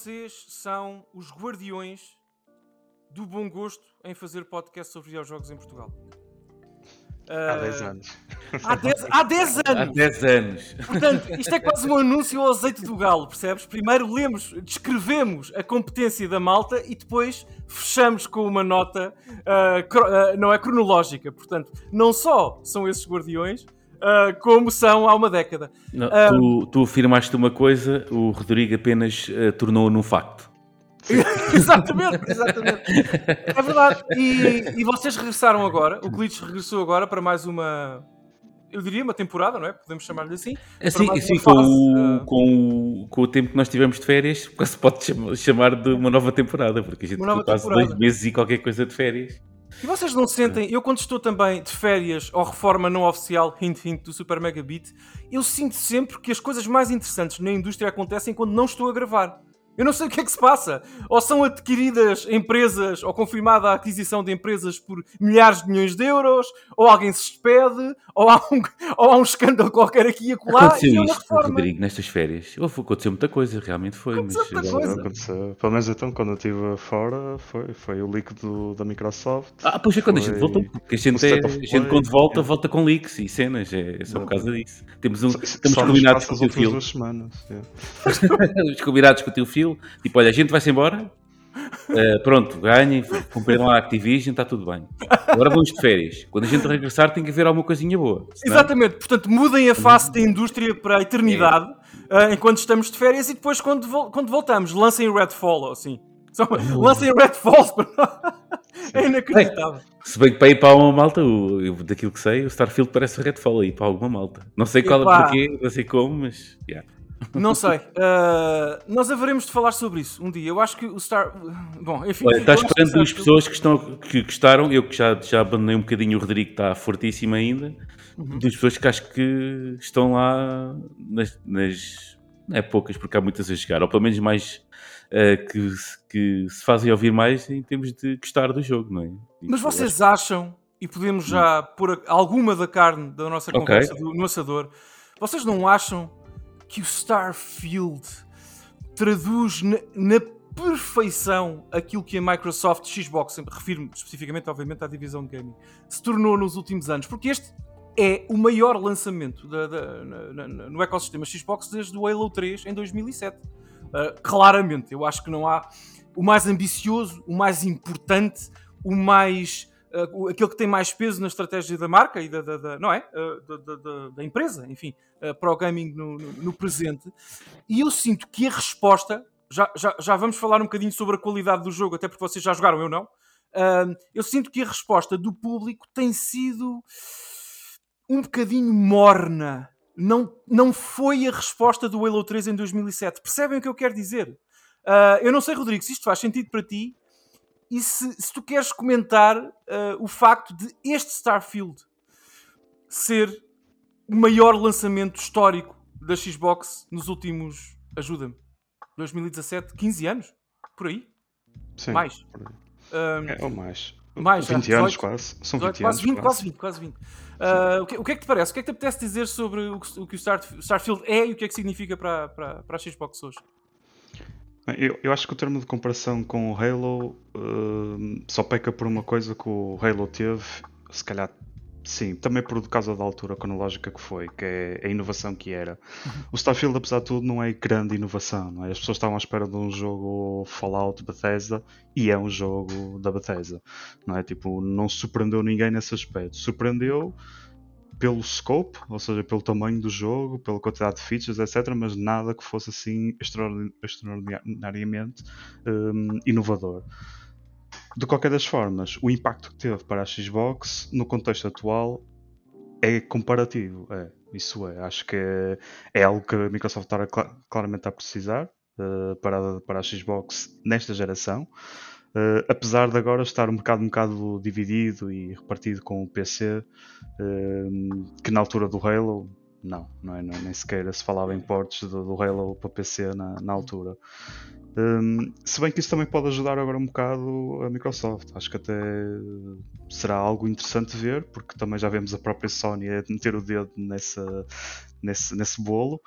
vocês são os guardiões do bom gosto em fazer podcast sobre videojogos em Portugal? Há 10 anos. Há 10, há 10 Há anos! 10 anos. Portanto, isto é quase um anúncio ao azeite do galo, percebes? Primeiro lemos, descrevemos a competência da malta e depois fechamos com uma nota, ah, cro- ah, não é cronológica. Portanto, não só são esses guardiões, ah, como são há uma década. Não, Ah. tu, tu afirmaste uma coisa, o Rodrigo apenas eh, tornou num facto. exatamente, exatamente. É verdade. E, e vocês regressaram agora, o Glitch regressou agora para mais uma. Eu diria uma temporada, não é? Podemos chamar-lhe assim. Assim, assim com, o, com, o, com o tempo que nós tivemos de férias, quase pode chama- chamar de uma nova temporada, porque a gente ficou quase dois meses e qualquer coisa de férias. E vocês não sentem, eu quando estou também de férias ou reforma não oficial, hint hint do Super Mega Beat, eu sinto sempre que as coisas mais interessantes na indústria acontecem quando não estou a gravar. Eu não sei o que é que se passa. Ou são adquiridas empresas, ou confirmada a aquisição de empresas por milhares de milhões de euros, ou alguém se despede, ou há um, ou há um escândalo qualquer aqui e acolá, aconteceu e eu na isto. Rodrigo, nestas férias. Houve, aconteceu muita coisa, realmente foi. Aconteceu mas, muita coisa. Aconteceu. Pelo menos então, quando eu estive fora, foi, foi o leak do, da Microsoft. Ah, pois é quando a gente Foi voltou, porque a gente, é, a gente quando volta, é. volta com leaks e cenas, é, é só por causa disso. Temos um, Só- estamos combinados com o teu últimas filo. duas semanas. é. Os combinados com o teu tipo, olha, a gente vai-se embora, eh, pronto, ganhem, cumpriram a Activision, está tudo bem. Agora vamos de férias. Quando a gente regressar, tem que haver alguma coisinha boa. senão- Exatamente, portanto, mudem a face da indústria para a eternidade ah, enquanto estamos de férias e depois, quando, vol- quando voltamos, lancem Redfall assim. Só, lancem Redfall para É inacreditável. Se bem que para ir para uma malta, o, eu, daquilo que sei, o Starfield parece Redfall aí para alguma malta. Não sei qual Epá. é porquê, não sei como, mas. yeah. Não sei. Ah, nós haveremos de falar sobre isso um dia. Eu acho que o Star. Bom, enfim. Olha, está eu acho que o esperando duas pessoas que, estão, que gostaram. Eu que já, já abandonei um bocadinho o Rodrigo, que está fortíssimo ainda. Uhum. Duas pessoas que acho que estão lá nas. nas não é poucas, porque há muitas a chegar, ou pelo menos mais eh, que, se- que se fazem ouvir mais em termos de gostar do jogo, não é? Mas vocês acham, e podemos já pôr alguma da carne da nossa conversa do- no assador, vocês não acham que o Starfield traduz na, na perfeição aquilo que a Microsoft Xbox, refiro-me especificamente, obviamente, à divisão de gaming, se tornou nos últimos anos? Porque este é o maior lançamento da- da- na- na- no ecossistema Xbox desde o Halo 3 em 2007. Uh, claramente, eu acho que não há o mais ambicioso, o mais importante, o mais. Uh, o- aquele que tem mais peso na estratégia da marca e da, da- da- não é? Uh, da, da- da- empresa, enfim, uh, para o gaming no, no- no presente. E eu sinto que a resposta. Já, já, já vamos falar um bocadinho sobre a qualidade do jogo, até porque vocês já jogaram, eu não. Eu sinto que a resposta do público tem sido um bocadinho morna. Não, não foi a resposta do Halo 3 em 2007. Percebem o que eu quero dizer? Ah, eu não sei, Rodrigo, se isto faz sentido para ti e se, se tu queres comentar ah, o facto de este Starfield ser o maior lançamento histórico da Xbox nos últimos, ajuda-me, 2017, 15 anos? Por aí? Sim. Mais. Ah, É, ou mais. Mais, já, 20 anos 18, quase. São 18, 20 quase anos. 20, quase 20, quase 20. Ah, o, que, o que é que te parece? O que é que te apetece dizer sobre o que o, que o Star- Starfield é e o que é que significa para, para, para a Xbox hoje? Eu, eu acho que o termo de comparação com o Halo hum, só peca por uma coisa que o Halo teve, se calhar sim, também por causa da altura cronológica que foi, que é a inovação que era. O Starfield, apesar de tudo, não é grande inovação, é? As pessoas estavam à espera de um jogo Fallout Bethesda e é um jogo da Bethesda, não é? Tipo, não surpreendeu ninguém nesse aspecto. Surpreendeu pelo scope, ou seja, pelo tamanho do jogo, pela quantidade de features, etc., mas nada que fosse assim extraordi- extraordinariamente hum, inovador. De qualquer das formas, o impacto que teve para a Xbox no contexto atual é comparativo. É, isso é. Acho que é, é algo que a Microsoft está cla- claramente a precisar eh, para, para a Xbox nesta geração. Eh, apesar de agora estar um bocado, um bocado dividido e repartido com o PC, eh, que na altura do Halo, não, não é, não, nem sequer se falava em portes do, do Halo para PC na, na altura. Um, se bem que isso também pode ajudar agora um bocado a Microsoft. Acho que até será algo interessante ver, porque também já vemos a própria Sony a meter o dedo nessa, nesse, nesse bolo,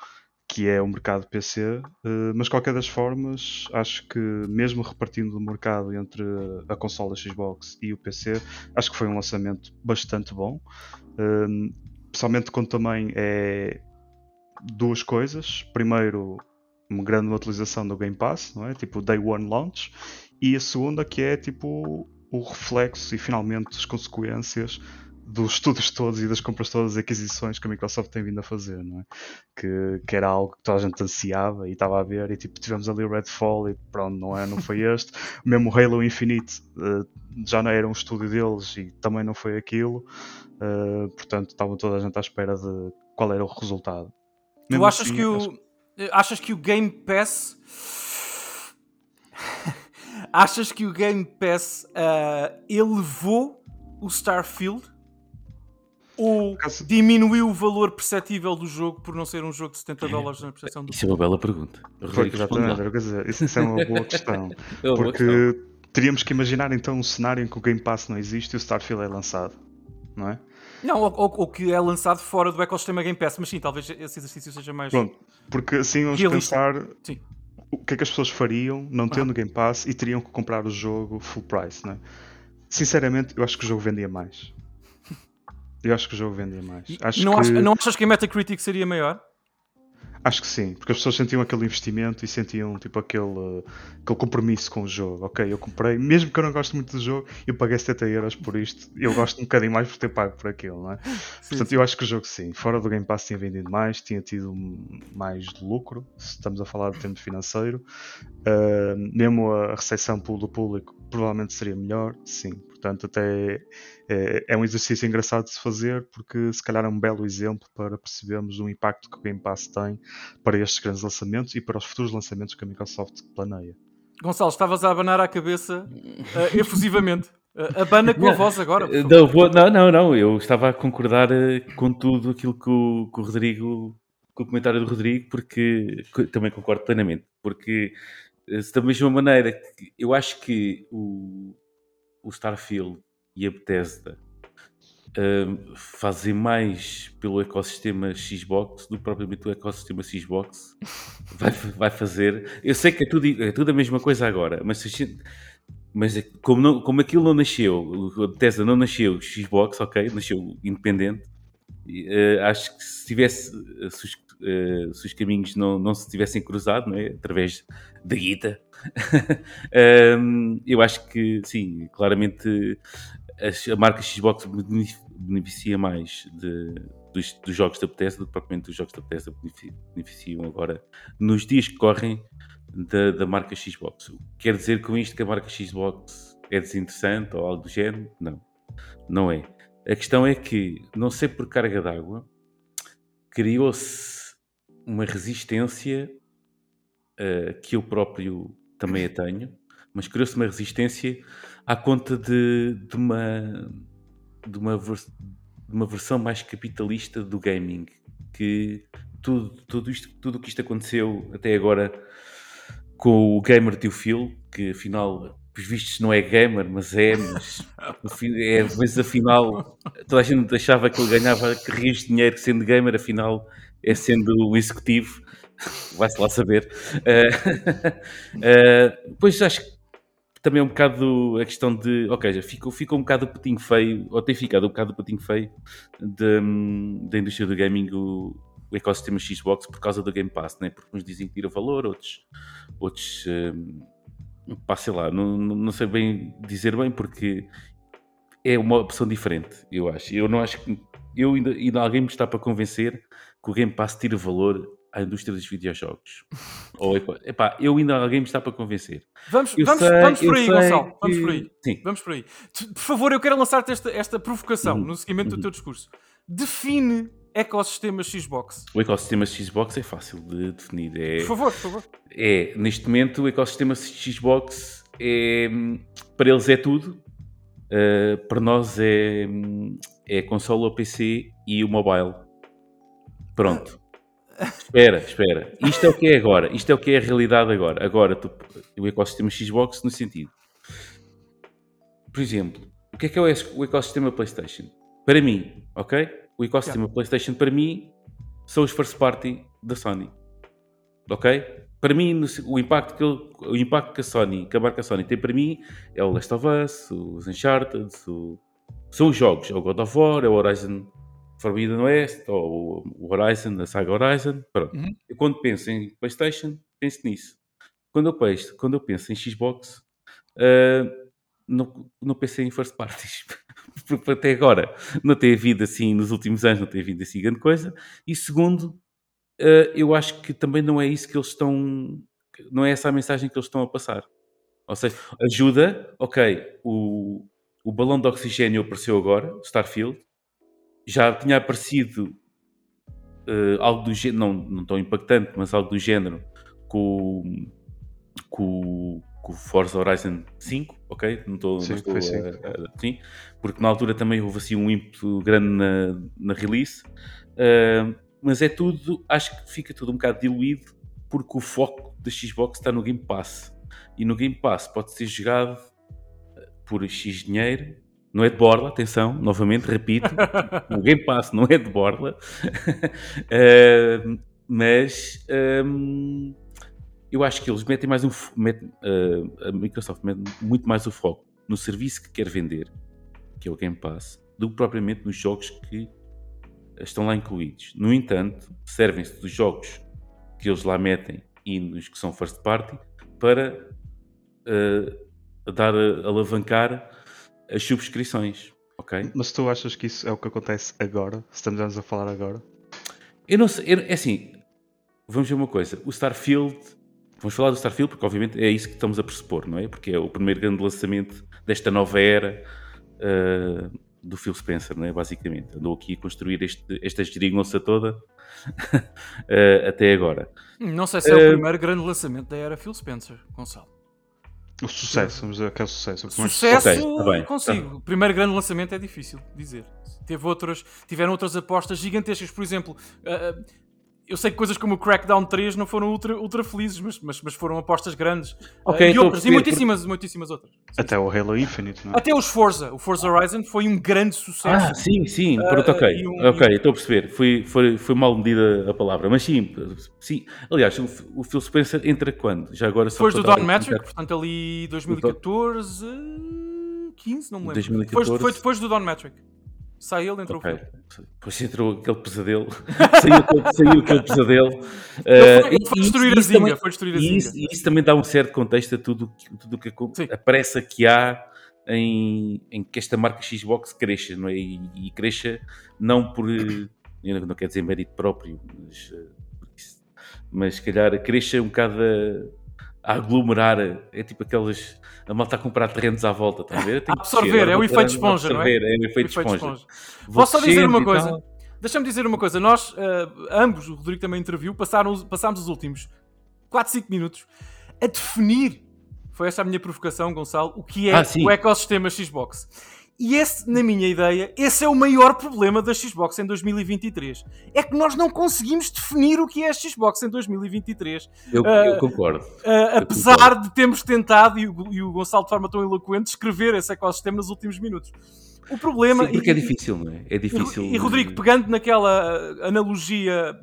que é o mercado PC, uh, mas qualquer das formas, acho que mesmo repartindo o mercado entre a consola Xbox e o PC, acho que foi um lançamento bastante bom. Uh, especialmente quando também é duas coisas. Primeiro, uma grande utilização do Game Pass, não é? Tipo Day One Launch. E a segunda que é tipo o reflexo e finalmente as consequências dos estudos todos e das compras todas, das aquisições que a Microsoft tem vindo a fazer, não é? Que, que era algo que toda a gente ansiava e estava a ver, e tipo, tivemos ali o Redfall e pronto, não é? Não foi este. Mesmo o Halo Infinite uh, já não era um estúdio deles e também não foi aquilo. Uh, portanto, estava toda a gente à espera de qual era o resultado. Mesmo tu achas assim, que o. Acho... Achas que o Game Pass. achas que o Game Pass uh, elevou o Starfield ou Caso... diminuiu o valor perceptível do jogo por não ser um jogo de 70 dólares na percepção do Isso é uma bela pergunta. Exatamente, isso é uma boa questão. é uma porque boa questão. teríamos que imaginar então um cenário em que o Game Pass não existe e o Starfield é lançado, não é? Não, ou, ou, ou, que é lançado fora do ecossistema Game Pass, mas sim, talvez esse exercício seja mais. Pronto, porque assim vamos realista. pensar sim. o que é que as pessoas fariam não tendo ah. Game Pass e teriam que comprar o jogo full price, não é? Sinceramente, eu acho que o jogo vendia mais. Eu acho que o jogo vendia mais. Acho não, que... Achas, não achas que a Metacritic seria maior? Acho que sim, porque as pessoas sentiam aquele investimento e sentiam tipo aquele, aquele compromisso com o jogo. Ok, eu comprei, mesmo que eu não goste muito do jogo, eu paguei 70 euros por isto, eu gosto um bocadinho mais por ter pago por aquilo, não é? Sim, Portanto, sim. eu acho que o jogo sim, fora do Game Pass tinha vendido mais, tinha tido mais lucro, se estamos a falar de tempo financeiro. Uh, mesmo a recepção do público provavelmente seria melhor, sim. Portanto, até é, é, um exercício engraçado de se fazer, porque se calhar é um belo exemplo para percebermos o impacto que o Game Pass tem para estes grandes lançamentos e para os futuros lançamentos que a Microsoft planeia. Gonçalo, estavas a abanar a cabeça uh, efusivamente. Uh, abana com a voz agora. Não, vou, não, não, não, eu estava a concordar com tudo aquilo que o, que o Rodrigo, com o comentário do Rodrigo, porque também concordo plenamente, porque da mesma maneira que eu acho que o, o Starfield e a Bethesda uh, fazem mais pelo ecossistema Xbox do que propriamente o ecossistema Xbox vai, vai fazer. Eu sei que é tudo, é tudo a mesma coisa agora, mas, mas é como, não, como aquilo não nasceu, a Bethesda não nasceu Xbox, ok, nasceu independente. Uh, acho que se tivesse se os, uh, se os caminhos não, não se tivessem cruzado, não é? através da guita, um, eu acho que sim, claramente a, marca Xbox beneficia mais de, dos, dos, jogos da Bethesda do que propriamente dos jogos da Bethesda beneficiam agora nos dias que correm da, da marca Xbox. Quer dizer com isto que a marca Xbox é desinteressante ou algo do género? Não, não é. A questão é que, não sei por carga d'água, criou-se uma resistência uh, que eu próprio também a tenho, mas criou-se uma resistência à conta de, de, uma, de, uma, de uma versão mais capitalista do gaming. Que tudo, tudo isto tudo que isto aconteceu até agora com o gamer tio Phil, que afinal, por vistos, não é gamer, mas é, mas, é, mas afinal toda a gente achava que ele ganhava rios de dinheiro sendo gamer, afinal é sendo um executivo vai-se lá saber. Uh, uh, pois acho que também é um bocado a questão de, ok, já ficou, ficou um bocado o patinho feio, ou tem ficado um bocado o patinho feio da indústria do gaming, o, o, ecossistema Xbox, por causa do Game Pass, né? porque uns dizem que tira valor, outros, outros um, pá, sei lá, não, não sei bem dizer bem, porque é uma opção diferente, eu acho. Eu não acho que. Eu ainda, ainda alguém me está para convencer que o Game Pass tira valor à indústria dos videojogos. Ou, epá, eu ainda alguém me está para convencer. Vamos, vamos, sei, vamos por aí, Gonçalo. Que... Vamos por aí. Sim. Vamos por aí. Por favor, eu quero lançar-te esta, esta provocação uhum. no seguimento uhum. do teu discurso. Define ecossistema Xbox. O ecossistema Xbox é fácil de definir. É, por favor, por favor. É, neste momento, o ecossistema Xbox é, para eles é tudo. Uh, para nós é, é a console, o PC e o mobile. Pronto. Espera, espera. Isto é o que é agora. Isto é o que é a realidade agora. Agora, tu, o ecossistema Xbox no sentido. Por exemplo, o que é que é o ecossistema PlayStation? Para mim, ok? O ecossistema yeah. PlayStation para mim são os first party da Sony. ok? Para mim, o impacto que, o impacto que a Sony, que a marca Sony tem para mim é o Last of Us, os Uncharted, o, são os jogos, é o God of War, é o Horizon Forbidden West, ou o Horizon, a saga Horizon. Pronto. Uhum. Eu quando penso em PlayStation, penso nisso. Quando eu penso, quando eu penso em Xbox, uh, não, não pensei em first parties. Porque até agora não tem havido assim, nos últimos anos, não tem havido assim grande coisa. E segundo, uh, eu acho que também não é isso que eles estão. Não é essa a mensagem que eles estão a passar. Ou seja, ajuda, ok, o, o balão de oxigênio apareceu agora, Starfield. Já tinha aparecido uh, algo do género, não, não tão impactante, mas algo do género com, com, com o Forza Horizon 5, ok? Não estou, sim, não estou a, a, sim, porque na altura também houve assim um ímpeto grande na, na release, uh, mas é tudo, acho que fica tudo um bocado diluído porque o foco da Xbox está no Game Pass e no Game Pass pode ser jogado por X dinheiro. Não é de borla, atenção, novamente, repito, o Game Pass não é de borla, uh, mas um, eu acho que eles metem mais um. Metem, uh, a Microsoft mete muito mais o foco no serviço que quer vender, que é o Game Pass, do que propriamente nos jogos que estão lá incluídos. No entanto, servem-se dos jogos que eles lá metem e nos que são first party para uh, dar a alavancar as subscrições, ok? Mas tu achas que isso é o que acontece agora? Estamos a falar agora? Eu não sei, é assim, vamos ver uma coisa, o Starfield, vamos falar do Starfield porque obviamente é isso que estamos a pressupor, não é? Porque é o primeiro grande lançamento desta nova era uh, do Phil Spencer, não é? Basicamente, andou aqui a construir este, esta geringonça toda uh, até agora. Não sei se é uh, o primeiro grande lançamento da era Phil Spencer, Gonçalo. O sucesso, vamos dizer que é o sucesso. Sucesso, okay, tá consigo. Tá. O primeiro grande lançamento é difícil dizer. Teve outras, tiveram outras apostas gigantescas, por exemplo. Uh, eu sei que coisas como o Crackdown 3 não foram ultra, ultra felizes, mas, mas, mas foram apostas grandes. Okay, uh, e outras, e muitíssimas, por... muitíssimas outras. Até o Halo Infinite, não é? Até os Forza. O Forza Horizon foi um grande sucesso. Ah, sim, sim. Uh, Pronto, ok. Um, ok, estou a perceber. Foi, foi, foi mal medida a palavra. Mas sim, sim. Aliás, o, o Phil Spencer entra quando? Já agora Depois do Don Metric, portanto ali 2014, 15, não me lembro. 2014. Foi, foi depois do Don Metric. Sai ele, entrou okay. o. Depois entrou aquele pesadelo. saiu, saiu aquele pesadelo. Ele foi, ele foi destruir a zinga. Foi destruir a zinga. Isso, isso, também dá um certo contexto a tudo, tudo que, a pressa que há em, em, que esta marca Xbox cresça, não é? E, e cresça não por. Não quer dizer mérito próprio, mas, mas se calhar cresça um bocado a, a aglomerar. É tipo aquelas a malta a comprar terrenos à volta, está a ver? A absorver, é o efeito esponja, não é? É o efeito esponja. esponja. Posso só dizer uma coisa? Deixa-me dizer uma coisa. Nós, uh, ambos, o Rodrigo também interviu, passaram, passámos os últimos 4, 5 minutos a definir, foi essa a minha provocação, Gonçalo, o que é ah, o ecossistema Xbox. E esse, na minha ideia, esse é o maior problema da Xbox em 2023. É que nós não conseguimos definir o que é a Xbox em 2023. Eu, eu concordo. Uh, eu apesar concordo. de termos tentado, e o, e o, Gonçalo de forma tão eloquente, escrever esse ecossistema nos últimos minutos. O problema... Sim, porque é difícil, não é? É difícil. E, e Rodrigo, pegando naquela analogia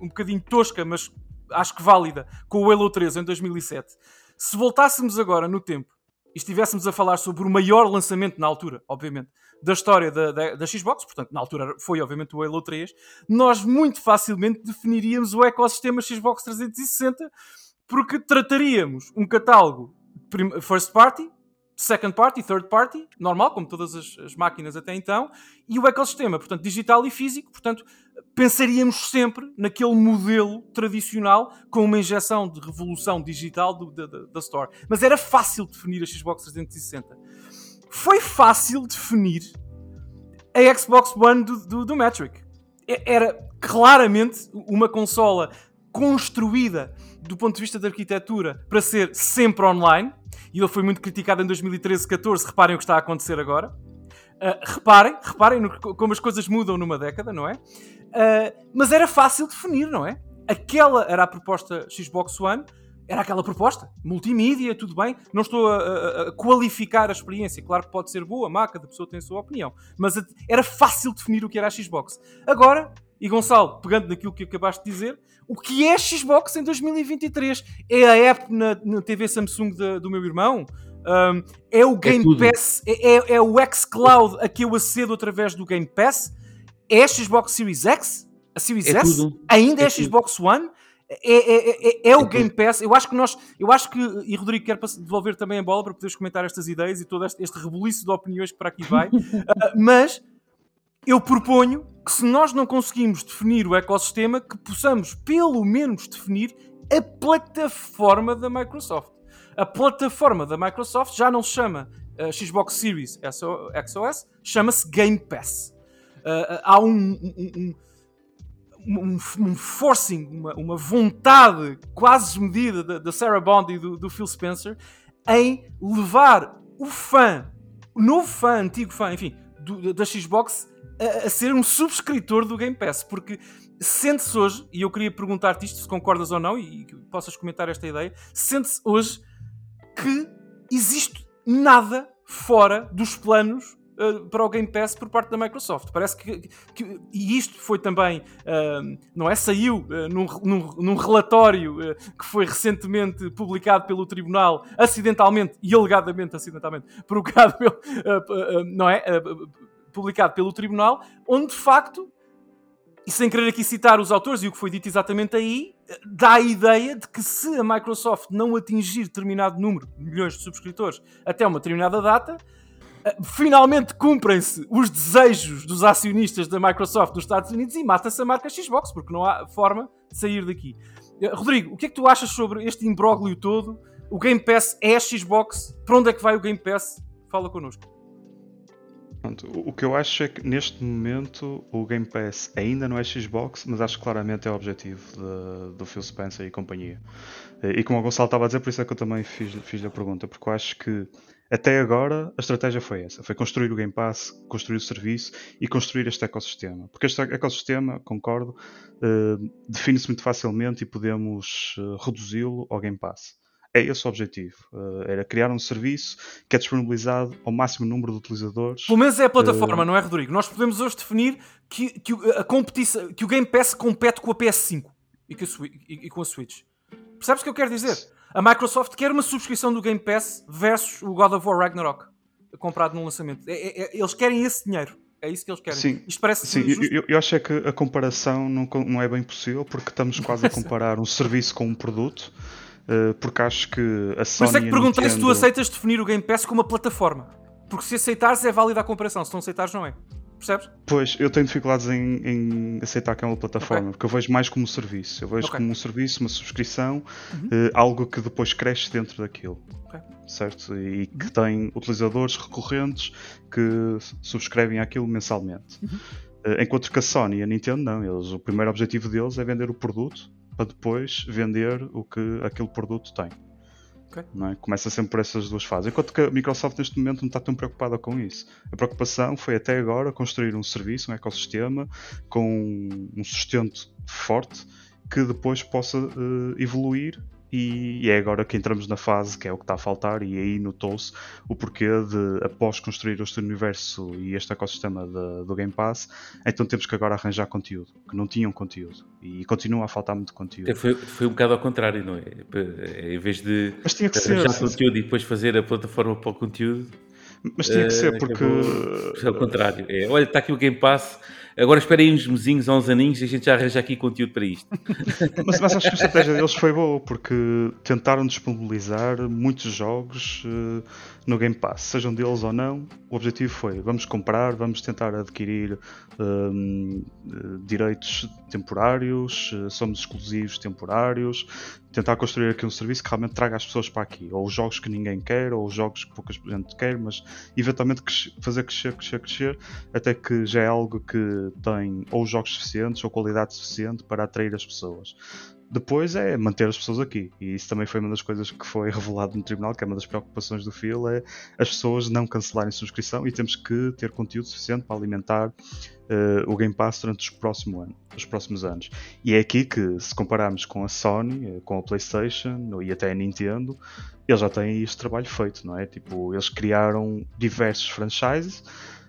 um bocadinho tosca, mas acho que válida, com o Halo 3 em 2007, se voltássemos agora no tempo e estivéssemos a falar sobre o maior lançamento na altura, obviamente, da história da, da, da, Xbox, portanto, na altura foi obviamente o Halo 3, nós muito facilmente definiríamos o ecossistema Xbox 360 porque trataríamos um catálogo first party, second party, third party, normal, como todas as, as, máquinas até então, e o ecossistema, portanto, digital e físico, portanto, pensaríamos sempre naquele modelo tradicional com uma injeção de revolução digital do, da, da Store. Mas era fácil definir a Xbox 360. Foi fácil definir a Xbox One do, do, do Metric. Era claramente uma consola construída do ponto de vista da arquitetura para ser sempre online, e ele foi muito criticado em 2013-14. Reparem o que está a acontecer agora. Uh, reparem, reparem no, como as coisas mudam numa década, não é? Uh, mas era fácil definir, não é? Aquela era a proposta Xbox One, era aquela proposta. Multimídia, tudo bem. Não estou a, a, a, qualificar a experiência. Claro que pode ser boa, má, cada pessoa tem a sua opinião. Mas era fácil definir o que era a Xbox. Agora, E Gonçalo, pegando naquilo que acabaste de dizer, o que é Xbox em 2023? É a app na, na TV Samsung de, do meu irmão? Um, é o Game é Pass? É, é, é, o xCloud a que eu acedo através do Game Pass? É a Xbox Series X? A Series é S? Tudo. Ainda é, a Xbox One? É, é, é, é, o Game Pass. Eu acho que nós, eu acho que, e Rodrigo quer devolver também a bola para poderes comentar estas ideias e todo este, este rebuliço de opiniões que para aqui vai, uh, mas eu proponho que se nós não conseguimos definir o ecossistema, que possamos pelo menos definir a plataforma da Microsoft. A plataforma da Microsoft já não se chama uh, Xbox Series XOS, chama-se Game Pass. Uh, há um, um, um, um forcing, uma, uma, vontade quase desmedida da Sarah Bond e do, do Phil Spencer em levar o fã, o novo fã, antigo fã, enfim, da Xbox a, a, ser um subscritor do Game Pass, porque sente-se hoje, e eu queria perguntar-te isto, se concordas ou não, e, e possas comentar esta ideia, sente-se hoje que existe nada fora dos planos uh, para o Game Pass por parte da Microsoft. Parece que, que e isto foi também, uh, não é? Saiu uh, num, num, num, relatório que foi recentemente publicado pelo Tribunal, acidentalmente e alegadamente acidentalmente, provocado pelo, não é? publicado pelo Tribunal, onde de facto, e sem querer aqui citar os autores e o que foi dito exatamente aí, dá a ideia de que se a Microsoft não atingir determinado número de milhões de subscritores até uma determinada data, eh, finalmente cumprem-se os desejos dos acionistas da Microsoft nos Estados Unidos e mata-se a marca Xbox, porque não há forma de sair daqui. Eh, Rodrigo, o que é que tu achas sobre este imbróglio todo? O Game Pass é a Xbox? Para onde é que vai o Game Pass? Fala connosco. Pronto, o que eu acho é que neste momento o Game Pass ainda não é Xbox, mas acho que claramente é o objetivo do Phil Spencer e companhia. E como o Gonçalo estava a dizer, por isso é que eu também fiz, fiz a pergunta, porque eu acho que até agora a estratégia foi essa: foi construir o Game Pass, construir o serviço e construir este ecossistema. Porque este ecossistema, concordo, uh, define-se muito facilmente e podemos uh, reduzi-lo ao Game Pass. É esse o objetivo. Uh, era criar um serviço que é disponibilizado ao máximo número de utilizadores. Pelo menos é a plataforma, não é, Rodrigo? Nós podemos hoje definir que, que, a competição, que o Game Pass compete com a PS5 e, com a, e, e com a Switch. Percebes o que eu quero dizer? A Microsoft quer uma subscrição do Game Pass versus o God of War Ragnarok comprado no lançamento. É, é, é, eles querem esse dinheiro. É isso que eles querem. Sim, Isto parece sim eu, eu, acho é que a comparação não, não é bem possível porque estamos quase a comparar um serviço com um produto. Uh, porque acho que a Sony. Por isso é que perguntei Nintendo... se tu aceitas definir o Game Pass como uma plataforma. Porque se aceitares é válida a comparação, se não aceitares não é. Percebes? Pois, eu tenho dificuldades em, em aceitar que é uma plataforma, okay. porque eu vejo mais como um serviço. Eu vejo okay. como um serviço, uma subscrição, uhum. uh, algo que depois cresce dentro daquilo. Okay. Certo? E que uhum. tem utilizadores recorrentes que subscrevem aquilo mensalmente. Uhum. Uh, enquanto que a Sony e a Nintendo não, eles, o primeiro objetivo deles é vender o produto para depois vender o que aquele produto tem. Okay. É? Começa sempre por essas duas fases. Enquanto que a Microsoft neste momento não está tão preocupada com isso. A preocupação foi até agora construir um serviço, um ecossistema com um sustento forte que depois possa uh, evoluir e, é agora que entramos na fase que é o que está a faltar, e aí notou-se o porquê de, após construir este universo e este ecossistema de, do Game Pass, então temos que agora arranjar conteúdo, que não tinham conteúdo, e continua a faltar muito conteúdo. Foi, foi um bocado ao contrário, não é? é em vez de Mas tinha que arranjar ser, conteúdo e depois fazer a plataforma para o conteúdo. Mas tinha que ser, eh, porque. É o contrário. É, olha, está aqui o Game Pass, Agora espera aí uns mesinhos ou uns aninhos e a gente já arranja aqui conteúdo para isto. mas, mas acho que a estratégia deles foi boa, porque tentaram disponibilizar muitos jogos uh, no Game Pass, sejam deles ou não. O objetivo foi: vamos comprar, vamos tentar adquirir uh, direitos temporários, uh, somos exclusivos temporários, tentar construir aqui um serviço que realmente traga as pessoas para aqui, ou os jogos que ninguém quer, ou os jogos que pouca gente quer, mas eventualmente fazer crescer, crescer, crescer, até que já é algo que tem ou jogos suficientes ou qualidade suficiente para atrair as pessoas. Depois é manter as pessoas aqui. E isso também foi uma das coisas que foi revelado no tribunal, que é uma das preocupações do Phil, é as pessoas não cancelarem subscrição e temos que ter conteúdo suficiente para alimentar uh, o Game Pass durante os, próximo ano, os próximos anos. E é aqui que, se compararmos com a Sony, eh, com a PlayStation e até a Nintendo, eles já têm este trabalho feito, não é? Tipo, eles criaram diversos franchises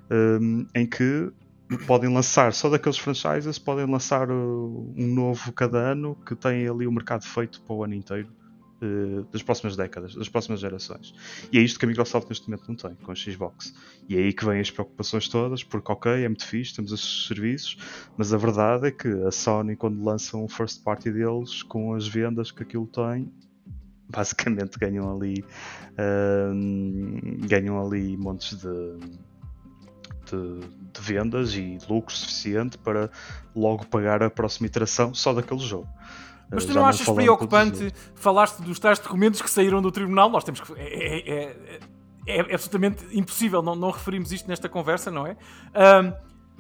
um, em que podem lançar só daqueles franchises, podem lançar uh, um novo cada ano que tem ali o mercado feito para o ano inteiro uh, das próximas décadas, das próximas gerações. E é isto que a Microsoft neste momento não tem com a Xbox. E é aí que vêm as preocupações todas, porque ok, é muito fixe, temos esses serviços, mas a verdade é que a Sony, quando lança um first party deles, com as vendas que aquilo tem, basicamente ganham ali ganham ali montes de de, de, vendas e lucro suficiente para logo pagar a próxima iteração só daquele jogo. Mas tu não achas preocupante? Falaste dos tais documentos que saíram do tribunal, nós temos que. É, é, é, é, é absolutamente impossível não, não referirmos isto nesta conversa, não é? Um,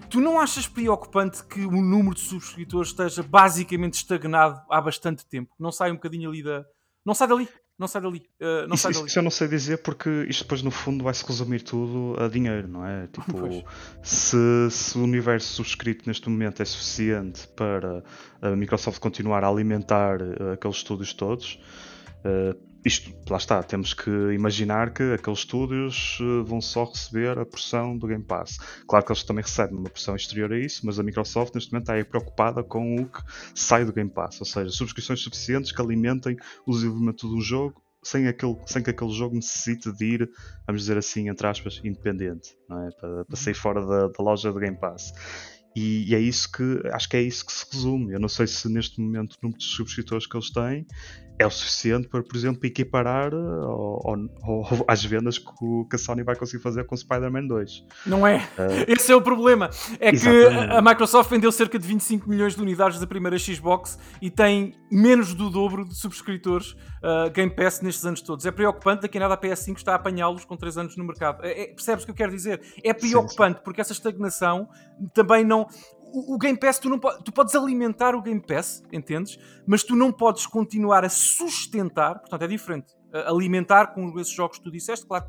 tu não achas preocupante que o número de subscritores esteja basicamente estagnado há bastante tempo? Não sai um bocadinho ali da. Não sai dali não sai dali. Uh, não isso, sai dali. Isso eu não sei dizer porque isto depois no fundo vai se resumir tudo a dinheiro, não é? Tipo, se, se, o universo subscrito neste momento é suficiente para a Microsoft continuar a alimentar uh, aqueles estúdios todos, uh, isto, lá está, temos que imaginar que aqueles estúdios uh, vão só receber a porção do Game Pass. Claro que eles também recebem uma porção exterior a isso, mas a Microsoft neste momento está preocupada com o que sai do Game Pass, ou seja, subscrições suficientes que alimentem o desenvolvimento do jogo sem, aquele, sem que aquele jogo necessite de ir, vamos dizer assim, entre aspas, independente, é? para, para sair fora da, da loja do Game Pass. E, e, é isso que acho que é isso que se resume. Eu não sei se neste momento o número de subscritores que eles têm é o suficiente para, por exemplo, equiparar ou, ou, ou, às vendas que, o, que, a Sony vai conseguir fazer com Spider-Man 2. Não é? Uh, Esse é o problema. É exatamente. que a Microsoft vendeu cerca de 25 milhões de unidades da primeira Xbox e tem menos do dobro de subscritores uh, Game Pass nestes anos todos. É preocupante, daqui a nada a PS5 está a apanhá-los com 3 anos no mercado. É, é, percebes o que eu quero dizer? É preocupante sim, sim. porque essa estagnação também não o, Game Pass, tu, não tu podes alimentar o Game Pass, entendes? Mas tu não podes continuar a sustentar, portanto é diferente. Alimentar com esses jogos que tu disseste, claro,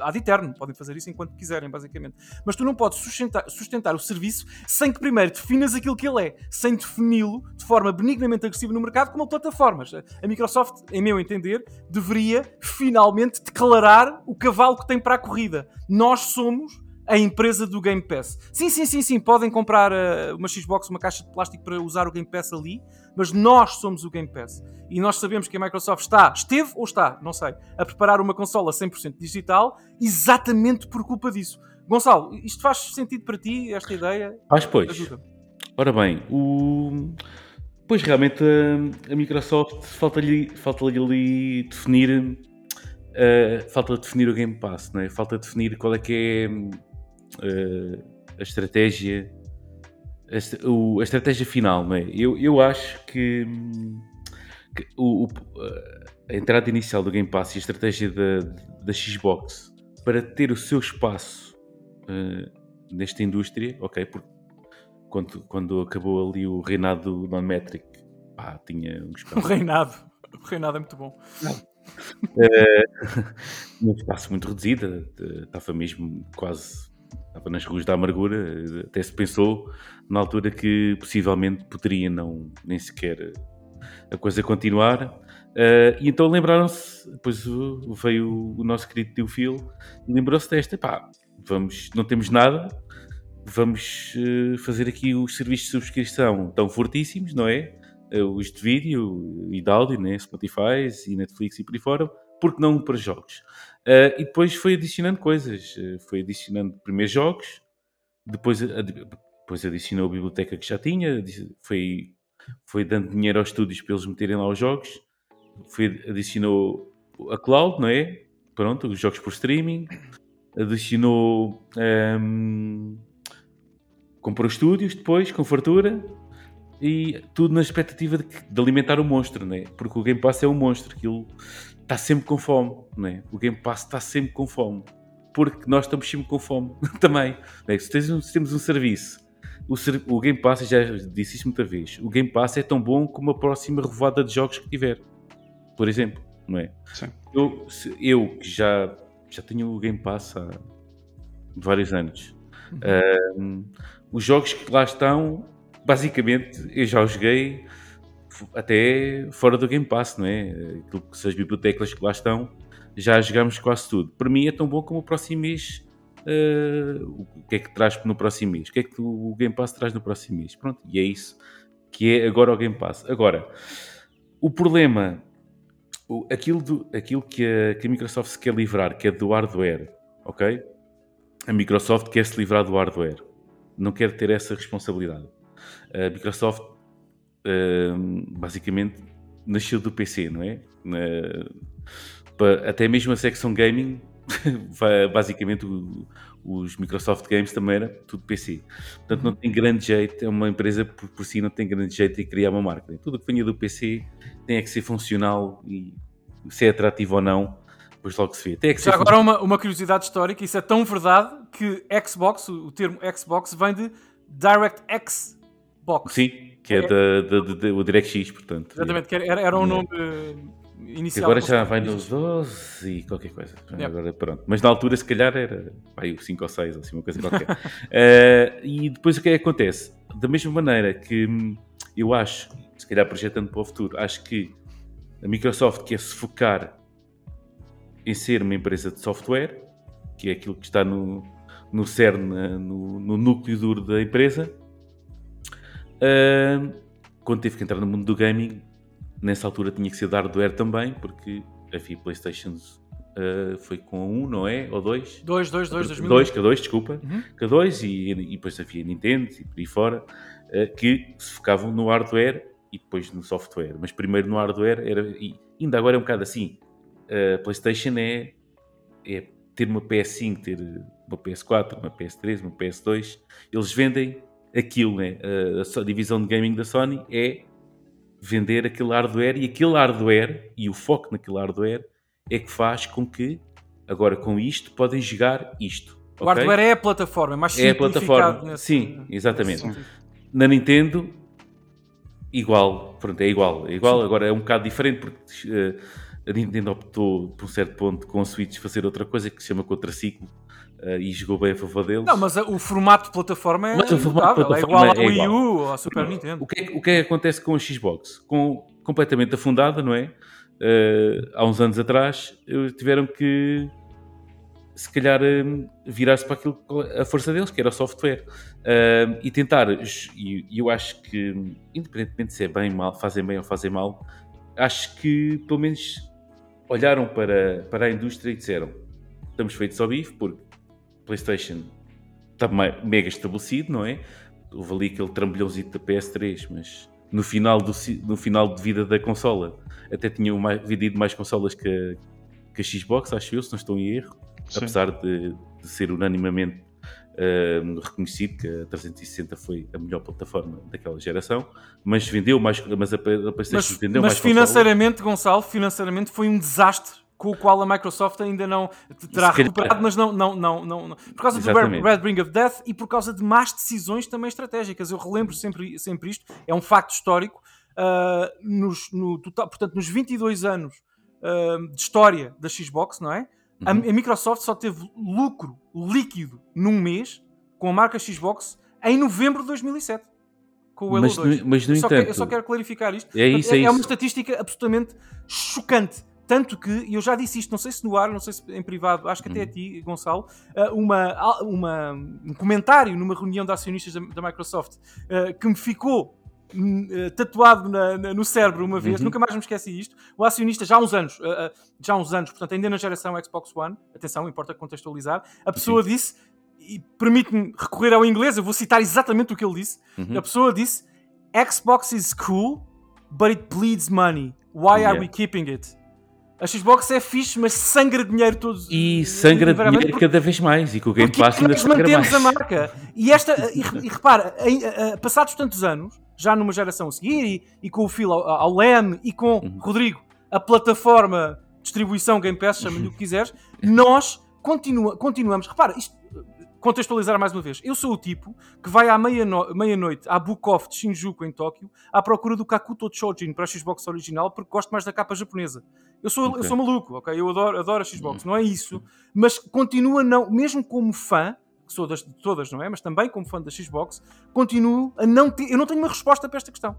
ad eterno, podem fazer isso enquanto quiserem, basicamente. Mas tu não podes sustentar, sustentar o serviço sem que primeiro definas aquilo que ele é, sem defini-lo de forma benignamente agressiva no mercado como plataformas. A Microsoft, em meu entender, deveria finalmente declarar o cavalo que tem para a corrida. Nós somos a empresa do Game Pass. Sim, sim, sim, sim, podem comprar uh, uma Xbox, uma caixa de plástico para usar o Game Pass ali, mas nós somos o Game Pass. E nós sabemos que a Microsoft está, esteve ou está, não sei, a preparar uma consola 100% digital exatamente por culpa disso. Gonçalo, isto faz sentido para ti, esta ideia? Faz, pois. Ora bem, o... Pois realmente a, a Microsoft falta-lhe falta ali definir Uh, falta definir o Game Pass, não é? falta definir qual é que é uh, a estratégia a, o, a, estratégia final, não é? Eu, eu acho que, que o, o, a entrada inicial do Game Pass e a estratégia da, da Xbox para ter o seu espaço uh, nesta indústria, ok, porque quando, quando acabou ali o reinado do Non-Metric, pá, tinha um espaço. O reinado, o reinado é muito bom. Uh, num espaço muito reduzido, estava mesmo quase estava nas ruas da amargura, até se pensou na altura que possivelmente poderia não nem sequer a coisa continuar. Uh, e então lembraram-se, depois veio o nosso querido tio Phil e lembrou-se desta, pá, vamos, não temos nada, vamos uh, fazer aqui os serviços de subscrição tão fortíssimos, não é? Uh, os de vídeo e de áudio, né? Spotify e Netflix e por aí fora, porque não para jogos? Uh, e depois foi adicionando coisas. Uh, foi adicionando primeiros jogos, depois, depois adicionou a biblioteca que já tinha, foi, foi dando dinheiro aos estúdios para eles meterem lá os jogos, foi, adicionou a cloud, não é? Pronto, os jogos por streaming, adicionou. Um, comprou estúdios depois, com fartura, e tudo na expectativa de, de, alimentar o monstro, né? Porque o Game Pass é um monstro, aquilo está sempre com fome, não é? O Game Pass está sempre com fome. Porque nós estamos sempre com fome também. É? Se, temos um serviço, o, o, Game Pass, já disse isso muita vez, o Game Pass é tão bom como a próxima revoada de jogos que tiver. Por exemplo, não é? Sim. Eu, eu que já, já tenho o Game Pass há vários anos, uhum. uh, os jogos que lá estão, basicamente, eu já os joguei até fora do Game Pass, não é? Aquilo que as bibliotecas que lá estão, já jogamos quase tudo. Para mim é tão bom como o próximo mês uh, o que é que traz no próximo mês, o que é que o Game Pass traz no próximo mês. Pronto, e é isso que é agora o Game Pass. Agora, o problema, o, aquilo, do, aquilo que, a, que a Microsoft se quer livrar, que é do hardware, ok? A Microsoft quer se livrar do hardware, não quer ter essa responsabilidade. A Microsoft, uh, basicamente, nasceu do PC, não é? até mesmo a secção gaming, basicamente o, os Microsoft Games também era tudo PC. Portanto, não tem grande jeito, é uma empresa por, por si não tem grande jeito de criar uma marca. Tudo que venha do PC tem é que ser funcional e se é atrativo ou não, depois logo se vê. Tem é que Já agora uma, uma curiosidade histórica, isso é tão verdade que Xbox, o termo Xbox vem de DirectX Box. Sim, que é, é da, da, da, da, o DirectX, portanto. Exatamente, que era, era um nome inicial. Agora já vai nos 12 e qualquer coisa. Yep. Agora, pronto. Mas na altura, se calhar, era vai, 5 ou 6, assim, uma coisa qualquer. uh, e depois o que é que acontece? Da mesma maneira que hum, eu acho, se calhar projetando para o futuro, acho que a Microsoft quer se focar em ser uma empresa de software, que é aquilo que está no, no cerne, no, no núcleo duro da empresa. Uh, quando teve que entrar no mundo do gaming, nessa altura tinha que ser de hardware também, porque havia Playstations uh, foi com um, não é? Ou dois? Dois, dois, dois, dois, dois K2, desculpa, uhum. K2 e, e depois havia Nintendo e por aí fora, uh, que se focavam no hardware e depois no software. Mas primeiro no hardware era, e ainda agora é um bocado assim, a Playstation é, é ter uma PS5, ter uma PS4, uma PS3, uma PS2, eles vendem aquilo, né? A, a divisão de gaming da Sony é vender aquele hardware e aquele hardware e o foco naquele hardware é que faz com que agora com isto podem jogar isto. O okay? hardware é a plataforma, é mais É a plataforma, nesse, sim, exatamente. Na Nintendo, igual, pronto, é igual. É igual, sim. agora é um bocado diferente porque uh, a Nintendo optou por um certo ponto com a Switch fazer outra coisa que se chama contraciclo e jogou bem a favor deles. Não, mas o formato de plataforma é, mas o formato de plataforma é igual ao é Wii U ou ao Super Nintendo. O que, é, o que é que acontece com a Xbox? Com, completamente afundada, não é? Uh, há uns anos atrás tiveram que se calhar virar-se para aquilo a força deles, que era o software, uh, e tentar, e eu acho que independentemente se é bem mal, fazem bem ou fazem mal, acho que pelo menos olharam para, para a indústria e disseram estamos feitos ao bife, porque PlayStation está mega estabelecido, não é? Houve ali aquele trambolhãozinho da PS3, mas no final, do, no final de vida da consola até tinham mais, vendido mais consolas que a, que a Xbox, acho eu, se não estou em erro, Sim. apesar de, de, ser unanimamente uh, reconhecido que a 360 foi a melhor plataforma daquela geração, mas vendeu mais, mas a, a PlayStation mas, vendeu mas mais financeiramente, consolas. Gonçalo, financeiramente foi um desastre com o qual a Microsoft ainda não terá recuperado, mas não, não, não, não, por causa Exatamente. do Red Ring of Death e por causa de más decisões também estratégicas. Eu relembro sempre, sempre isto, é um facto histórico. Uh, nos, no total, portanto, nos 22 anos uh, de história da Xbox, não é? Uhum. A, a, Microsoft só teve lucro líquido num mês com a marca Xbox em novembro de 2007 com o Halo mas, 2. Mas no eu, entanto, só quero, eu só quero clarificar isto. É, isso, é, é, é uma estatística absolutamente chocante. Tanto que, e eu já disse isto, não sei se no ar, não sei se em privado, acho que até a uhum. ti, Gonçalo, uh, uma, uma, um comentário numa reunião de acionistas da, da Microsoft uh, que me ficou uh, tatuado na, na, no cérebro uma vez, uhum. nunca mais me esqueci isto. O acionista, já há uns anos, já há uns anos, portanto, ainda na geração Xbox One, atenção, importa contextualizar, a pessoa uhum. disse, e permite-me recorrer ao inglês, eu vou citar exatamente o que ele disse. Uhum. A pessoa disse: Xbox is cool, but it bleeds money. Why yeah. are we keeping it? A Xbox é fixe, mas sangra dinheiro todos. E sangra dinheiro porque, cada vez mais. E com o Game Pass ainda nós mantemos mais. a marca. E, esta, e, e repara, em, a, a, passados tantos anos, já numa geração a seguir, e, e com o Phil ao, ao Lem e com uhum. Rodrigo, a plataforma distribuição Game Pass, chama-lhe o que quiseres, nós continua, continuamos. Repara, isto contextualizar mais uma vez. Eu sou o tipo que vai à meia-noite meia à Book Off de Shinjuku, em Tóquio, à procura do Kakuto Chojin para a Xbox original, porque gosto mais da capa japonesa. Eu sou, okay. eu sou maluco, ok? Eu adoro, adoro a Xbox, uhum. não é isso. Mas continua, não, mesmo como fã, que sou das, de todas, não é? Mas também como fã da Xbox, continuo a não ter. Eu não tenho uma resposta para esta questão.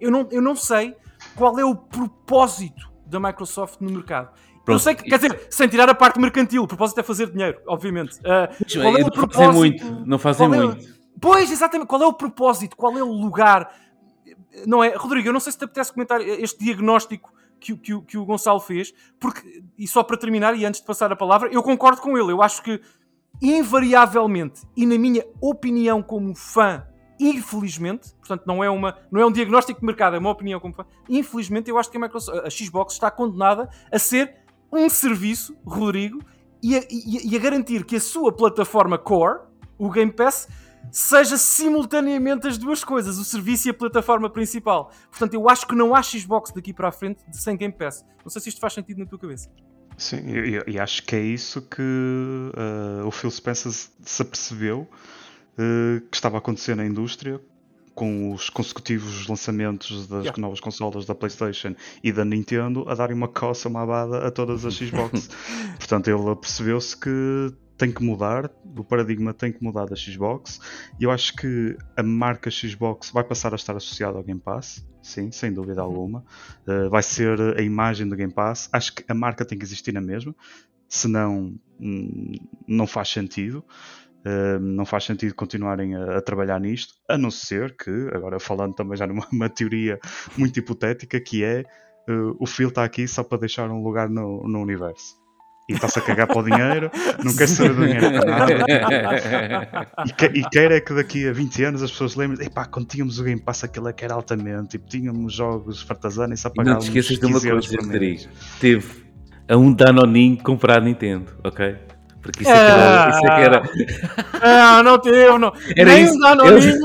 Eu não, eu não sei qual é o propósito da Microsoft no mercado. Eu sei que, quer dizer, sem tirar a parte mercantil, o propósito é fazer dinheiro, obviamente. Uh, qual é o propósito? Fazem muito, não fazem é muito. Pois, exatamente, qual é o propósito? Qual é o lugar? Não é? Rodrigo, eu não sei se te apetece comentar este diagnóstico que, que, que o Gonçalo fez, porque, e só para terminar, e antes de passar a palavra, eu concordo com ele. Eu acho que, invariavelmente, e na minha opinião como fã, infelizmente, portanto não é, uma, não é um diagnóstico de mercado, é uma opinião como fã, infelizmente eu acho que a, Microsoft, a Xbox está condenada a ser um serviço, Rodrigo, e a, e, e a garantir que a sua plataforma core, o Game Pass, seja simultaneamente as duas coisas, o serviço e a plataforma principal. Portanto, eu acho que não há Xbox daqui para a frente sem Game Pass. Não sei se isto faz sentido na tua cabeça. Sim, e, acho que é isso que uh, o Phil Spencer se apercebeu uh, que estava a acontecer na indústria com os consecutivos lançamentos das yeah. novas consolas da PlayStation e da Nintendo a darem uma coça mabada a todas as Xbox. Portanto, ele percebeu-se que tem que mudar, o paradigma tem que mudar da Xbox e eu acho que a marca Xbox vai passar a estar associada ao Game Pass, sim, sem dúvida uhum. alguma. Uh, vai ser a imagem do Game Pass. Acho que a marca tem que existir na mesma, senão hum, não faz sentido. Uh, não faz sentido continuarem a, a, trabalhar nisto, a não ser que, agora falando também já numa teoria muito hipotética, que é uh, o Phil está aqui só para deixar um lugar no, no universo e está-se a cagar para o dinheiro, não quer saber do dinheiro para nada. E, que, e quer é que daqui a 20 anos as pessoas lembrem, epá, quando tínhamos o Game Pass aquilo é que era altamente, tipo, tínhamos jogos fartazana e só pagávamos Não te esqueças de uma coisa, Rodrigo. Teve a um Danoninho comprar a Nintendo, ok? Porque isso é que era. Isso é que era... Não, não teve, não. Era Nem isso. um Danoninho.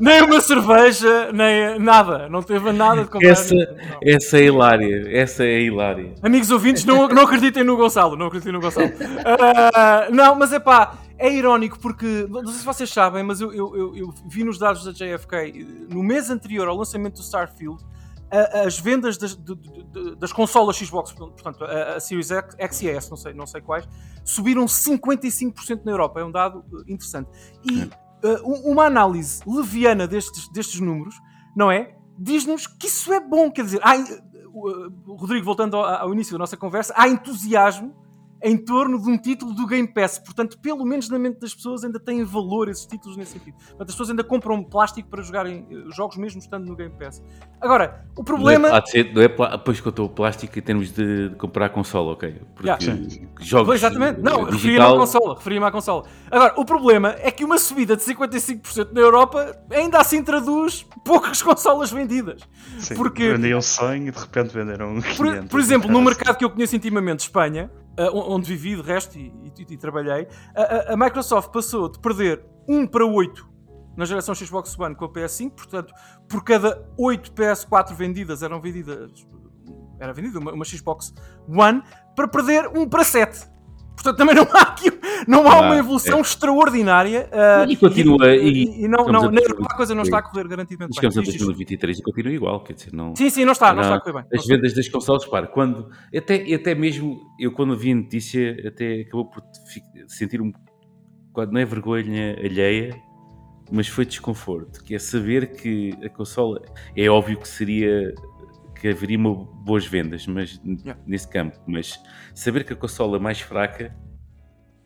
Nem uma cerveja, nem nada. Não teve nada de comprar. Essa, essa é hilária. Essa é hilária. Amigos ouvintes, não, não acreditem no Gonçalo. Não acreditem no Gonçalo. Uh, não, mas é pá, é irónico porque, não sei se vocês sabem, mas eu, eu, eu, eu vi nos dados da JFK, no mês anterior ao lançamento do Starfield, as vendas das, de, de, das consolas Xbox, portanto, a, a Series X, X e S, não sei, não sei quais, subiram 55% na Europa. É um dado interessante. E uh, uma análise leviana destes, destes números, não é? Diz-nos que isso é bom, quer dizer, há, uh, Rodrigo, voltando ao, ao, início da nossa conversa, há entusiasmo em torno de um título do Game Pass. Portanto, pelo menos na mente das pessoas ainda têm valor esses títulos nesse sentido. Portanto, as pessoas ainda compram plástico para jogarem eh, jogos mesmo estando no Game Pass. Agora, o problema... Não é, ser, não é pois que eu estou o plástico em termos de, de comprar console, ok? Porque yeah. jogos pois, exatamente. Não, digital... referia-me à consola. Referia-me à consola. Agora, o problema é que uma subida de 55% na Europa ainda assim traduz poucas consolas vendidas. Sim, porque... vendiam 100 e de repente venderam 500. Por, por exemplo, no mercado que eu conheço intimamente, Espanha, onde vivi de resto e, e, e trabalhei, a, a, Microsoft passou de perder 1 para 8 na geração Xbox One com a PS5, portanto, por cada 8 PS4 vendidas eram vendidas era vendida uma, uma Xbox One para perder 1 para 7. Portanto, também não há aqui não há uma evolução é. extraordinária. Uh, e continua. E, e, não, não, a coisa não está a correr garantidamente bem. Chegamos a 2023 e continua igual. Quer dizer, não, sim, sim, não está, não, está a correr bem. As vendas das consoles, para quando. Até, até mesmo eu, quando vi a notícia, até acabou por sentir um. Quando não é vergonha alheia, mas foi desconforto. Que é saber que a consola. É óbvio que seria que haveria boas vendas mas, yeah. nesse campo, mas saber que a consola mais fraca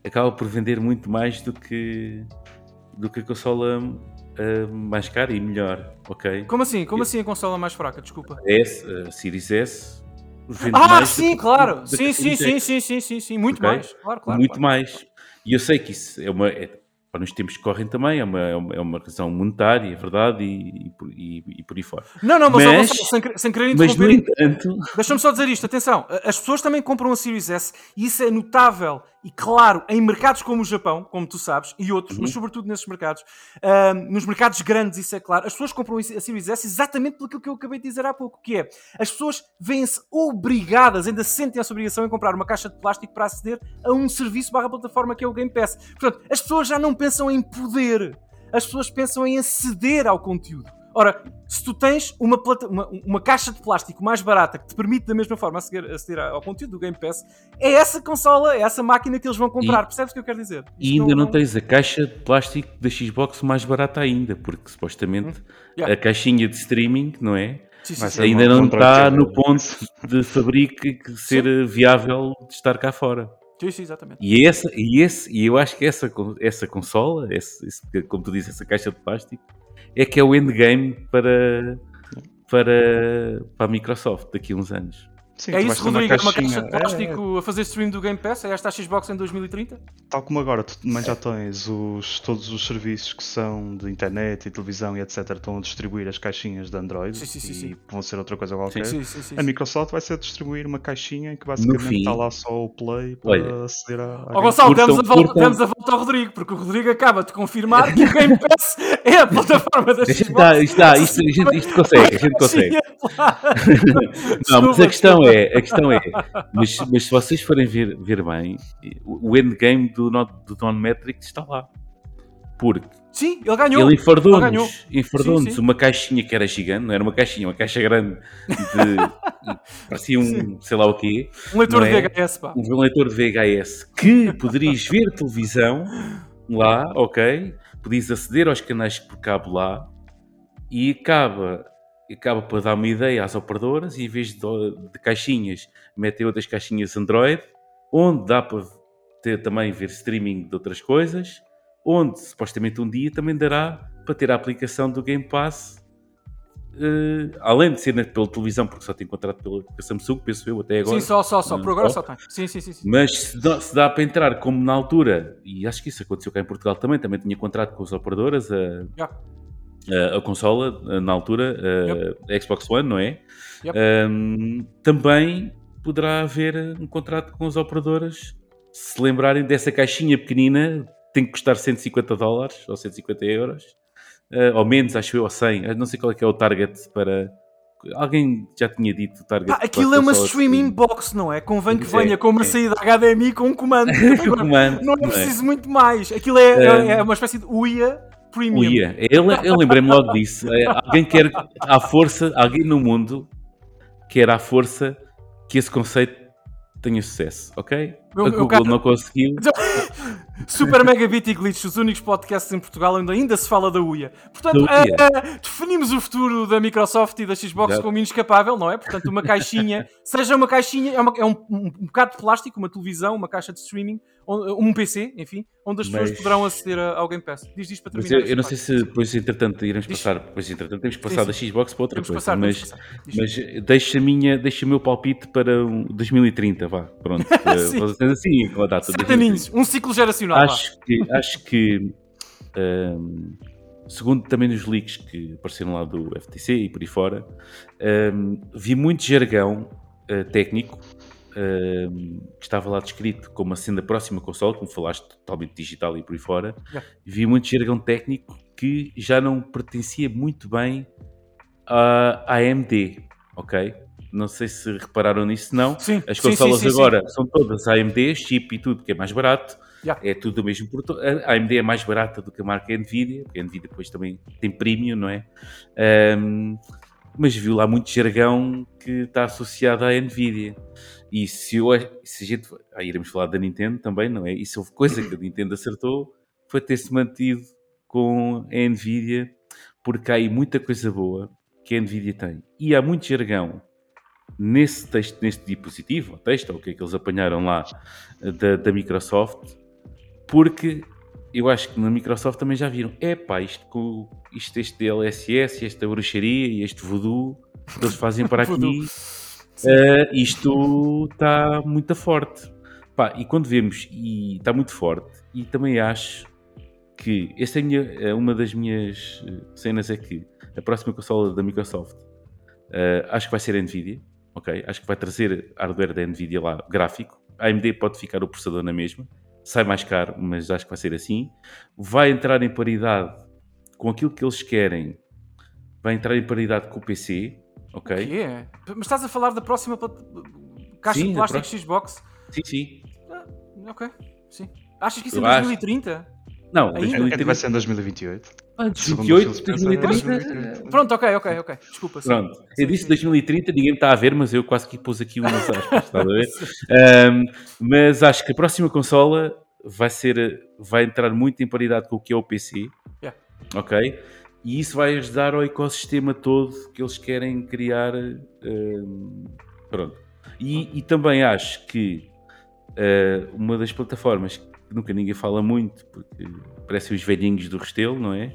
acaba por vender muito mais do que, do que a consola uh, mais cara e melhor, ok? Como assim? Como assim a consola mais fraca? Desculpa. S, a Series S. Ah, sim, claro! Sim, sim, sim, sim, sim, sim, sim, muito okay? mais. Claro, claro. Muito claro. mais. E eu sei que isso é uma. É, para nos tempos que correm também, é uma, é uma, é uma razão monetária, é verdade, e, e, e, por aí fora. Não, não, mas, mas só, sem, sem querer interromper, mas no entanto... deixa-me só dizer isto, atenção, as pessoas também compram a Series S e isso é notável e claro em mercados como o Japão, como tu sabes, e outros, uhum. mas sobretudo nesses mercados, uh, nos mercados grandes isso é claro, as pessoas compram a Series S exatamente pelo que eu acabei de dizer há pouco, que é, as pessoas vêm-se obrigadas, ainda sentem essa obrigação em comprar uma caixa de plástico para aceder a um serviço barra plataforma que é o Game Pass. Portanto, as pessoas já não pensam em poder, as pessoas pensam em aceder ao conteúdo. Ora, se tu tens uma, plata- uma, uma caixa de plástico mais barata que te permite da mesma forma aceder, aceder ao conteúdo do Game Pass, é essa consola, é essa máquina que eles vão comprar. Percebes o que eu quero dizer? E ainda não tens a caixa de plástico da Xbox mais barata ainda, porque supostamente Hum. Yeah. a caixinha de streaming, não é? Sim, sim, sim. ser ainda uma não está no ponto de fabrico e que ser viável de estar cá fora. Sim, sim, exatamente. E, essa, e, esse, e eu acho que essa, essa consola, esse, esse- como tu dizes, essa caixa de plástico, é que é o endgame para, para, para a Microsoft daqui a uns anos. Sim, É isso, uma Rodrigo? É uma caixinha- caixa de é, plástico a fazer stream do Game Pass? É esta a Xbox em 2030? Tal como agora, tu também já tens os, todos os serviços que são de internet e televisão e etc. estão a distribuir as caixinhas de Android Sim, sim, sim, e sim. vão ser outra coisa qualquer. Sim, sim, sim. A sim. Microsoft vai ser distribuir uma caixinha em que basicamente fim- está lá só o Play para Olha, aceder a. a Ó Gonçalo, Curtam- damos a, volta, damos a volta ao Rodrigo, porque o Rodrigo acaba de confirmar que o Game Pass é a plataforma da Isto, Xbox. está, isto, está, isto, a gente- isto consegue, a gente consegue. Não, mas a questão é, a questão é, mas, mas se vocês forem ver, ver bem, o endgame do, do Don Metric está lá. Porque Sim, ele ganhou. ele enfardou-nos enfardou Sim, sim. uma caixinha que era gigante, não era uma caixinha, uma caixa grande de. parecia um sei lá o quê, Um leitor Não de é? VHS, pá. um leitor de VHS que poderias ver televisão lá, ok? Podias aceder aos canais por cabo lá e acaba, acaba por dar uma ideia às operadoras e em vez de, de caixinhas, metem outras caixinhas Android, onde dá para ter, também ver streaming de outras coisas, onde supostamente um dia também dará para ter a aplicação do Game Pass. eh, além de ser na- pela televisão, porque só tem contrato pela, Samsung, penso eu, até agora. Sim, só, só, só. Por agora só. tem. Sim, sim, sim. sim. Mas se dá, se dá para entrar como na altura, e acho que isso aconteceu cá em Portugal também, também tinha contrato com as operadoras, a, Já. A, a consola, a- na altura, a, a Xbox One, não é? Yep. Ahm, também poderá haver um contrato com as operadoras, se lembrarem dessa caixinha pequenina, tem que custar 150 dólares ou 150 euros, ah, ou menos, acho eu, ou 100, Eu não sei qual é que é o target para... Alguém já tinha dito o target Pá, para aquilo é uma streaming de- box, não é? Convém que É, venha com uma é. saída HDMI com um comando. Com comando, não é é? preciso muito mais. Aquilo é, Um, é uma espécie de UIA Premium. O IA. Eu, eu lembrei-me logo disso. É, Alguém quer à força, alguém no mundo quer à força que esse conceito tenha sucesso, ok? Meu- a Google caro- não conseguiu. Super Megabit e Glitch, os únicos podcasts em Portugal onde ainda se fala da UIA. Portanto, UIA. eh, eh, definimos o futuro da Microsoft e da Xbox Exato. como inescapável, não é? Portanto, uma caixinha, seja uma caixinha, é, uma- é um, um, um bocado de plástico, uma televisão, uma caixa de streaming, um PC, enfim, onde as pessoas Mas- poderão aceder a- ao Game Pass. Diz isto para Mas terminar. eu, eu não sei se depois, entretanto, iremos Diz. passar. Depois, entretanto, temos que Sim, passar da sim. Xbox para outra Temos coisa. passar, mas mas deixa, a minha, deixa o meu palpite para um 2030, vá. Pronto. Sim. Vocês assim, com a data. Sete 2030. aninhos, um ciclo geracional. vá. acho que, acho que hum, segundo também nos leaks que apareceram lá do FTC e por aí fora, hum, vi muito jargão uh, técnico hum, que estava lá descrito como sendo a próxima console, como falaste, totalmente digital e por aí fora. Yeah. Vi muito jargão técnico que já não pertencia muito bem à AMD, ok? Não sei se repararam nisso, não. Sim, As consolas sim, sim, agora são todas AMD, chip e tudo, que é mais barato. Yeah. É tudo o mesmo produto. A AMD é mais barata do que a marca Nvidia, porque a Nvidia depois também tem premium, não é? Ahm, mas viu lá muito jargão que está associado à Nvidia. E se, eu, se a gente. Ah, iremos falar da Nintendo também, não é? E se houve coisa que a Nintendo acertou, foi ter-se mantido com a Nvidia, porque há aí muita coisa boa que a Nvidia tem. E há muito jargão nesse texto, neste dispositivo, ou texto, ou o que é que eles apanharam lá eh, da, da Microsoft, porque eu acho que na Microsoft também já viram, é pá, isto, com, isto este DLSS, esta bruxaria e este voodoo que eles fazem para aqui, eh, isto está muito forte. Pá, e quando vemos, e está muito forte, e também acho que esta é minha- é uma das minhas eh, cenas é que a próxima consola da Microsoft eh, acho que vai ser a Nvidia, ok? Acho que vai trazer hardware da Nvidia lá, gráfico. A AMD pode ficar o processador na mesma, sai mais caro, mas acho que vai ser assim. Vai entrar em paridade com aquilo que eles querem, vai entrar em paridade com o PC, ok? Que é? Mas estás a falar da próxima plat- caixa Sim, de plástico próxima. Xbox? Sim, sim. Ok, sim. Achas que isso em Eu acho. 2030? Não, Ainda? É que 2030 vai ser em 2028. Ah, de Segundo 28, o Phil Spencer, 2030. 2030. Pronto, ok, ok, ok. Desculpa. sim. Pronto, eu disse sim. 2030, ninguém me está a ver, mas eu quase que pus aqui umas aspas, está a ver? Ahm, mas acho que a próxima consola vai ser, vai entrar muito em paridade com o que é o PC, Yeah. ok? E isso vai ajudar ao ecossistema todo que eles querem criar. ahm, pronto. E, e também acho que ah, uma das plataformas que nunca ninguém fala muito, porque parecem os velhinhos do Restelo, não é?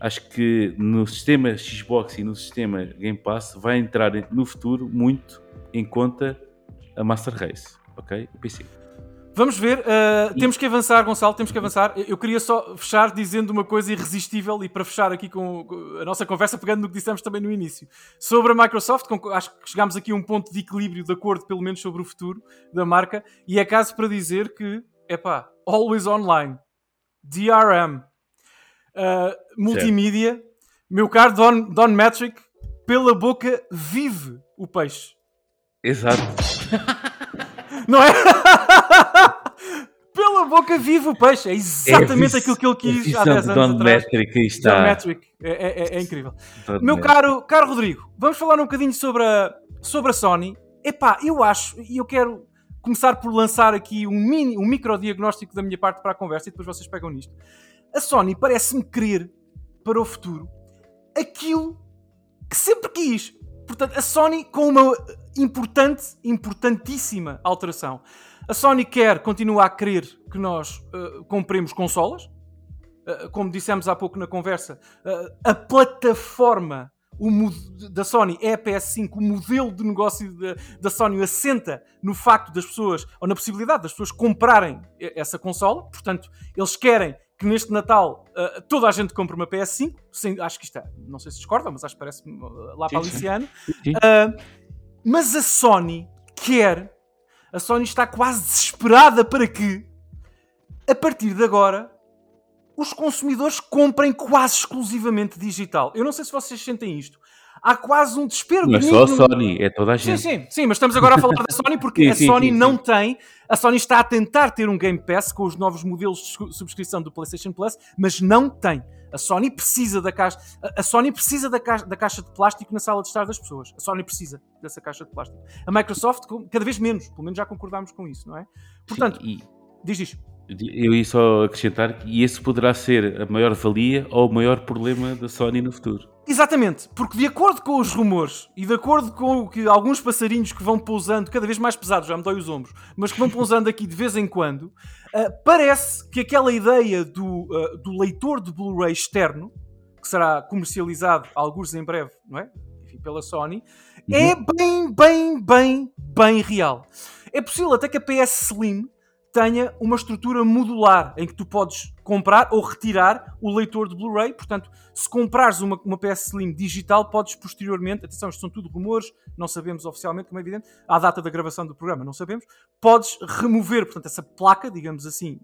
Acho que no sistema Xbox e no sistema Game Pass vai entrar no futuro muito em conta a Master Race, ok? O PC. Vamos ver, uh, E- temos que avançar, Gonçalo, temos que avançar. Eu- queria só fechar dizendo uma coisa irresistível e para fechar aqui com a nossa conversa, pegando no que dissemos também no início. Sobre a Microsoft, com- acho que chegámos aqui a um ponto de equilíbrio, de acordo pelo menos sobre o futuro da marca, e é caso para dizer que, epá, always online, DRM, uh, multimídia, meu caro Don, Don Metric, pela boca vive o peixe. Exato. Não é? Pela boca vive o peixe. É exatamente É aquilo que ele quis há 10 de anos Don atrás. Metric, está. Metric. É, é- é- é incrível. Don Meu Metric. caro, caro Rodrigo, vamos falar um bocadinho sobre a, sobre a Sony. Epá, eu acho, e eu quero começar por lançar aqui um, mini, um microdiagnóstico da minha parte para a conversa e depois vocês pegam nisto. A Sony parece-me querer para o futuro aquilo que sempre quis. Portanto, a Sony com uma importante, importantíssima alteração. A Sony quer, continua a querer que nós eh, compremos consolas. Eh, como dissemos há pouco na conversa, eh, a plataforma da Sony é a PS5, o modelo de negócio da, da Sony assenta no facto das pessoas, ou na possibilidade das pessoas comprarem essa consola. Portanto, eles querem que neste Natal eh, toda a gente compre uma PS5. Sem- acho que isto é, não sei se discordam, mas acho que parece lá para Sim, sim. Aliciano. Sim. Mas a Sony quer, a Sony está quase desesperada para que, a partir de agora, os consumidores comprem quase exclusivamente digital. Eu não sei se vocês sentem isto. Há quase um desespero. Não é só a Sony, é toda a Sim, gente. sim, sim, mas estamos agora a falar da Sony porque Sim, a sim, Sony sim, não sim. tem. A Sony está a tentar ter um Game Pass com os novos modelos de su- subscrição do PlayStation Plus, mas não tem. A Sony precisa da caixa. a- Sony precisa da caixa, da caixa de plástico na sala de estar das pessoas. A Sony precisa dessa caixa de plástico. A Microsoft, cada vez menos. Pelo menos já concordámos com isso, não é? Portanto, E diz isto. Eu ia só acrescentar que esse poderá ser a maior valia ou o maior problema da Sony no futuro. Exatamente, porque de acordo com os rumores e de acordo com o que alguns passarinhos que vão pousando, cada vez mais pesados, já me dói os ombros, mas que vão pousando aqui de vez em quando, ah, parece que aquela ideia do, ah, do leitor de Blu-ray externo, que será comercializado alguns em breve, não é? Enfim, pela Sony, é bem, bem, bem, bem real. É possível até que a PS Slim tenha uma estrutura modular em que tu podes comprar ou retirar o leitor de Blu-ray. Portanto, se comprares uma, uma PS Slim digital, podes posteriormente, atenção, isto são tudo rumores, não sabemos oficialmente, como é evidente, à data da gravação do programa, não sabemos, podes remover, portanto, essa placa, digamos assim,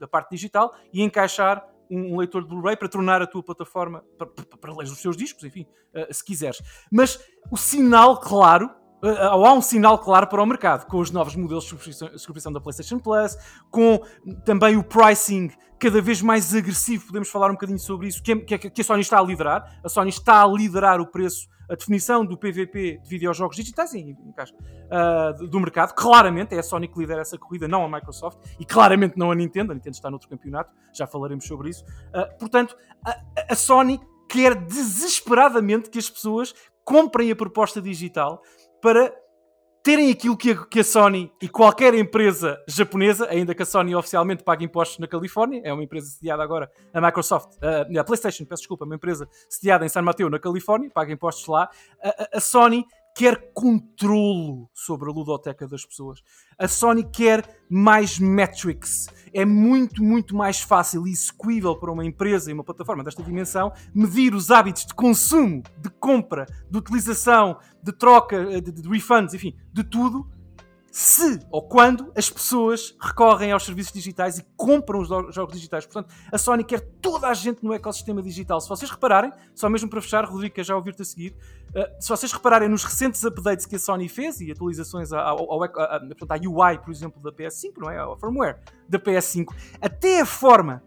da parte digital e encaixar um, leitor de Blu-ray para tornar a tua plataforma para, para, para ler os seus discos, enfim, eh, se quiseres. Mas o sinal claro, há um sinal claro para o mercado, com os novos modelos de subscrição, subscrição da PlayStation Plus, com também o pricing cada vez mais agressivo, podemos falar um bocadinho sobre isso, que, é- é- que a Sony está a liderar. A Sony está a liderar o preço, a definição do PVP de videojogos digitais em, caixa, ah, do do mercado. Claramente é a Sony que lidera essa corrida, não a Microsoft, e claramente não a Nintendo. A Nintendo está noutro campeonato, já falaremos sobre isso. Ah, portanto, a, a Sony quer desesperadamente que as pessoas comprem a proposta digital para terem aquilo que a, que a Sony e qualquer empresa japonesa, ainda que a Sony oficialmente pague impostos na Califórnia, é uma empresa sediada agora, a Microsoft, a, a PlayStation, peço desculpa, uma empresa sediada em San Mateo, na Califórnia, paga impostos lá, a, a- a Sony quer controlo sobre a ludoteca das pessoas. A Sony quer mais metrics. É muito, muito mais fácil e execuível para uma empresa e uma plataforma desta dimensão medir os hábitos de consumo, de compra, de utilização, de troca, eh, de, de refunds, enfim, de tudo, se ou quando as pessoas recorrem aos serviços digitais e compram os jogos digitais. Portanto, a Sony quer toda a gente no ecossistema digital. Se vocês repararem, só mesmo para fechar, Rodrigo, quer já ouvir-te a seguir, eh, se vocês repararem nos recentes updates que a Sony fez e atualizações ao, a- a- à UI, por exemplo, da PS5, não é? Ao firmware da PS5, até a forma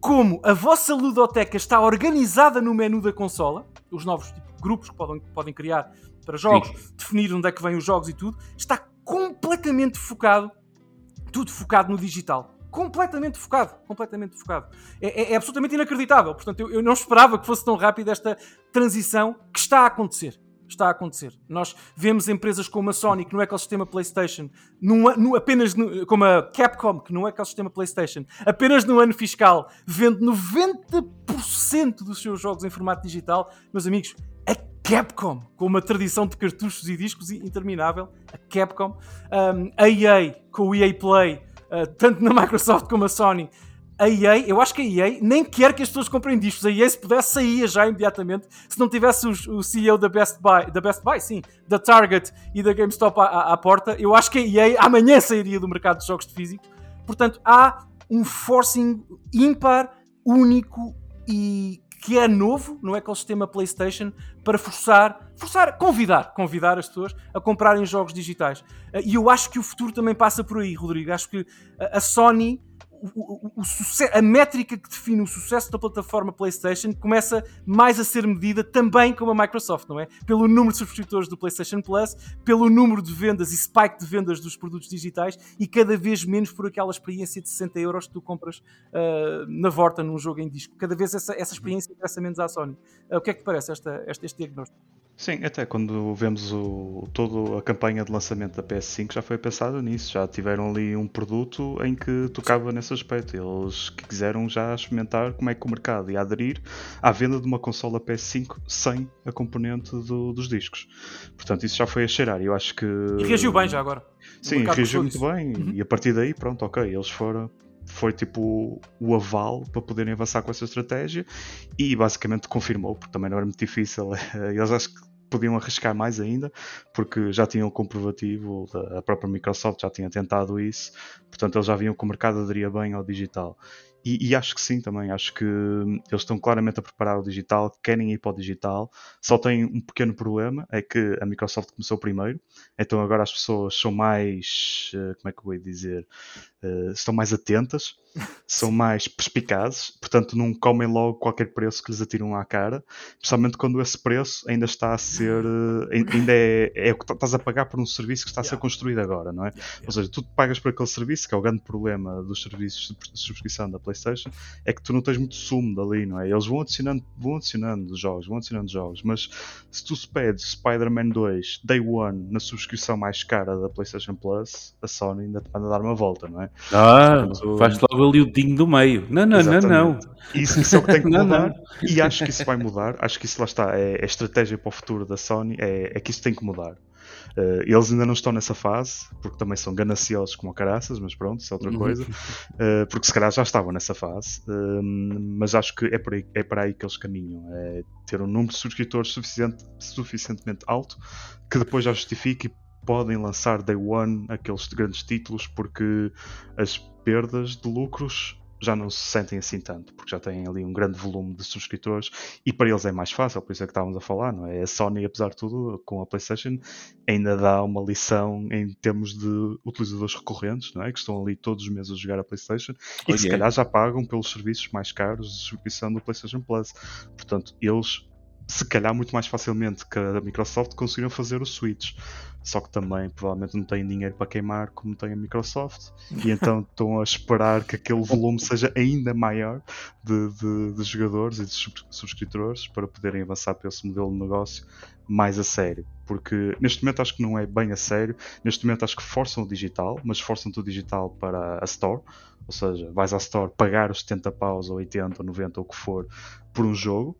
como a vossa ludoteca está organizada no menu da consola, os novos tipo, grupos que podem, podem criar para jogos, Sim. definir onde é que vêm os jogos e tudo, está completamente focado, tudo focado no digital. Completamente focado, completamente focado. É, é, é absolutamente inacreditável. Portanto, eu, eu não esperava que fosse tão rápida esta transição que está a acontecer está a acontecer. Nós vemos empresas como a Sony, que no ecossistema PlayStation, num, no, apenas no, como a Capcom, que no ecossistema PlayStation, apenas no ano fiscal, vende 90% dos seus jogos em formato digital. Meus amigos, Capcom, com uma tradição de cartuchos e discos interminável, a Capcom, um, a EA, com o EA Play, uh, tanto na Microsoft como a Sony, a EA, eu acho que a EA nem quer que as pessoas comprem discos. A EA, se pudesse, saía já imediatamente. Se não tivesse o, o CEO da Best Buy, da Best Buy, sim, da Target e da GameStop à, à, à, porta, eu acho que a EA amanhã sairia do mercado de jogos de físicos. Portanto, há um forcing ímpar, único e que é novo no ecossistema PlayStation para forçar, forçar, convidar, convidar as pessoas a comprarem jogos digitais. E eu acho que o futuro também passa por aí, Rodrigo. Acho que a Sony o, o, a métrica que define o sucesso da plataforma PlayStation começa mais a ser medida também como a Microsoft, não é? Pelo número de subscritores do PlayStation Plus, pelo número de vendas e spike de vendas dos produtos digitais e cada vez menos por aquela experiência de 60 euros que tu compras uh, na Vorta num jogo em disco. Cada vez essa, essa experiência interessa menos à Sony. Uh, o que é que te parece esta, este, este diagnóstico? Sim, até quando vemos o, toda a campanha de lançamento da PS5 já foi pensado nisso, já tiveram ali um produto em que tocava nesse aspecto. Eles quiseram já experimentar como é que o mercado ia aderir à venda de uma consola PS5 sem a componente do, dos discos. Portanto, isso já foi a cheirar. Eu acho que. E reagiu bem já agora. Sim, reagiu muito bem uhum. e a partir daí, pronto, ok, eles foram foi tipo o aval para poderem avançar com essa estratégia e basicamente confirmou, porque também não era muito difícil. Eles acho que podiam arriscar mais ainda, porque já tinham o comprovativo, a própria Microsoft já tinha tentado isso, portanto eles já viam que o mercado aderia bem ao digital. E, e, acho que sim também, acho que eles estão claramente a preparar o digital, querem ir para o digital, só tem um pequeno problema, é que a Microsoft começou primeiro, então agora as pessoas são mais, eh, como é que eu vou dizer, uh, estão mais atentas, são mais perspicazes, portanto não comem logo qualquer preço que lhes atiram à cara, especialmente quando esse preço ainda está a ser, uh, ainda é, é o que estás a pagar por um serviço que está a ser construído agora, não é? Ou seja, tu pagas por aquele serviço, que é o grande problema dos serviços de subscrição da PlayStation, é que tu não tens muito sumo dali, não é? Eles vão adicionando, vão adicionando jogos, vão adicionando jogos, mas se tu se pedes Spider-Man 2 Day One na subscrição mais cara da PlayStation Plus, a Sony ainda te manda dar uma volta, não é? Ah, Portanto, faz logo ali o dinho do meio. Não, não, Exatamente. não, não. Isso, isso é o que tem que mudar. não, não. E acho que isso vai mudar. Acho que isso lá está. É, é estratégia para o futuro da Sony. É, é que isso tem que mudar. Uh, eles ainda não estão nessa fase, porque também são gananciosos como caraças, mas pronto, isso é outra uhum. coisa. Uh, porque se calhar já estavam nessa fase. Uh, mas acho que é, por aí, é para aí que eles caminham. É ter um número de subscritores suficiente, suficientemente alto que depois já justifique e podem lançar day one aqueles grandes títulos porque as perdas de lucros já não se sentem assim tanto, porque já têm ali um grande volume de subscritores e para eles é mais fácil, por isso é que estávamos a falar, não é? A Sony, apesar de tudo, com a PlayStation, ainda dá uma lição em termos de utilizadores recorrentes, não é? Que estão ali todos os meses a jogar a PlayStation e que se calhar já pagam pelos serviços mais caros de subscrição do PlayStation Plus. Portanto, eles se calhar muito mais facilmente que a Microsoft conseguiram fazer o Switch. Só que também provavelmente não têm dinheiro para queimar como tem a Microsoft e então estão a esperar que aquele volume seja ainda maior de, de, de jogadores e de subscritores para poderem avançar para esse modelo de negócio mais a sério. Porque neste momento acho que não é bem a sério, neste momento acho que forçam o digital, mas forçam o digital para a Store, ou seja, vais à Store pagar os 70 paus ou 80 ou 90 ou o que for por um jogo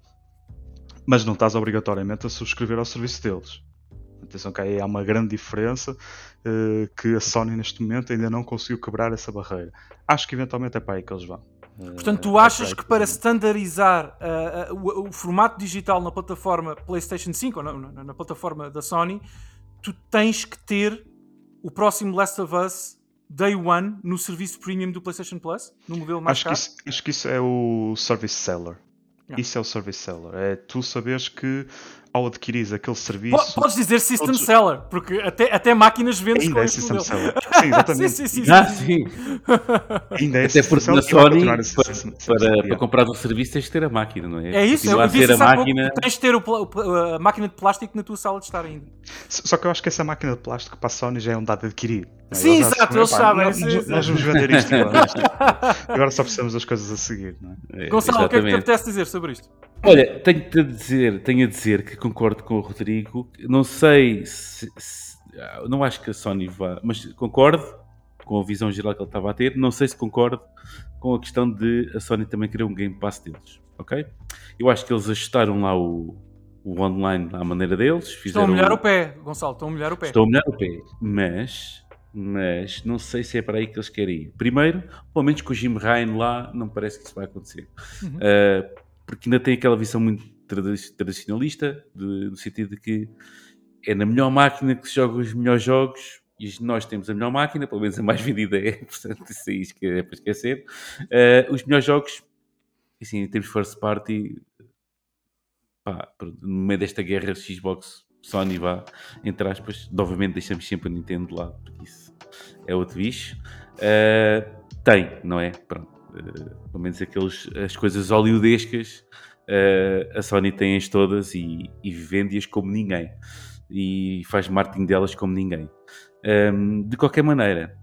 mas não estás obrigatoriamente a subscrever ao serviço deles. Atenção que aí há uma grande diferença uh, que a Sony neste momento ainda não conseguiu quebrar essa barreira. Acho que eventualmente é para aí que eles vão. Portanto, tu eh, achas é que para standardizar uh, o, o, formato digital na plataforma PlayStation 5 ou na, na, na, plataforma da Sony, tu tens que ter o próximo Last of Us Day One no serviço premium do PlayStation Plus, no modelo mais acho caro? Que isso, acho que isso é o Service Seller. Isso é o service seller. É tu saberes que ao adquirir aquele serviço. Podes dizer system todos- seller, porque até, até máquinas vendes Ainda com é este system modelo. seller. Sim, exatamente. sim, sim, sim, Ah, sim. Ainda é Até porque na Sony, para, para, seller. para comprar um serviço, tens de ter a máquina, não é? É isso, Continua eu a disse pouco, máquina. tu tens de ter o o a máquina de plástico na tua sala de estar ainda. Só que eu acho que essa máquina de plástico para a Sony já é um dado adquirido. Sim, exato, eles sabem, Nós, vamos vender isto agora. Agora só precisamos das coisas a seguir. Não é? É, Gonçalo, o que é que te apetece dizer sobre isto? Olha, tenho-te a dizer, tenho a dizer que concordo com o Rodrigo. Não sei se, se- ah, não acho que a Sony vá, mas concordo com a visão geral que ele estava a ter. Não sei se concordo com a questão de a Sony também querer um Game Pass deles, ok? Eu acho que eles ajustaram lá o, o online à maneira deles. Estão a Fizeram molhar o pé, Gonçalo, estão a molhar o pé. Estou a molhar o pé, mas, mas não sei se é para aí que eles querem ir. Primeiro, pelo menos com o Jim Ryan lá, não parece que isso vai acontecer. Uhum. Uh, porque ainda tem aquela visão muito tradi- tradicionalista, de- no sentido de que é na melhor máquina que se joga os melhores jogos e nós temos a melhor máquina, pelo menos a mais vendida é, portanto, isso aí que é para esquecer. Uh, os melhores jogos, assim, em termos de first party, pá, no meio desta guerra Xbox Sony vá, entre aspas, novamente deixamos sempre a Nintendo de lado, porque isso é outro bicho. Uh, tem, não é? Pronto. Uh, pelo menos aqueles, as coisas hollywoodescas, uh, a Sony tem-as todas e, e vende-as como ninguém. E faz marketing delas como ninguém. Um, de qualquer maneira,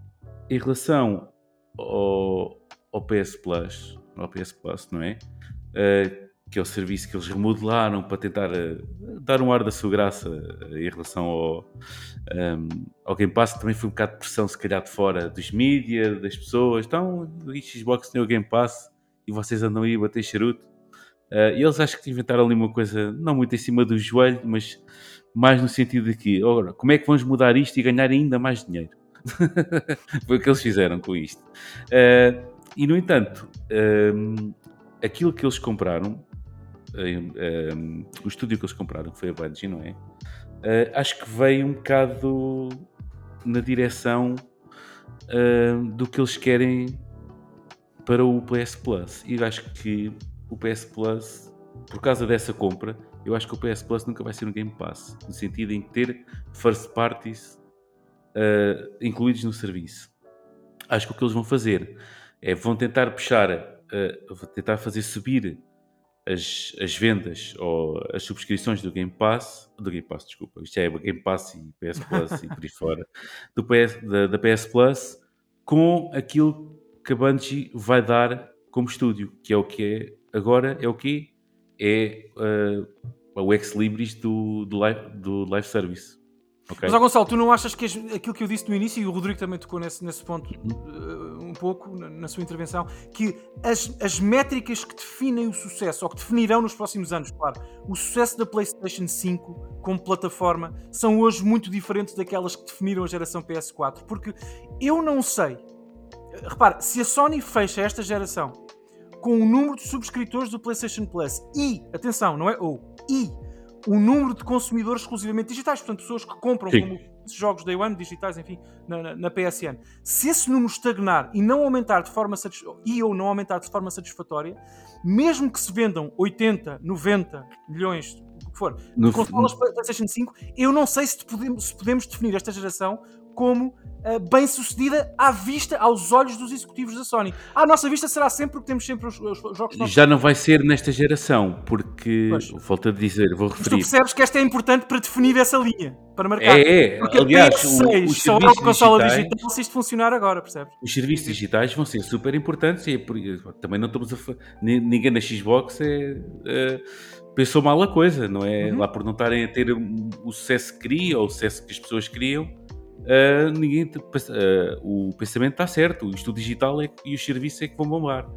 em relação ao, ao PS Plus, ao PS Plus, não é? Uh, que é o serviço que eles remodelaram para tentar uh, dar um ar da sua graça uh, em relação ao, um, ao Game Pass. Também foi um bocado de pressão, se calhar, de fora dos mídia, das pessoas. Então, o Xbox tem o Game Pass e vocês andam aí a bater charuto. Uh, eles acho que inventaram ali uma coisa, não muito em cima do joelho, mas mais no sentido de que, agora, como é que vamos mudar isto e ganhar ainda mais dinheiro? foi o que eles fizeram com isto. E, no entanto, um, aquilo que eles compraram, um, o estúdio que eles compraram, que foi a Bungie, não é? Uh, acho que veio um bocado na direção uh, do que eles querem para o PS Plus. E acho que o PS Plus, por causa dessa compra, eu acho que o PS Plus nunca vai ser um Game Pass, no sentido em ter first parties uh, incluídos no serviço. Acho que o que eles vão fazer é vão tentar puxar, uh, tentar fazer subir as, as vendas ou as subscrições do Game Pass, do Game Pass, desculpa, isto é Game Pass e PS Plus e por aí fora, do PS, da, da PS Plus, com aquilo que a Bungie vai dar como estúdio, que é o que é agora, é o que é uh, o Ex Libris do, do, live, do live service. Okay? Mas, Gonçalo, tu não achas que aquilo que eu disse no início, e o Rodrigo também tocou nesse, nesse ponto uh, um pouco na, na sua intervenção, que as, as métricas que definem o sucesso, ou que definirão nos próximos anos, claro, o sucesso da PlayStation 5 como plataforma, são hoje muito diferentes daquelas que definiram a geração PS4. Porque eu não sei, repara, se a Sony fecha esta geração com o número de subscritores do PlayStation Plus e, atenção, não é ou, e o número de consumidores exclusivamente digitais, portanto, pessoas que compram jogos Day One, digitais, enfim, na, na- na PSN. Se esse número estagnar e não aumentar de forma e ou não aumentar de forma satisfatória, mesmo que se vendam 80, 90 milhões, o que for, No- de consolas PlayStation 5, eu não sei se podemos, se podemos definir esta geração como ah, bem sucedida à vista, aos olhos dos executivos da Sony. À nossa vista será sempre porque temos sempre os, os jogos novos. Já não vai ser nesta geração, porque, Pois. volto a dizer, vou Mas tu referir. percebes que esta é importante para definir essa linha, para marcar. É, é. Porque Aliás, a o- PS6 os só é consola digital se isto funcionar agora, percebes? Os serviços digitais vão ser super importantes e é também não estamos a ninguém na Xbox é, é, pensou mal a coisa, não é? Uhum. Lá por não estarem a ter o o sucesso que queria ou o sucesso que as pessoas queriam, ah, ninguém te- ah, o pensamento está certo, isto digital é, e os serviços é que vão bombar.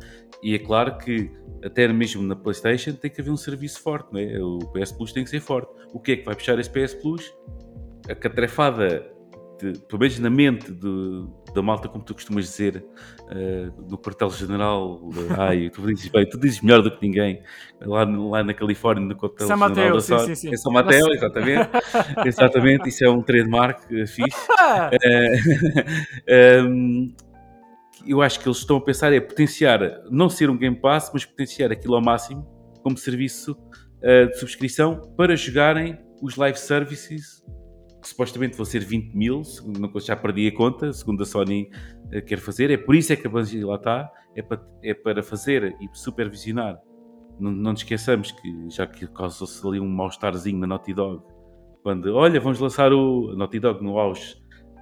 E é claro que até mesmo na Playstation tem que haver um serviço forte, não é? O PS Plus tem que ser forte. O que é que vai puxar esse PS Plus? A catrefada, de, pelo menos na mente de- da malta, como tu costumas dizer, eh, do quartel-general, de- ai, tu dizes bem, tu dizes melhor do que ninguém, lá, lá na Califórnia, no quartel-general Mateo, da sim, sim, sim. É São Mateo, Nossa. exatamente. exatamente, isso é um trademark eh, fixe. Ah, Um, eu acho que eles estão a pensar é potenciar, não ser um Game Pass, mas potenciar aquilo ao máximo como serviço uh, de subscrição para jogarem os live services que supostamente vão ser 20 mil, segundo, já perdi a conta, segundo a Sony uh, quer fazer. É por isso é que a Bungie lá está, é para, é para fazer e supervisionar. Não, não nos esqueçamos que já que causou-se ali um mal-estarzinho na Naughty Dog, quando, olha, vamos lançar o Naughty Dog no auge,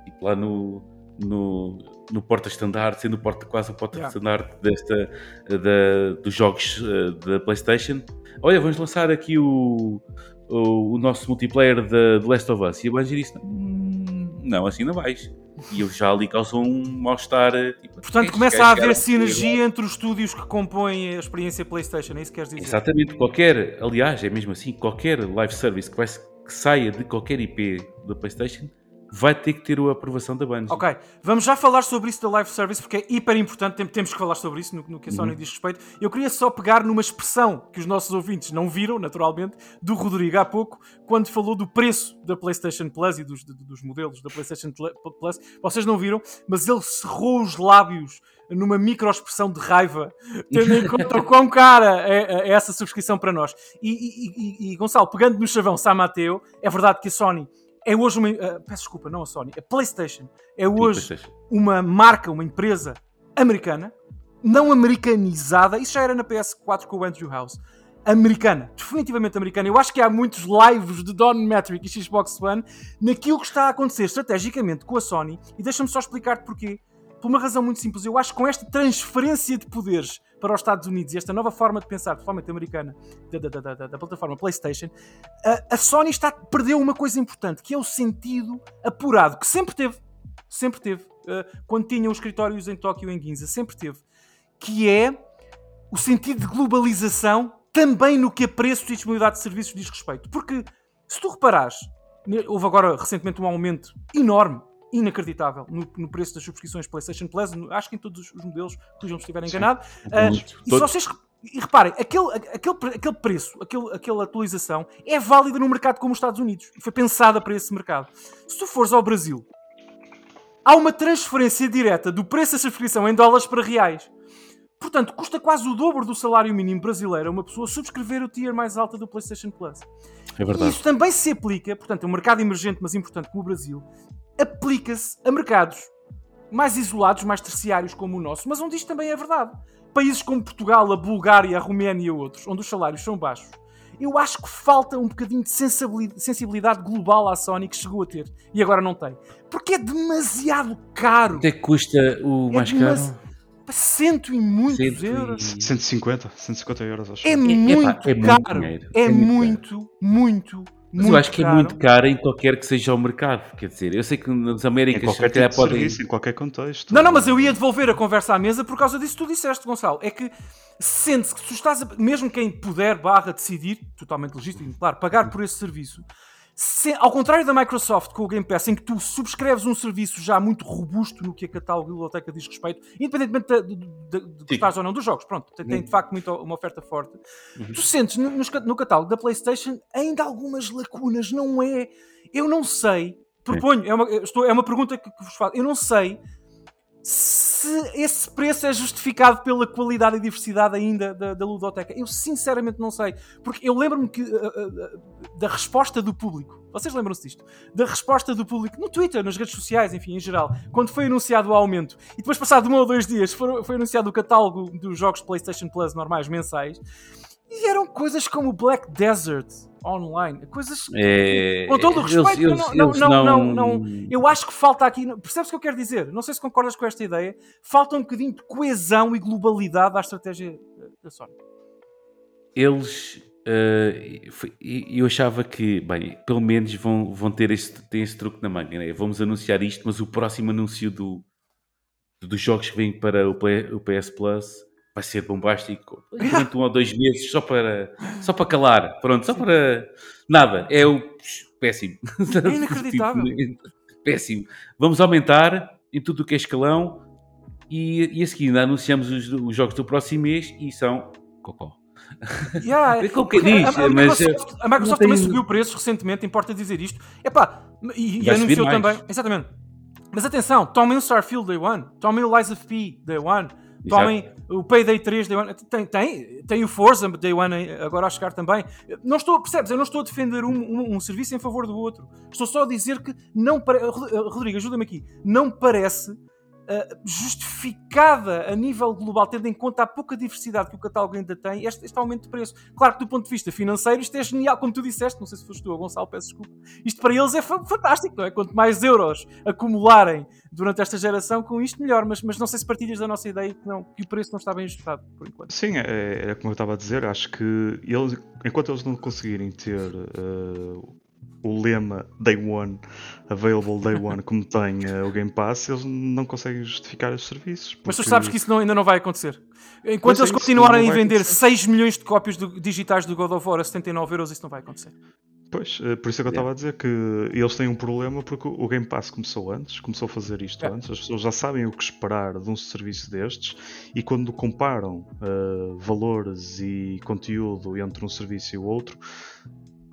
tipo lá no, no, no porta-estandarte, sendo porta, quase o porta-estandarte yeah. desta, da, dos jogos uh, da PlayStation. Olha, vamos lançar aqui o, o, o nosso multiplayer de, de Last of Us. E a Bungie disse: hum, Não, assim não vais. E eu já ali causou um mal-estar. Eh, tipo, Portanto, começa a haver sinergia entre os estúdios que compõem a experiência PlayStation, é isso que queres dizer? Exatamente, qualquer, aliás, é mesmo assim, qualquer live service que, vai, que saia de qualquer IP da PlayStation vai ter que ter a aprovação da Bungie. Ok, vamos já falar sobre isso da live service porque é hiper importante, temos que falar sobre isso no, no que a Sony uhum. diz respeito. Eu queria só pegar numa expressão que os nossos ouvintes não viram, naturalmente, do Rodrigo há pouco, quando falou do preço da PlayStation Plus e dos, dos modelos da PlayStation Plus. Vocês não viram, mas ele cerrou os lábios numa microexpressão de raiva, tendo em conta o quão cara é, é, essa subscrição para nós. E, e, e, e Gonçalo, pegando no chavão San Mateo, é verdade que a Sony é hoje uma. Uh, peço desculpa, não a Sony, a PlayStation é hoje PlayStation. uma marca, uma empresa americana, não americanizada. Isso já era na PS4 com o Andrew House. Americana, definitivamente americana. Eu acho que há muitos lives de Don Metric e Xbox One naquilo que está a acontecer estrategicamente com a Sony. E deixa-me só explicar-te porquê. Por uma razão muito simples. Eu acho que com esta transferência de poderes para os Estados Unidos e esta nova forma de pensar, principalmente americana, da, da, da, da plataforma PlayStation, a, a, Sony está, perdeu uma coisa importante, que é o sentido apurado, que sempre teve, sempre teve, uh, quando tinha os escritórios em Tóquio em Ginza, sempre teve, que é o sentido de globalização também no que a preço e disponibilidade de serviços diz respeito. Porque, se tu reparares, houve agora recentemente um aumento enorme inacreditável no, no, preço das subscrições PlayStation Plus, acho que em todos os modelos, corrijam se estiver enganado. Uh, e se vocês e reparem, aquele, aquele, aquele preço, aquele, aquela atualização é válida no mercado como os Estados Unidos e foi pensada para esse mercado. Se tu fores ao Brasil, há uma transferência direta do preço da subscrição em dólares para reais. Portanto, custa quase o dobro do salário mínimo brasileiro a uma pessoa subscrever o tier mais alto do PlayStation Plus. É verdade. E isso também se aplica, portanto, é um mercado emergente, mas importante como o Brasil, aplica-se a mercados mais isolados, mais terciários como o nosso, mas onde isto também é verdade. Países como Portugal, a Bulgária, a Roménia e outros, onde os salários são baixos, eu acho que falta um bocadinho de sensibilidade global à Sony que chegou a ter e agora não tem. Porque é demasiado caro. Quanto é que custa o é mais caro? Cento e muitos Cento euros. 150, 150 euros, acho. É, é muito é, caro. Muito é, é, muito, muito, mas eu acho que caro. é muito caro em qualquer que seja o mercado. Quer dizer, eu sei que nas Américas em qualquer tipo podem... serviço, em qualquer contexto. Não, não, mas eu ia devolver a conversa à mesa por causa disso que tu disseste, Gonçalo. É que sente-se que tu estás, a... mesmo quem puder, barra, decidir, totalmente legítimo, claro, pagar por esse serviço, se, ao contrário da Microsoft com o Game Pass, em que tu subscreves um serviço já muito robusto no que a catálogo e biblioteca diz respeito, independentemente de, de, de, de gostares ou não dos jogos, pronto, tem, tem de facto muito, uma oferta forte. Uhum. Tu sentes no, no, catálogo da PlayStation ainda algumas lacunas, não é? Eu não sei, proponho, é uma, estou, é uma pergunta que, que vos faço, eu não sei se esse preço é justificado pela qualidade e diversidade ainda da, da ludoteca. Eu sinceramente não sei. Porque eu lembro-me que uh, uh, da resposta do público. Vocês lembram-se disto? Da resposta do público no Twitter, nas redes sociais, enfim, em geral, quando foi anunciado o aumento e depois, passado um ou dois dias, foi, foi anunciado o catálogo dos jogos PlayStation Plus normais mensais. E eram coisas como Black Desert online, coisas é, com todo o respeito, eles, não, eles não, não, não, não, eu acho que falta aqui, percebes o que eu quero dizer? Não sei se concordas com esta ideia, falta um bocadinho de coesão e globalidade à estratégia da Sony. Eles, uh, eu achava que, bem, pelo menos vão, vão ter este, ter este truque na manga, né? vamos anunciar isto, mas o próximo anúncio do, dos jogos que vêm para o, o PS Plus vai ser bombástico durante um ou dois meses só para, só para calar. Pronto, só para. Nada. É o. Péssimo. É inacreditável. Péssimo. Vamos aumentar em tudo o que é escalão e, e a seguir ainda anunciamos os, os jogos do próximo mês e são cocó. Yeah, é como que diz, a, a, mas, Microsoft, a Microsoft também tem... subiu preços recentemente, importa dizer isto. Epá, e, e anunciou também. Exatamente. Mas atenção, tomem o Starfield Day One, tomem o Lies of P Day One, tomem o Payday 3 Day One, tem, tem, tem o Forza Day One agora a chegar também. Não estou, percebes? Eu não estou a defender um, um, um serviço em favor do outro. Estou só a dizer que não parece. Rodrigo, ajuda-me aqui. Não parece justificada a nível global, tendo em conta a pouca diversidade que o catálogo ainda tem, este, este, aumento de preço. Claro que do ponto de vista financeiro isto é genial, como tu disseste, não sei se foste tu, Gonçalo, peço desculpa. Isto para eles é fantástico, não é? Quanto mais euros acumularem durante esta geração, com isto melhor, mas, mas não sei se partilhas da nossa ideia que, não, que o preço não está bem ajustado, por enquanto. Sim, é, é como eu estava a dizer, acho que eles, enquanto eles não conseguirem ter uh, o lema Day One, Available Day One, como tem uh, o Game Pass, eles não conseguem justificar os serviços. Porque... Mas tu sabes que isso não, ainda não vai acontecer. Enquanto eles continuarem a vender acontecer. 6 milhões de cópias do, digitais do God of War a 79 euros, isso não vai acontecer. Pois, eh, por isso é que eu estava a dizer que eles têm um problema porque o Game Pass começou antes, começou a fazer isto é. antes, as pessoas já sabem o que esperar de um serviço destes e quando comparam uh, valores e conteúdo entre um serviço e o outro,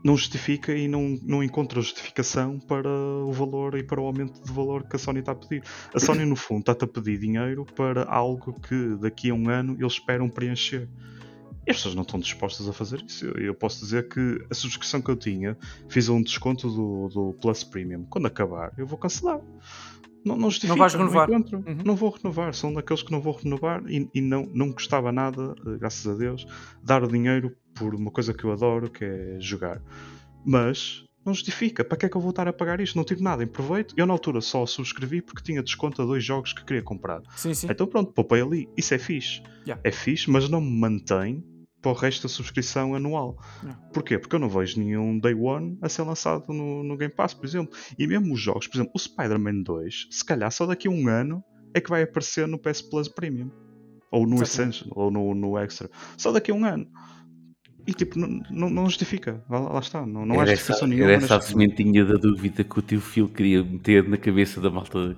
não justifica e não, não encontra justificação para o valor e para o aumento de valor que a Sony está a pedir. A Sony, no fundo, está-te a pedir dinheiro para algo que daqui a um ano eles esperam preencher. E as pessoas não estão dispostas a fazer isso. Eu posso dizer que a subscrição que eu tinha fiz um desconto do, do Plus Premium. Quando acabar, eu vou cancelar. Não, não justifica, não vais renovar. Não, uhum. não, vou renovar. São daqueles que não vou renovar e, e não, não gostava nada, eh, graças a Deus, dar o dinheiro por uma coisa que eu adoro, que é jogar. Mas não justifica. Para que é que eu vou estar a pagar isto? Não tive nada em proveito. Eu na altura só subscrevi porque tinha desconto a dois jogos que queria comprar. Sim, sim. Então pronto, poupei ali. Isso é fixe. Yeah. É fixe, mas não me mantém para o resto da subscrição anual. Yeah. Porquê? Porque eu não vejo nenhum Day One a ser lançado no, no Game Pass, por exemplo. E mesmo os jogos, por exemplo, o Spider-Man 2, se calhar só daqui a um ano é que vai aparecer no PS Plus Premium. Ou no Essential, ou no, no Extra. Só daqui a um ano. E tipo, não, não, não justifica. Lá, lá, está. Não, não há justificação nenhuma. Era essa a sementinha da dúvida que o teu filho queria meter na cabeça da malta.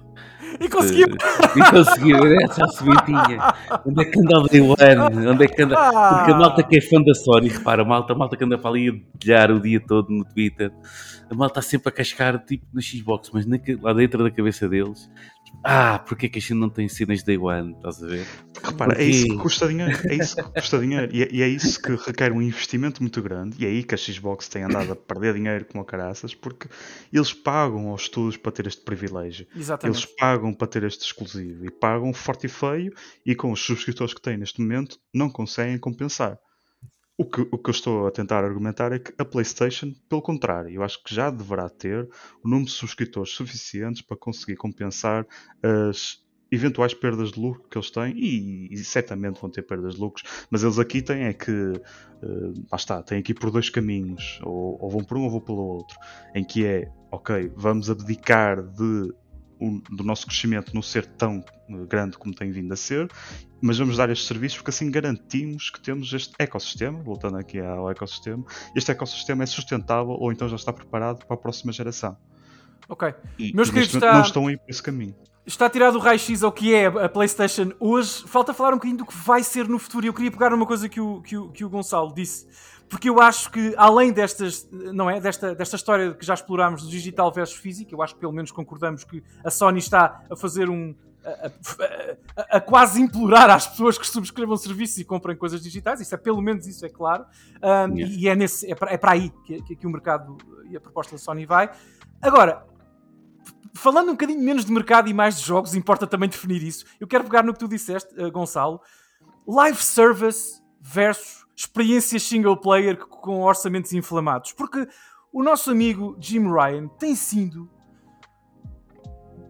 E conseguiu! E conseguiu, era essa a sementinha. Onde é que anda o Day One? Onde é que anda? Porque a malta que é fã da Sony, repara, a malta, a malta que anda para ali a bilhar o dia todo no Twitter, a malta está sempre a cascar tipo no Xbox, mas na, lá dentro da cabeça deles ah, porque é que a gente não tem cenas Day One? Estás a ver? Repara, porque... é isso que custa dinheiro. É isso que custa dinheiro. E é, e é, isso que requer um investimento muito grande. E é aí que a Xbox tem andado a perder dinheiro como a caraças, porque eles pagam aos estudos para ter este privilégio. Exatamente. Eles pagam para ter este exclusivo. E pagam forte e feio. E com os subscritores que têm neste momento, não conseguem compensar. O que, o que eu estou a tentar argumentar é que a PlayStation, pelo contrário, eu acho que já deverá ter o número de subscritores suficientes para conseguir compensar as eventuais perdas de lucro que eles têm e, e certamente vão ter perdas de lucros, mas eles aqui têm é que uh, lá está, têm aqui por dois caminhos, ou, ou vão por um ou vão pelo outro, em que é ok, vamos abdicar de do nosso crescimento não ser tão eh, grande como tem vindo a ser, mas vamos dar estes serviços porque assim garantimos que temos este ecossistema, voltando aqui ao ecossistema, este ecossistema é sustentável ou então já está preparado para a próxima geração. Ok. E, Meus queridos, está... não estão aí por esse caminho. Está tirado o raio-x ao que é a PlayStation hoje. Falta falar um bocadinho do que vai ser no futuro. E eu queria pegar numa coisa que o, que o, que o Gonçalo disse porque eu acho que além destas, não é, desta, desta história que já explorámos do digital versus físico, eu acho que pelo menos concordamos que a Sony está a fazer um a, a, a, quase implorar às pessoas que subscrevam serviços e comprem coisas digitais, isso é pelo menos isso é claro, um, yeah. e é, nesse, é, para, é para aí que, que, que, o mercado e a proposta da Sony vai. Agora, falando um bocadinho menos de mercado e mais de jogos, importa também definir isso. Eu quero pegar no que tu disseste, uh, Gonçalo, live service versus experiências single player com orçamentos inflamados. Porque o nosso amigo Jim Ryan tem sido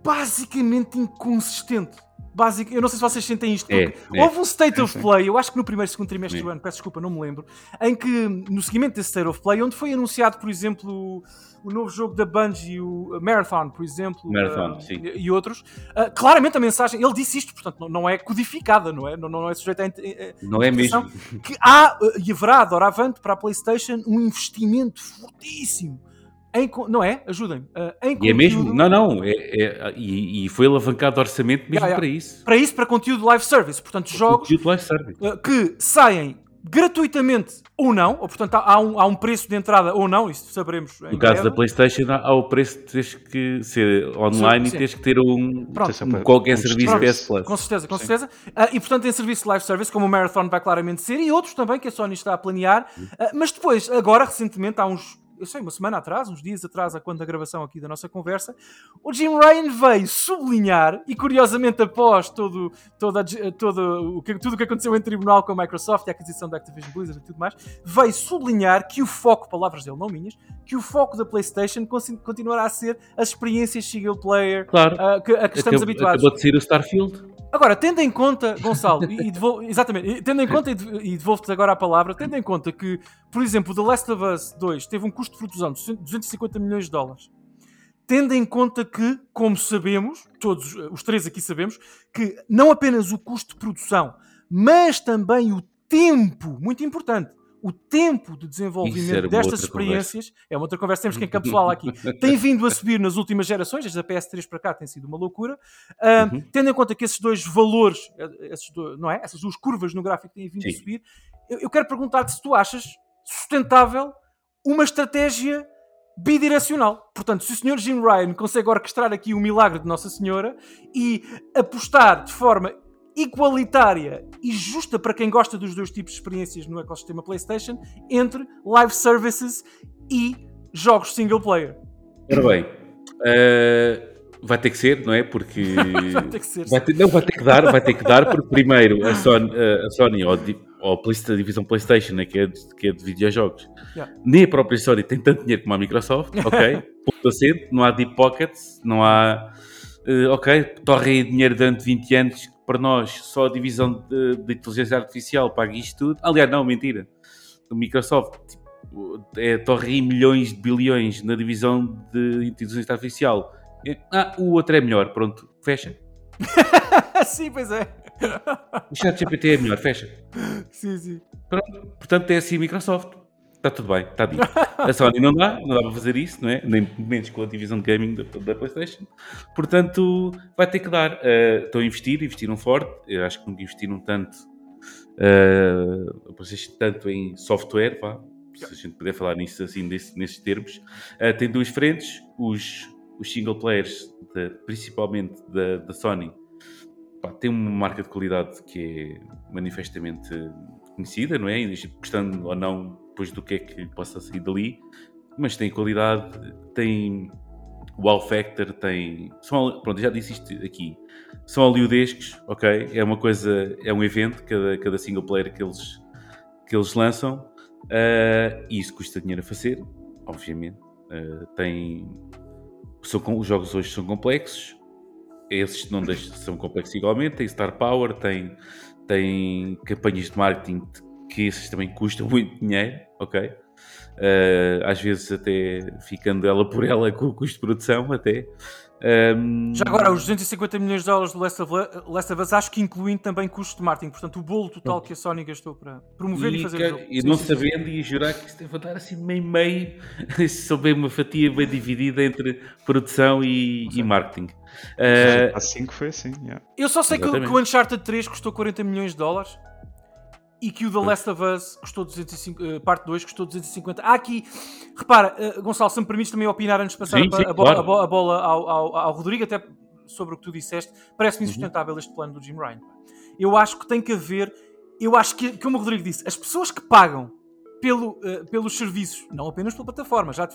basicamente inconsistente. Básico, eu não sei se vocês sentem isto. É, é, houve um State é, of Play, eu acho que no primeiro segundo trimestre do ano, peço desculpa, não me lembro, em que no seguimento desse State of Play, onde foi anunciado, por exemplo, o novo jogo da Bungie, o Marathon, por exemplo, Marathon, uh, e, e, outros. Uh, claramente a mensagem, ele disse isto, portanto não, não é codificada, não é? Não, não é sujeita a. Não é mesmo. Que há uh, e haverá, doravante, para a PlayStation, um investimento fortíssimo. Em, não é? Ajudem-me. Uh, e é mesmo? Não, não. É, é, e, e, foi alavancado orçamento mesmo yeah, yeah. para isso. Para isso, para conteúdo live service. Portanto, jogos live service. Uh, que saem gratuitamente ou não, ou portanto há um, há um preço de entrada ou não, isso saberemos. No caso da PlayStation, há o preço de teres que ser online sim, sim. e teres que ter um, Pronto. um qualquer serviço PS Plus. Com certeza, com sim. certeza. Uh, e portanto, tem serviço de live service, como o Marathon vai claramente ser, e outros também que a Sony está a planear. Uh, mas depois, agora, recentemente, há uns eu sei, uma semana atrás, uns dias atrás, a quando da gravação aqui da nossa conversa, o Jim Ryan veio sublinhar, e curiosamente após todo, todo, todo o que, tudo o que aconteceu em tribunal com a Microsoft e a aquisição da Activision Blizzard e tudo mais, veio sublinhar que o foco, palavras dele, não minhas, que o foco da PlayStation continuará a ser as experiências single player claro. uh, que, a que estamos acabou, habituados. Acabou de sair o Starfield. Agora, tendo em conta, Gonçalo, e, devolvo, exatamente, tendo em conta, e devolvo-te agora a palavra, tendo em conta que, por exemplo, The Last of Us 2 teve um custo de produção de 250 milhões de dólares, tendo em conta que, como sabemos, todos os três aqui sabemos, que não apenas o custo de produção, mas também o tempo, muito importante, o tempo de desenvolvimento destas experiências conversa. é uma outra conversa, temos que encapsulá-la aqui. tem vindo a subir nas últimas gerações, desde a PS3 para cá tem sido uma loucura. Uh, uhum. Tendo em conta que esses dois valores, eh, esses dois, não é? essas duas curvas no gráfico têm vindo Sim. a subir, eu, eu quero perguntar-te se tu achas sustentável uma estratégia bidirecional. Portanto, se o Sr. Jim Ryan consegue orquestrar aqui o milagre de Nossa Senhora e apostar de forma igualitária e justa para quem gosta dos dois tipos de experiências no ecossistema PlayStation entre live services e jogos single player. Ora bem, uh, vai ter que ser, não é? Porque vai ter que ser. Vai ter, não, vai ter que dar, vai ter que dar, porque primeiro a Sony, a Sony ou, ou a divisão PlayStation, né, que, é de, que é de videojogos, yeah. nem a própria Sony tem tanto dinheiro como a Microsoft, ok? Ponto acento, não há deep pockets, não há. Uh, ok, torre aí dinheiro durante 20 anos para nós só a divisão de, de inteligência artificial paga isto tudo. Aliás, não, mentira. O Microsoft tipo, é, torre milhões de bilhões na divisão de inteligência artificial. Ah, o outro é melhor, pronto, fecha. sim, pois é. O chat GPT é melhor, fecha. Sim, sim. Pronto, portanto é assim Microsoft. Está tudo bem, está dito. A Sony não dá, não dá para fazer isso, não é? Nem menos com a divisão de gaming da, da PlayStation. Portanto, vai ter que dar. Uh, estão a investir, investiram forte. Eu acho que nunca investiram tanto, uh, tanto em software, se a gente puder falar nisso assim, desse, nesses termos. Uh, tem duas frentes: os, os single players, de, principalmente da, da Sony, pá, tem uma marca de qualidade que é manifestamente conhecida, não é? Gostando ou não depois do que é que possa sair dali, mas tem qualidade, tem wow factor, tem. São, pronto, já disse isto aqui. São aliudescos, ok? É uma coisa, é um evento, cada, cada single player que eles, que eles lançam, uh, e isso custa dinheiro a fazer, obviamente. Uh, tem. São, os jogos hoje são complexos, esses não deixam, são complexos igualmente. Tem Star Power, tem, tem campanhas de marketing que esses também custam muito dinheiro, ok? Uh, às vezes até ficando ela por ela com o custo de produção até. Um... Já agora, os 250 milhões de dólares do Last of, Last of Us, acho que incluindo também custo de marketing, portanto o bolo total que a Sony gastou para promover e, e fazer que, o jogo. E não sim, sabendo sim. e jurar que isto deve dar assim meio meio, se souber uma fatia bem dividida entre produção e, e marketing. Uh, assim que foi assim, yeah. Eu só sei que, que o Uncharted 3 custou 40 milhões de dólares e que o The Last of Us custou 250, uh, parte 2 custou 250. Há aqui, repara, uh, Gonçalo, se me permites também opinar antes de passar sim, a, sim, a, bola, claro. a, bola, ao, ao, ao, Rodrigo, até sobre o que tu disseste, parece-me uhum. insustentável uhum. este plano do Jim Ryan. Eu acho que tem que haver, eu acho que, como o Rodrigo disse, as pessoas que pagam pelo, uh, pelos serviços, não apenas pela plataforma, já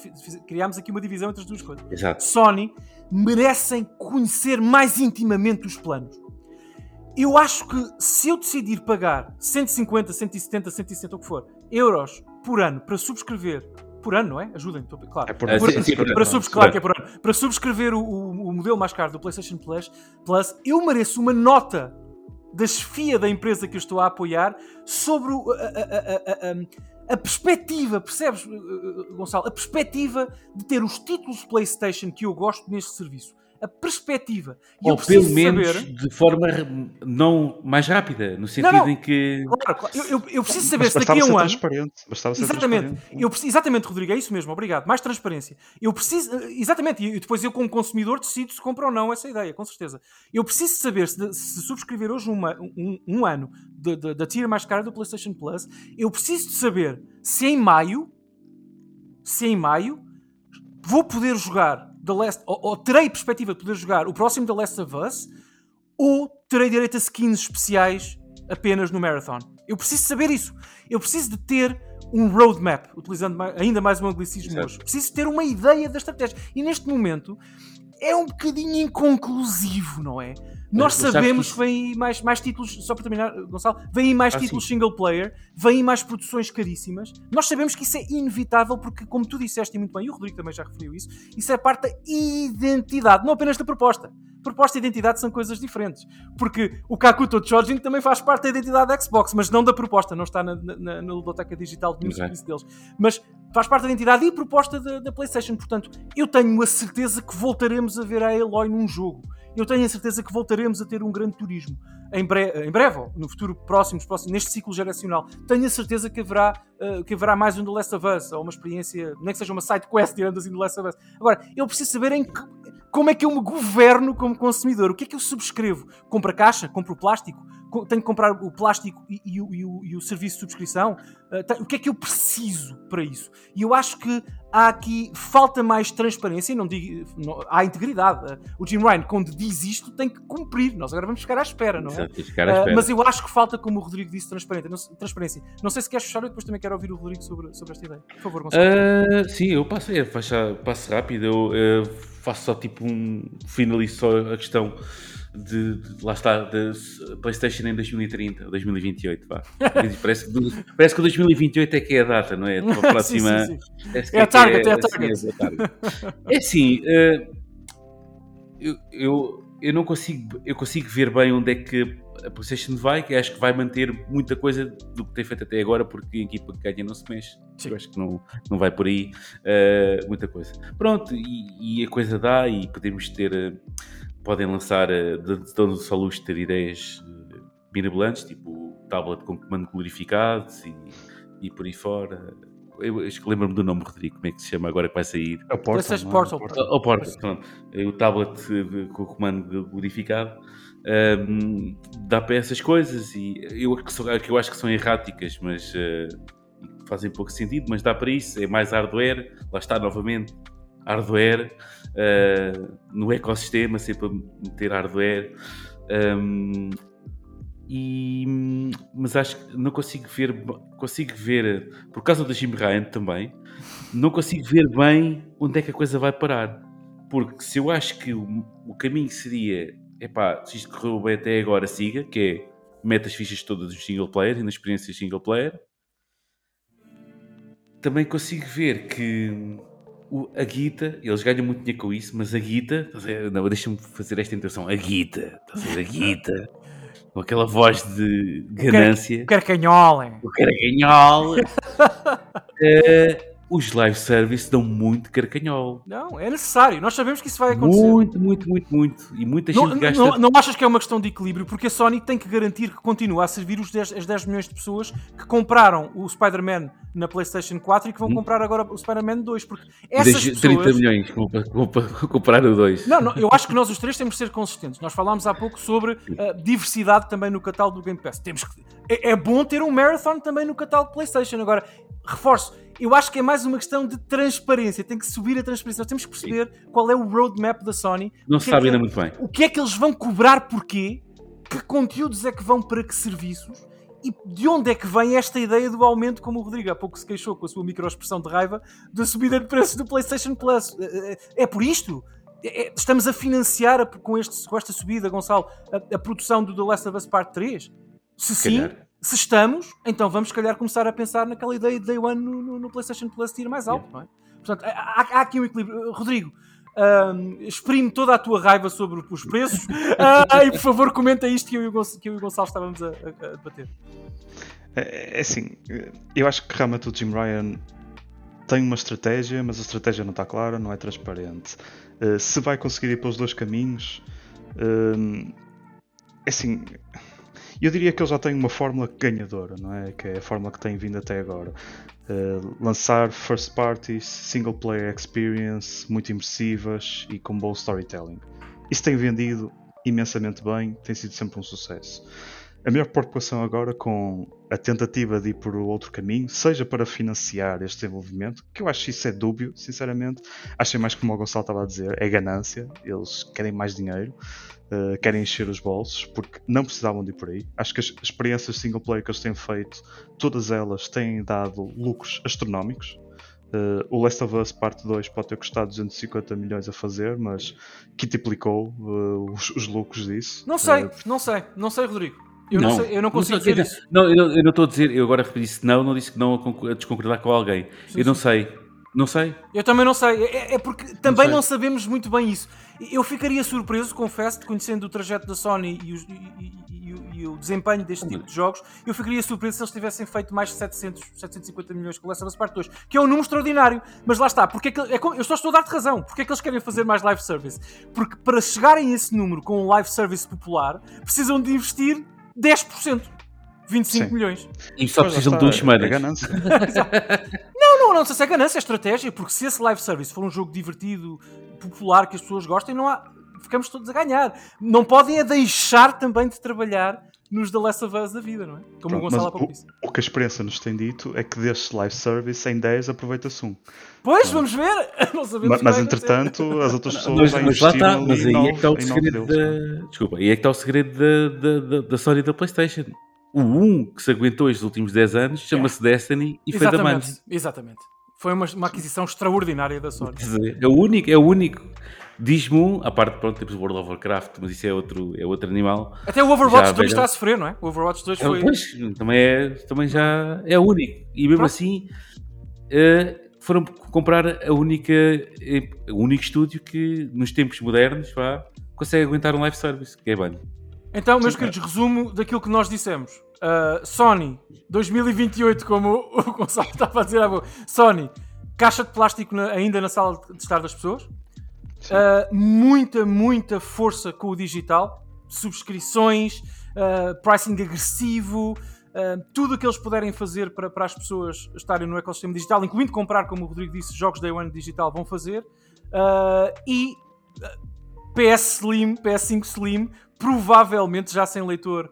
criámos aqui uma divisão entre as duas coisas. Exato. Sony merecem conhecer mais intimamente os planos eu acho que se eu decidir pagar 150, 170, 160, o que for, euros por ano para subscrever por ano, não é? Ajudem-me, claro. É por ano. Por, sim, para, subscrever, claro que é por ano. Para subscrever o, o, o, modelo mais caro do PlayStation Plus, Plus, eu mereço uma nota da chefia da empresa que eu estou a apoiar sobre o, a, a, a, a, perspectiva, percebes, Gonçalo? A perspectiva de ter os títulos PlayStation que eu gosto neste serviço a perspectiva. E Ou pelo menos saber... de forma não mais rápida, no sentido não, não. em que. Claro, claro. Eu, eu, eu preciso saber se daqui a um ano. Bastava ser exatamente. Eu preciso, exatamente, Rodrigo, é isso mesmo, obrigado. Mais transparência. Eu preciso. Exatamente, e depois eu, como consumidor, decido se compro ou não essa ideia, com certeza. Eu preciso saber se, se subscrever hoje uma, um, um ano da tira mais cara do PlayStation Plus, eu preciso de saber se em maio. Se em maio vou poder jogar The Last, ou, ou, terei perspectiva de poder jogar o próximo The Last of Us, ou terei direito a skins especiais apenas no Marathon. Eu preciso saber isso. Eu preciso de ter um roadmap, utilizando ainda mais um anglicismo hoje. Preciso ter uma ideia da estratégia. E neste momento é um bocadinho inconclusivo, não é? Nós sabemos que, vêm mais, mais títulos, só para terminar, Gonçalo, vêm mais ah, títulos sim. single player, vêm mais produções caríssimas. Nós sabemos que isso é inevitável porque, como tu disseste muito bem, e o Rodrigo também já referiu isso, isso é parte da identidade, não apenas da proposta. Proposta e identidade são coisas diferentes. Porque o Kakuto Chojin também faz parte da identidade da Xbox, mas não da proposta, não está na, na, na ludoteca digital de serviço deles. Mas faz parte da identidade e proposta da, da PlayStation. Portanto, eu tenho a certeza que voltaremos a ver a Aloy num jogo eu tenho a certeza que voltaremos a ter um grande turismo em, bre em breve, no futuro próximo, próximo, neste ciclo geracional. Tenho a certeza que haverá, uh, que haverá mais um The Last of Us, ou uma experiência, nem que seja uma side quest tirando assim The Last of Us. Agora, eu preciso saber em que, como é que eu me governo como consumidor. O que é que eu subscrevo? Compro a caixa? Compro o plástico? Tenho que comprar o plástico e, e, e, o, e o, serviço de subscrição? Uh, o que é que eu preciso para isso? E eu acho que há aqui falta mais transparência e não digo não, há integridade. Uh, o Jim Ryan, quando diz isto, tem que cumprir. Nós agora vamos ficar à espera, não é? À espera. Uh, mas eu acho que falta, como o Rodrigo disse, transparência. Não, transparência. não sei se queres fechar, eu depois também quero ouvir o Rodrigo sobre, sobre esta ideia. Por favor, Gonçalo. sim, eu passo, é, passo rápido. Eu faço só tipo um. Finalizo só a questão de, de, lá está, da PlayStation em 2030, 2028, vá. parece, que, parece que 2028 é que é a data, não é? A próxima. sim, sim, sim. É, a target, é, é, a target. Assim, é, a target. é assim, uh, eu, eu, eu não consigo, eu consigo ver bem onde é que a PlayStation vai, que acho que vai manter muita coisa do que tem feito até agora, porque a equipa que ganha não se mexe. Sim. Eu acho que não, não vai por aí uh, muita coisa. Pronto, e, e, a coisa dá, e podemos ter. Uh, podem lançar, dando-se à luz ter ideias uh, mirabolantes, tipo tablet com comando glorificado e, e por aí fora. Eu lembro-me do nome, Rodrigo, como é que se chama agora que vai sair? É o Portal. É? Portal. O Portal, pronto. O tablet com o comando glorificado. Um, dá para essas coisas e eu, que eu acho que são erráticas, mas uh, fazem pouco sentido, mas dá para isso. É mais hardware, lá está novamente hardware uh, no ecossistema, sempre a meter hardware. Um, e, mas acho que não consigo ver, consigo ver, por causa da Jim Ryan também, não consigo ver bem onde é que a coisa vai parar. Porque se eu acho que o, o caminho seria, epá, se isto correu bem até agora, siga, que é mete as fichas todas do single player e na experiência single player, também consigo ver que o, a guita, eles ganham muito dinheiro com isso, mas a guita, não, deixa-me fazer esta intenção, a guita, a guita, com aquela voz de ganância. O carcanhol, O carcanhol. uh, os live service dão muito carcanhol. Não, é necessário. Nós sabemos que isso vai acontecer. Muito, muito, muito, muito. E muita não, gente gasta. Não, não achas que é uma questão de equilíbrio? Porque a Sony tem que garantir que continua a servir os 10, as 10 milhões de pessoas que compraram o Spider-Man na PlayStation 4 e que vão hum. comprar agora o Spider-Man 2. Porque essas 30 pessoas... milhões comprar o 2. Não, não, eu acho que nós os três temos de ser consistentes. Nós falámos há pouco sobre uh, diversidade também no catálogo do Game Pass. Temos que... é, é bom ter um Marathon também no catálogo PlayStation. Agora, reforço eu acho que é mais uma questão de transparência. Tem que subir a transparência. Nós temos que perceber Sim. qual é o roadmap da Sony. Não se é sabe ainda muito bem. O que é que eles vão cobrar porquê? Que conteúdos é que vão para que serviços? E de onde é que vem esta ideia do aumento, como o Rodrigo há pouco se queixou com a sua microexpressão de raiva, da subida de preços do PlayStation Plus? É, é, é por isto? É, estamos a financiar com, este, com esta subida, Gonçalo, a, a produção do The Last of Us Part 3? Se, se sim, calhar se estamos, então vamos, se calhar, começar a pensar naquela ideia de Day One no, no, no PlayStation Plus ir mais alto, não é? Portanto, há, há, aqui um equilíbrio. Rodrigo, um, exprime toda a tua raiva sobre os preços uh, e, por favor, comenta isto que eu e o, Gonçalo, estávamos a, a, debater. É, é assim, eu acho que realmente o Jim Ryan tem uma estratégia, mas a estratégia não está clara, não é transparente. Uh, se vai conseguir ir pelos dois caminhos, uh, é assim. Eu diria que ele já tem uma fórmula ganhadora, não é? Que é a fórmula que tem vindo até agora. Uh, lançar first parties, single player experience, muito imersivas e com bom storytelling. Isso tem vendido imensamente bem, tem sido sempre um sucesso. A minha preocupação agora com a tentativa de ir por outro caminho, seja para financiar este desenvolvimento, que eu acho isso é dúbio, sinceramente. Achei mais como o Gonçalo estava a dizer, é ganância. Eles querem mais dinheiro, uh, querem encher os bolsos, porque não precisavam de ir por aí. Acho que as experiências single player que eles têm feito, todas elas têm dado lucros astronómicos. Uh, o Last of Us Parte 2 pode ter custado 250 milhões a fazer, mas quintuplicou uh, os, os lucros disso. Não sei, não sei, não sei, Rodrigo. Eu não, não, sei, eu não consigo não dizer isso. Não, eu, eu não estou a dizer, eu agora disse não, não disse que não a, desconcordar com alguém. Sim, eu não sim. sei. Não sei. Eu também não sei. É, é porque também não, não, sabemos muito bem isso. Eu ficaria surpreso, confesso, conhecendo o trajeto da Sony e, os, e, e, e o desempenho deste tipo de jogos, eu ficaria surpreso se eles tivessem feito mais de 700, 750 milhões com Last of Us Part 2, que é um número extraordinário. Mas lá está, porque é que, é, eu só estou a dar-te razão. Porque é que eles querem fazer mais live service? Porque para chegarem a esse número com um live service popular, precisam de investir 10%. 25 Sim. milhões. E só precisam de duas semanas. É ganância. não, não, não sei se é ganância, é estratégia, porque se esse live service for um jogo divertido, popular, que as pessoas gostem, não há. Ficamos todos a ganhar. Não podem é deixar também de trabalhar nos The Last of Us da vida, não é? Como Pronto, o Gonçalo há pouco disse. O que a experiência nos tem dito é que deste live service em 10 aproveita-se um. Pois, não. vamos ver! Não sabemos mas, mas entretanto, as outras pessoas mas, já mas lá está, mas aí é que está o segredo da... Desculpa, aí é que está o segredo da, da, da, da história da Playstation. O 1 que se aguentou estes últimos 10 anos chama-se é. Destiny e Exatamente. foi da. Exatamente. Foi uma, uma aquisição extraordinária da Sony. É o único, é o único Diz-me um, a parte, pronto, temos o World of Warcraft, mas isso é outro, é outro animal. Até o Overwatch já 2 está a sofrer, não é? O Overwatch 2 foi. Pois, também, é, também já é o único. E mesmo pronto. assim, uh, foram comprar a única, uh, o único estúdio que, nos tempos modernos, vá, consegue aguentar um live service, que é bem. Então, meus queridos, resumo daquilo que nós dissemos. Uh, Sony 2028, como o Gonçalo estava a dizer Sony, caixa de plástico na, ainda na sala de estar das pessoas. Uh, muita, muita força com o digital, subscrições, uh, pricing agressivo, tudo o que eles puderem fazer para, para as pessoas estarem no ecossistema digital, incluindo comprar, como o Rodrigo disse, jogos Day One digital, vão fazer. e PS Slim, PS5 Slim, provavelmente já sem leitor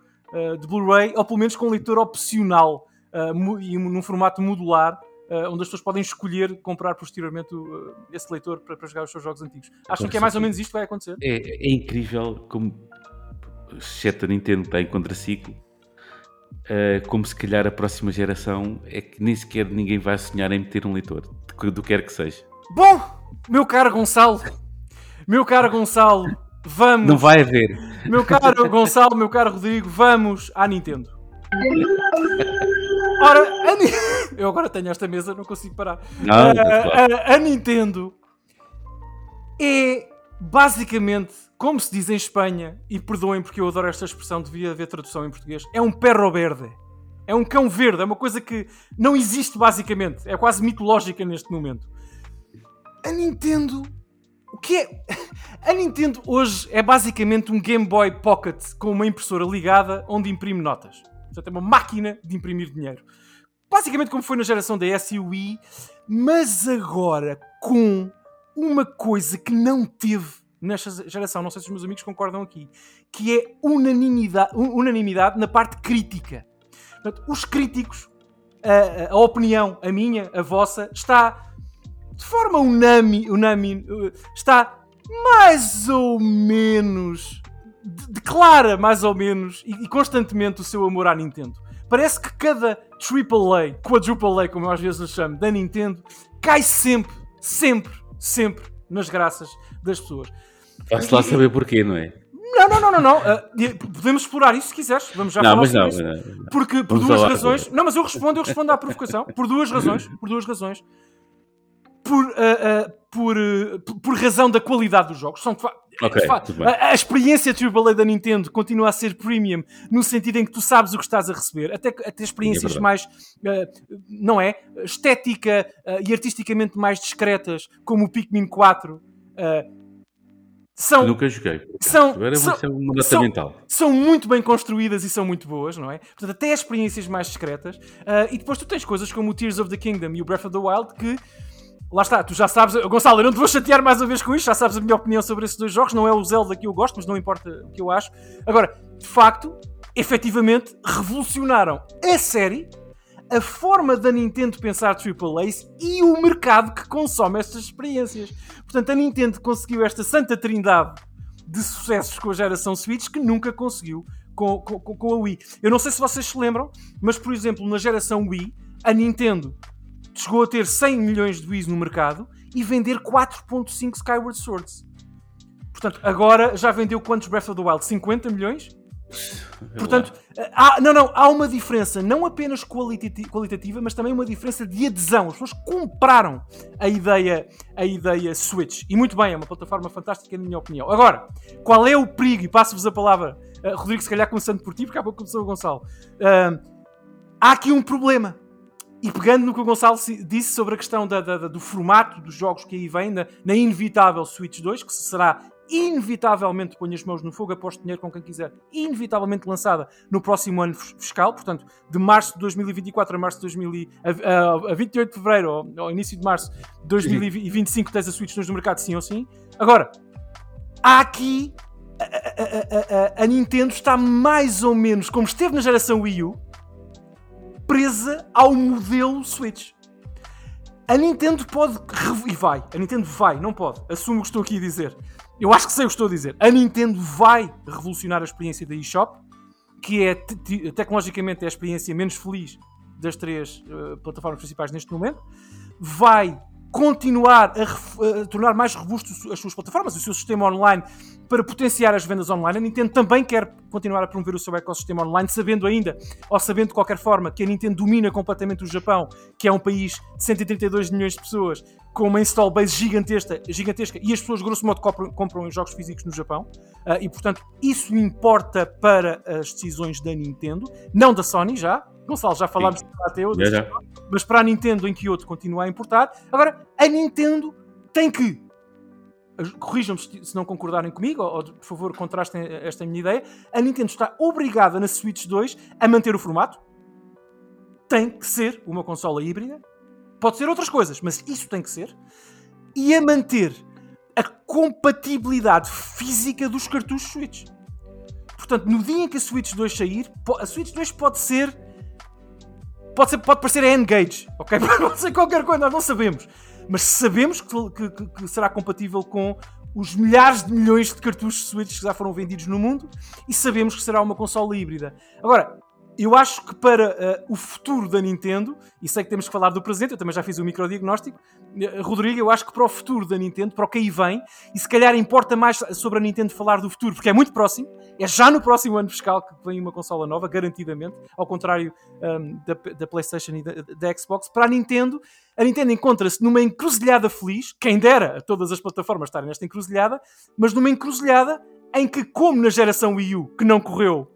de Blu-ray, ou pelo menos com leitor opcional e num formato modular uh, onde as pessoas podem escolher comprar posteriormente uh, esse leitor para, para, jogar os seus jogos antigos. Acham que é mais ou menos isto que vai acontecer? É, é incrível como, exceto a Nintendo está em contraciclo, uh, como se calhar a próxima geração é que nem sequer ninguém vai sonhar em meter um leitor, do, do que quer que seja. Bom, meu caro Gonçalo, meu caro Gonçalo, vamos. Não vai haver. Meu caro Gonçalo, meu caro Rodrigo, vamos à Nintendo. Ora, a... eu agora tenho esta mesa, não consigo parar. Não, a, a, a Nintendo é basicamente, como se diz em Espanha, e perdoem porque eu adoro esta expressão, devia haver tradução em português, é um perro verde. É um cão verde, é uma coisa que não existe basicamente, é quase mitológica neste momento. A Nintendo. O que é? A Nintendo hoje é basicamente um Game Boy Pocket com uma impressora ligada onde imprime notas. Portanto, é uma máquina de imprimir dinheiro. Basicamente como foi na geração da S Wii, mas agora com uma coisa que não teve nesta geração, não sei se os meus amigos concordam aqui, que é unanimidade, unanimidade na parte crítica. Portanto, os críticos, a, a, opinião, a minha, a vossa, está de forma unânime, unânime está mais ou menos declara mais ou menos e, e, constantemente o seu amor à Nintendo. Parece que cada AAA, quadruple A, como eu às vezes lhe chamo, da Nintendo, cai sempre, sempre, sempre nas graças das pessoas. Vai-se lá saber porquê, não é? Não, não, não, não, não. Uh, podemos explorar isso se quiseres. Vamos já não, falar mas não, isso. não, Porque por duas razões. Não, mas eu respondo, eu respondo à provocação. Por duas razões. Por duas razões. Por, uh, uh, por, por razão da qualidade dos jogos. São, Ok, Fa- tudo bem. a, a experiência AAA da Nintendo continua a ser premium no sentido em que tu sabes o que estás a receber. Até, até experiências verdade. mais, não é? Estética e artisticamente mais discretas, como o Pikmin 4, eh, são, Nunca joguei. são- Agora são- nota são- mental. são muito bem construídas e são muito boas, não é? Portanto, até as experiências mais discretas. Ah, e depois tu tens coisas como o Tears of the Kingdom e o Breath of the Wild que. Lá está, tu já sabes, Gonçalo, eu não te vou chatear mais uma vez com isto, já sabes a minha opinião sobre esses dois jogos, não é o Zelda que eu gosto, mas não importa o que eu acho. Agora, de facto, efetivamente, revolucionaram a série, a forma da Nintendo pensar AAAs e o mercado que consome estas experiências. Portanto, a Nintendo conseguiu esta santa trindade de sucessos com a geração Switch que nunca conseguiu com, com, com- a Wii. Eu não sei se vocês se lembram, mas por exemplo, na geração Wii, a Nintendo chegou a ter 100 milhões de Wii's no mercado e vender 4.5 Skyward Swords. Portanto, agora já vendeu quantos Breath of the Wild? 50 milhões? Portanto, há, não, não, há uma diferença não apenas qualitati- qualitativa, mas também uma diferença de adesão. As pessoas compraram a ideia, a ideia Switch. E muito bem, é uma plataforma fantástica, na minha opinião. Agora, qual é o perigo? E passo-vos a palavra, eh, Rodrigo, se calhar começando por ti, porque há pouco começou o Gonçalo. Ah, há aqui um problema. E pegando no que o Gonçalo se- disse sobre a questão da- da- do formato dos jogos que aí vem, na, na inevitável Switch 2, que será inevitavelmente, ponho as mãos no fogo, aposto dinheiro com quem quiser, inevitavelmente lançada no próximo ano fis- fiscal, portanto, de março de 2024 a março de 2000, e- a, a- a 28 de fevereiro, ou ao início de março de 2025, tens a Switch 2 no mercado, sim ou sim. Agora, há aqui. A- a- a Nintendo está mais ou menos como esteve na geração Wii U, presa ao modelo Switch. A Nintendo pode. E vai. A Nintendo vai, não pode. Assumo o que estou aqui a dizer. Eu acho que sei o que estou a dizer. A Nintendo vai revolucionar a experiência da eShop, que é te- te- tecnologicamente é a experiência menos feliz das três eh, plataformas principais neste momento. Vai continuar a, a tornar mais robusto as suas plataformas, o seu sistema online, para potenciar as vendas online. A Nintendo também quer continuar a promover o seu ecossistema online, sabendo ainda, ou sabendo de qualquer forma, que a Nintendo domina completamente o Japão, que é um país de 132 milhões de pessoas, com uma install base gigantesca, gigantesca e as pessoas, grosso modo, compram, compram os jogos físicos no Japão. Ah, e, portanto, isso importa para as decisões da Nintendo, não da Sony já. Gonçalo, já falámos ATO, Já, já. mas para a Nintendo em Kyoto continua a importar. Agora, a Nintendo tem que. Corrijam-me se não concordarem comigo, ou, ou, por favor contrastem esta minha ideia. A Nintendo está obrigada na Switch 2 a manter o formato. Tem que ser uma consola híbrida. Pode ser outras coisas, mas isso tem que ser. E a manter a compatibilidade física dos cartuchos Switch. Portanto, no dia em que a Switch 2 sair, a Switch 2 pode ser pode, ser, pode parecer a N-Gage, ok? Pode ser qualquer coisa, nós não sabemos. Mas sabemos que, que- que- será compatível com os milhares de milhões de cartuchos Switch que já foram vendidos no mundo e sabemos que será uma consola híbrida. Agora, eu acho que para eh, o futuro da Nintendo, e sei que temos que falar do presente, eu também já fiz o microdiagnóstico, eh, Rodrigo, eu acho que para o futuro da Nintendo, para o que aí vem, e se calhar importa mais sobre a Nintendo falar do futuro, porque é muito próximo, é já no próximo ano fiscal que vem uma consola nova, garantidamente, ao contrário um, da, da PlayStation e da, da Xbox. Para a Nintendo, a Nintendo encontra-se numa encruzilhada feliz, quem dera a todas as plataformas estarem nesta encruzilhada, mas numa encruzilhada em que, como na geração Wii U, que não correu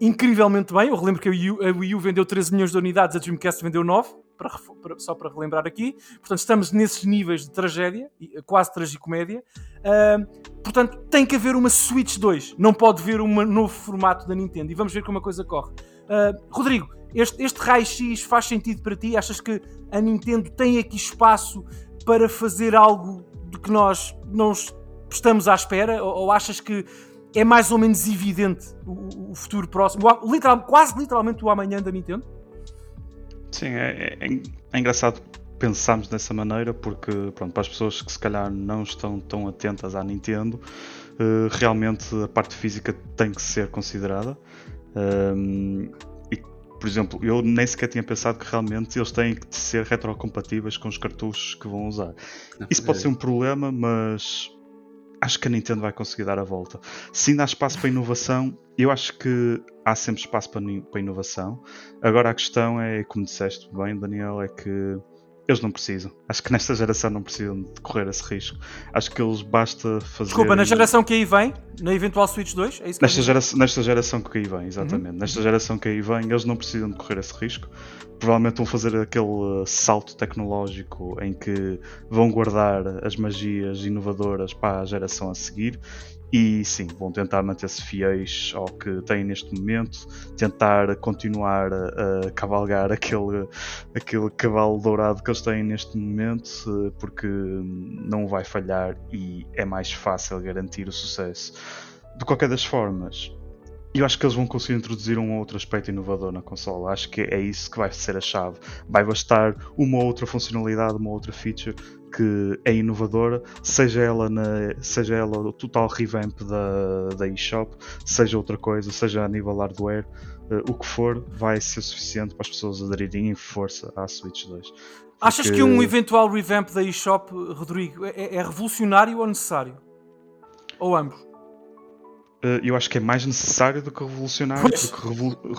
incrivelmente bem, eu relembro que a Wii U, a Wii U vendeu 13 milhões de unidades, a Dreamcast vendeu 9, para para- só para relembrar aqui. Portanto, estamos nesses níveis de tragédia, e- quase tragicomédia. Ahm, portanto, tem que haver uma Switch 2. Não pode haver um novo formato da Nintendo. E vamos ver como a coisa corre. Ah, Rodrigo, este, este raio-x faz sentido para ti? Achas que a Nintendo tem aqui espaço para fazer algo de que nós não es- estamos à espera? Ou, ou achas que é mais ou menos evidente o, o- futuro próximo? O literal- quase literalmente o amanhã da Nintendo? Sim, é, é- é engraçado pensarmos dessa maneira porque, pronto, para as pessoas que se calhar não estão tão atentas à Nintendo, eh, realmente a parte física tem que ser considerada. Ahm, e, por exemplo, eu nem sequer tinha pensado que realmente eles têm que ser retrocompatíveis com os cartuchos que vão usar. Isso pode ser um problema, mas acho que a Nintendo vai conseguir dar a volta. Se ainda há espaço para inovação, eu acho que há sempre espaço para, para inovação. Agora a questão é, como disseste bem, Daniel, é que eles não precisam. Acho que nesta geração não precisam de correr esse risco. Acho que eles basta fazer. Desculpa, na geração que aí vem, na eventual Switch 2, é isso que nesta, gera... nesta geração que aí vem, exatamente. Uhum. Nesta geração que aí vem, eles não precisam de correr esse risco. Provavelmente vão fazer aquele salto tecnológico em que vão guardar as magias inovadoras para a geração a seguir e sim, vão tentar manter-se fiéis ao que têm neste momento, tentar continuar a, cavalgar aquele, aquele cavalo dourado que eles têm neste momento, porque não vai falhar e é mais fácil garantir o sucesso. De qualquer das formas, eu acho que eles vão conseguir introduzir um outro aspecto inovador na consola. Acho que é isso que vai ser a chave. Vai bastar uma outra funcionalidade, uma outra feature que é inovadora, seja ela, na, seja ela o total revamp da, da eShop, seja outra coisa, seja a nível hardware, uh, o que for, vai ser suficiente para as pessoas aderirem em força à Switch 2. Porque... Achas que um eventual revamp da eShop, Rodrigo, é, é revolucionário ou necessário? Ou ambos? Eh, eu acho que é mais necessário do que revolucionário, pois. porque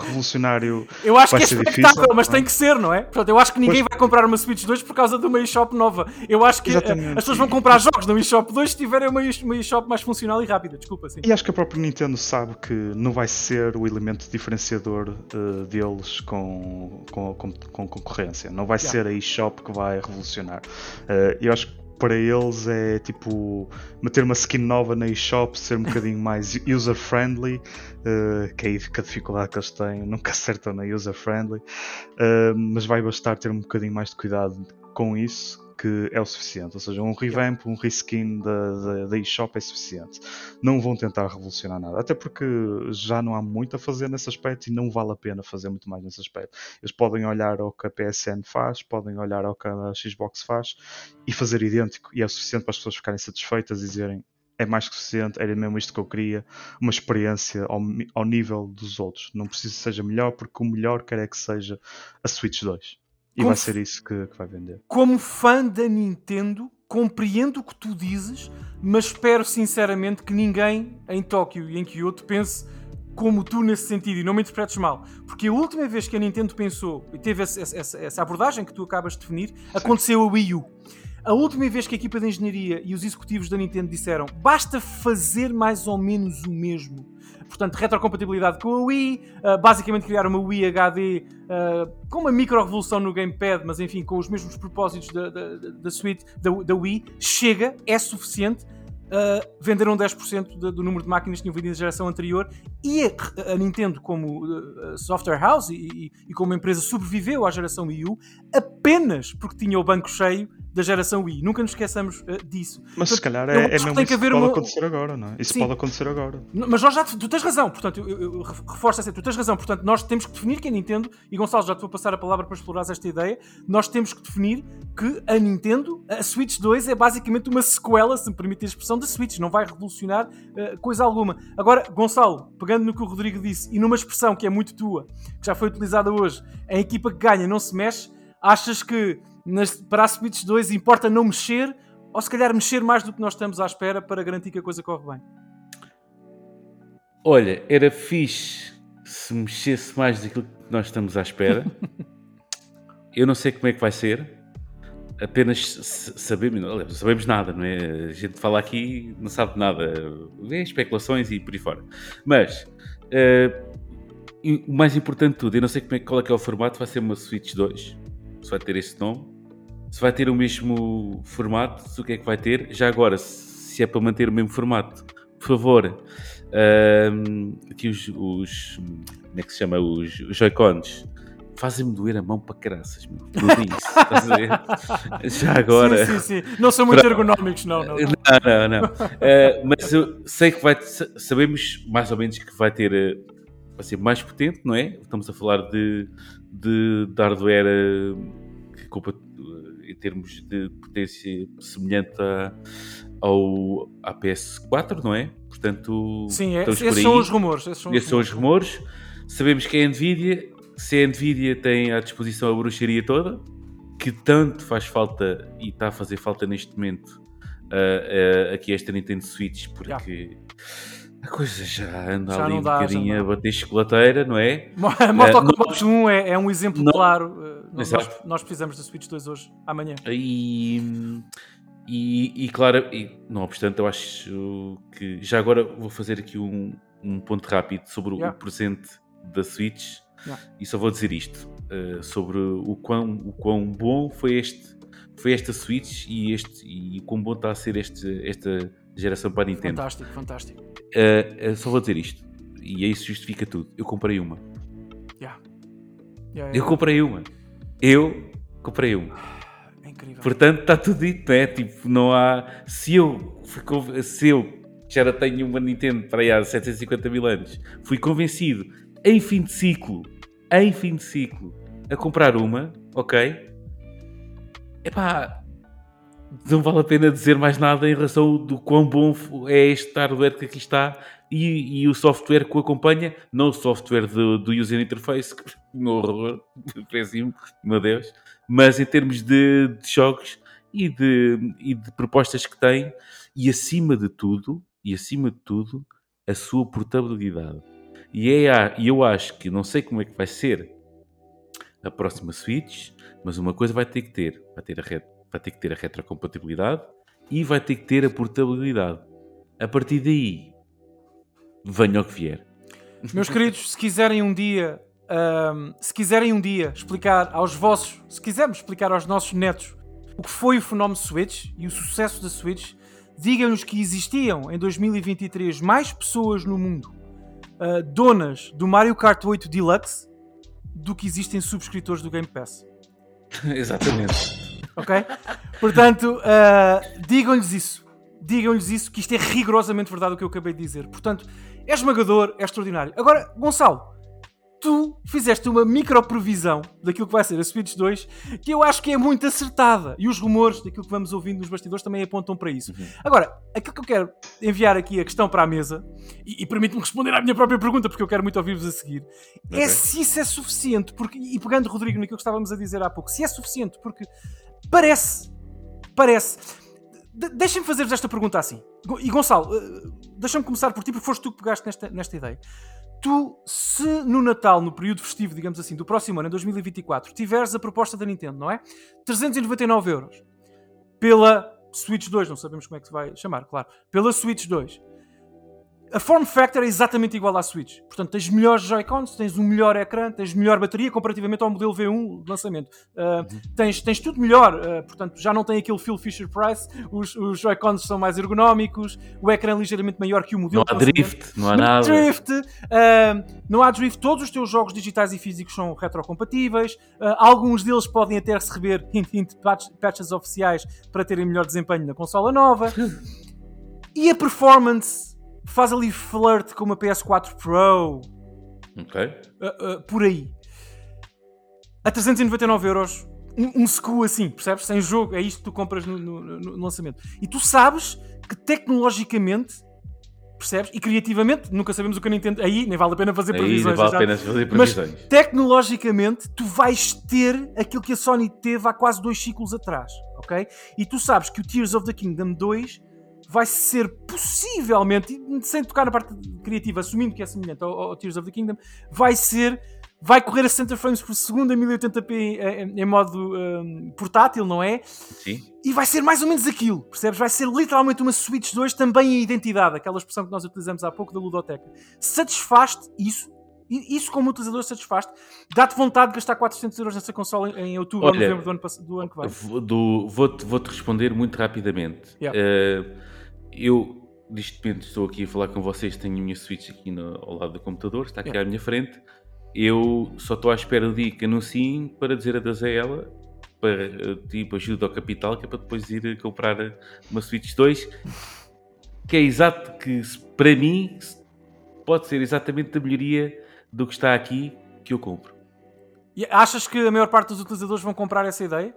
revolucionário. Eu acho que é espectáculo, difícil, mas tem que ser, não é? Portanto, eu acho que ninguém pois. vai comprar uma Switch 2 por causa de uma eShop nova. Eu acho que eh, Exatamente. as pessoas vão comprar jogos na eShop 2 se tiverem uma eShop mais funcional e rápida. Desculpa, sim. E acho que a própria Nintendo sabe que não vai ser o elemento diferenciador uh, deles com, com, com, com, concorrência. Não vai yeah. ser a eShop que vai revolucionar. Uh, eu acho que para eles é tipo meter uma skin nova na eShop, ser um bocadinho mais user-friendly, uh, que é a dificuldade que eles têm, nunca acertam na user-friendly, uh, mas vai bastar ter um bocadinho mais de cuidado com isso que é o suficiente. Ou seja, um revamp, um reskin da, da, eShop é suficiente. Não vão tentar revolucionar nada. Até porque já não há muito a fazer nesse aspecto e não vale a pena fazer muito mais nesse aspecto. Eles podem olhar ao que a PSN faz, podem olhar ao que a Xbox faz e fazer idêntico. E é o suficiente para as pessoas ficarem satisfeitas e dizerem é mais que suficiente, era mesmo isto que eu queria, uma experiência ao, ao nível dos outros. Não preciso que seja melhor, porque o melhor quer é que seja a Switch 2. E vai ser isso que, que, vai vender. Como fã da Nintendo, compreendo o que tu dizes, mas espero sinceramente que ninguém em Tóquio e em Kyoto pense como tu nesse sentido e não me interpretes mal. Porque a última vez que a Nintendo pensou e teve essa, essa, essa abordagem que tu acabas de definir, aconteceu a Wii U. A última vez que a equipa de engenharia e os executivos da Nintendo disseram basta fazer mais ou menos o mesmo portanto, retrocompatibilidade com a Wii, uh, basicamente criar uma Wii HD uh, com uma micro-revolução no gamepad, mas enfim, com os mesmos propósitos da, da, da suite da, da Wii, chega, é suficiente. Uh, venderam 10% do número de máquinas que tinham vendido na geração anterior e a, a Nintendo, como uh, software house e, e, e, como empresa, sobreviveu à geração Wii U apenas porque tinha o banco cheio da geração Wii. Nunca nos esqueçamos uh, disso. Mas Portanto, se calhar é, é mesmo tem que haver pode uma... acontecer agora, não é? Isso Sim. pode acontecer agora. Mas nós já, tu tens razão, portanto, eu, eu, eu reforço essa, tu tens razão, portanto, nós temos que definir que a Nintendo, e Gonçalo, já te vou passar a palavra para explorar esta ideia, nós temos que definir que a Nintendo, a Switch 2 é basicamente uma sequela, se me permite a expressão, da Switch, não vai revolucionar uh, coisa alguma. Agora, Gonçalo, pegando no que o Rodrigo disse, e numa expressão que é muito tua, que já foi utilizada hoje, a equipa que ganha não se mexe, achas que nas, para a Switch 2 importa não mexer ou se calhar mexer mais do que nós estamos à espera para garantir que a coisa corre bem? Olha, era fixe se mexesse mais daquilo que nós estamos à espera. Eu não sei como é que vai ser. Apenas sabemos, não sabemos nada, não é? A gente fala aqui não sabe nada. É especulações e por aí fora. Mas uh, o mais importante de tudo, eu não sei como é, qual é que é o formato, vai ser uma Switch 2. Se vai ter esse nome se vai ter o mesmo formato, se o que é que vai ter. Já agora, se é para manter o mesmo formato, por favor, aqui os, os, Como é que se chama? Os, os Joy-Cons. Fazem-me doer a mão para caraças, meu. Tudo isso. Estás a ver? Já agora. Sim, sim, sim. Não são muito ergonómicos, não. Não, não, não. não. Uh, mas eu sei que vai. Sabemos mais ou menos que vai ter. Uh, vai ser mais potente, não é? Estamos a falar de, de, de hardware que culpa em termos de potência semelhante a, ao à PS4, não é? Portanto, sim, é, esses são os rumores. Esses são, esses os, rumores. são os rumores. Sabemos que é a Nvidia, se a Nvidia tem à disposição a bruxaria toda, que tanto faz falta e está a fazer falta neste momento uh, uh, aqui esta Nintendo Switch, porque yeah. A coisa já anda Já ali um dá, bocadinho a bater chocolateira, não é? Mortal não- Kombat 1 é, é um exemplo não- claro. Uh, nós, nós precisamos da Switch 2 hoje, amanhã. E, e, e claro, e, não obstante, eu acho que já agora vou fazer aqui um, um ponto rápido sobre o- Yeah. o presente da Switch Yeah. e só vou dizer isto eh, sobre o quão, o quão bom foi este foi esta Switch e este e o quão bom está a ser este, esta geração para a Nintendo. Fantástico, fantástico. Eh, eh, só vou dizer isto e isso justifica tudo. Eu comprei uma. Yeah. Yeah, Eu comprei uma. Eu comprei uma. É incrível. Portanto, está tudo dito, né? Tipo, não há. Se eu, se eu que já tenho uma Nintendo para aí há 750 mil anos, fui convencido em fim de ciclo, em fim de ciclo, a comprar uma, ok? Epá, não vale a pena dizer mais nada em relação do quão bom é este hardware que aqui está e, e o software que o acompanha, não o software do, do user interface, que um horror, péssimo, meu Deus, mas em termos de, de jogos e de, e de propostas que tem e acima de tudo, e acima de tudo, a sua portabilidade. E é, eu acho que não sei como é que vai ser a próxima Switch, mas uma coisa vai ter que ter, vai ter a, ret, vai ter que ter a retrocompatibilidade e vai ter que ter a portabilidade. A partir daí, venha o que vier. Meus queridos, se quiserem um dia, ahm, se quiserem um dia explicar aos vossos, se quisermos explicar aos nossos netos o que foi o fenómeno Switch e o sucesso da Switch, digam-nos que existiam em 2023 mais pessoas no mundo ah, donas do Mario Kart 8 Deluxe do que existem subscritores do Game Pass. Exatamente. Ok? Portanto, ah, digam-lhes isso. Digam-lhes isso, que isto é rigorosamente verdade o que eu acabei de dizer. Portanto, é esmagador, é extraordinário. Agora, Gonçalo, tu fizeste uma microprevisão daquilo que vai ser a Switch 2 que eu acho que é muito acertada. E os rumores daquilo que vamos ouvindo nos bastidores também apontam para isso. Agora, aquilo que eu quero enviar aqui a questão para a mesa, e, e permite-me responder à minha própria pergunta, porque eu quero muito ouvir-vos a seguir, é Ok. se isso é suficiente, porque, e pegando Rodrigo naquilo que estávamos a dizer há pouco, se é suficiente, porque parece, parece. De- Deixem-me fazer-vos esta pergunta assim. E Gonçalo, eh, deixa-me começar por ti, porque foste tu que pegaste nesta, nesta ideia. Tu, se no Natal, no período festivo, digamos assim, do próximo ano, em 2024, tiveres a proposta da Nintendo, não é? 399 euros pela Switch 2, não sabemos como é que se vai chamar, claro, pela Switch 2. A form factor é exatamente igual à Switch. Portanto, tens melhores Joy-Cons, tens um melhor ecrã, tens melhor bateria comparativamente ao modelo V1 de lançamento. Uh, tens, tens tudo melhor, uh, portanto, já não tem aquele Phil Fisher Price, os, os Joy-Cons são mais ergonómicos, o ecrã é ligeiramente maior que o modelo Não há drift, não há nada. Drift, uh, não há drift, todos os teus jogos digitais e físicos são retrocompatíveis, alguns deles podem até receber hint, hint, patch- patches oficiais para terem melhor desempenho na consola nova. e a performance faz ali flirt com uma PS4 Pro, Ok. uh, uh, por aí. A 399 euros, um, um SKU assim, percebes? Sem jogo, é isto que tu compras no, no- no- lançamento. E tu sabes que tecnologicamente, percebes? E criativamente, nunca sabemos o que a Nintendo. Aí nem vale a pena fazer Aí previsões. vale já. a pena fazer Mas previsões. tecnologicamente, tu vais ter aquilo que a Sony teve há quase dois ciclos atrás, ok? E tu sabes que o Tears of the Kingdom 2 vai ser possivelmente, sem tocar na parte criativa, assumindo que é semelhante ao, ao Tears of the Kingdom, vai ser, vai correr a 60 frames por segundo em 1080p em, em- em modo hum, portátil, não é? Sim. E vai ser mais ou menos aquilo, percebes? Vai ser literalmente uma Switch 2 também a identidade, aquela expressão que nós utilizamos há pouco da ludoteca. Satisfaz-te isso? Isso como utilizador satisfaz-te? Dá-te vontade de gastar 400 euros nessa consola em, em outubro ou Olha, novembro do ano, do ano que? Vou- do- Vou-te vou-te responder muito rapidamente. Yeah. Eh, eu, neste momento, estou aqui a falar com vocês, tenho a minha Switch aqui no- ao lado do computador, está aqui à minha frente. Eu só estou à espera do dia que anunciem para dizer adeus a ela, para tipo ajuda ao capital, que é para depois ir comprar uma Switch 2, que é exato, que para mim pode ser exatamente a melhoria do que está aqui que eu compro. E achas que a maior parte dos utilizadores vão comprar essa ideia?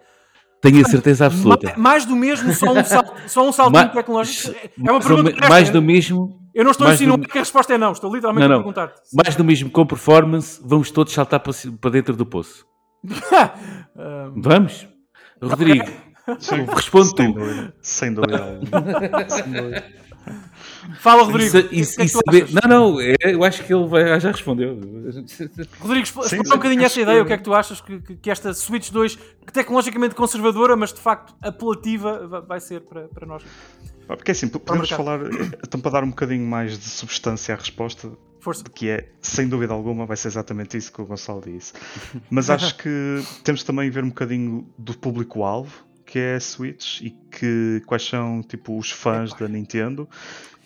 Tenho a certeza absoluta. Ma- Mais do mesmo, só um, sal, só um saltinho Ma- tecnológico? É uma mais, ou pergunta me- honesta, mais é? do mesmo, Eu não estou a mais do insinuar me- que a resposta é não, estou literalmente Não, a não. perguntar-te. mais do mesmo com performance, vamos todos saltar para, para dentro do poço. Vamos? Rodrigo, responde Sem tu. dúvida. Sem dúvida. Sem dúvida. Fala, Rodrigo. É que e tu saber- achas? Não, não, é- eu acho que ele vai, já respondeu. Rodrigo, expl- Sim, explora sim, um bocadinho essa ideia. que- O que é que tu achas que, que- que esta Switch 2, que tecnologicamente conservadora, mas de facto apelativa, va- vai ser para, para nós? Porque assim, podemos falar, eh, então para dar um bocadinho mais de substância à resposta, Força. que é, sem dúvida alguma, vai ser exatamente isso que o Gonçalo disse. Mas acho que temos também ver um bocadinho do público-alvo, que é a Switch, e que quais são tipo os fãs da Nintendo.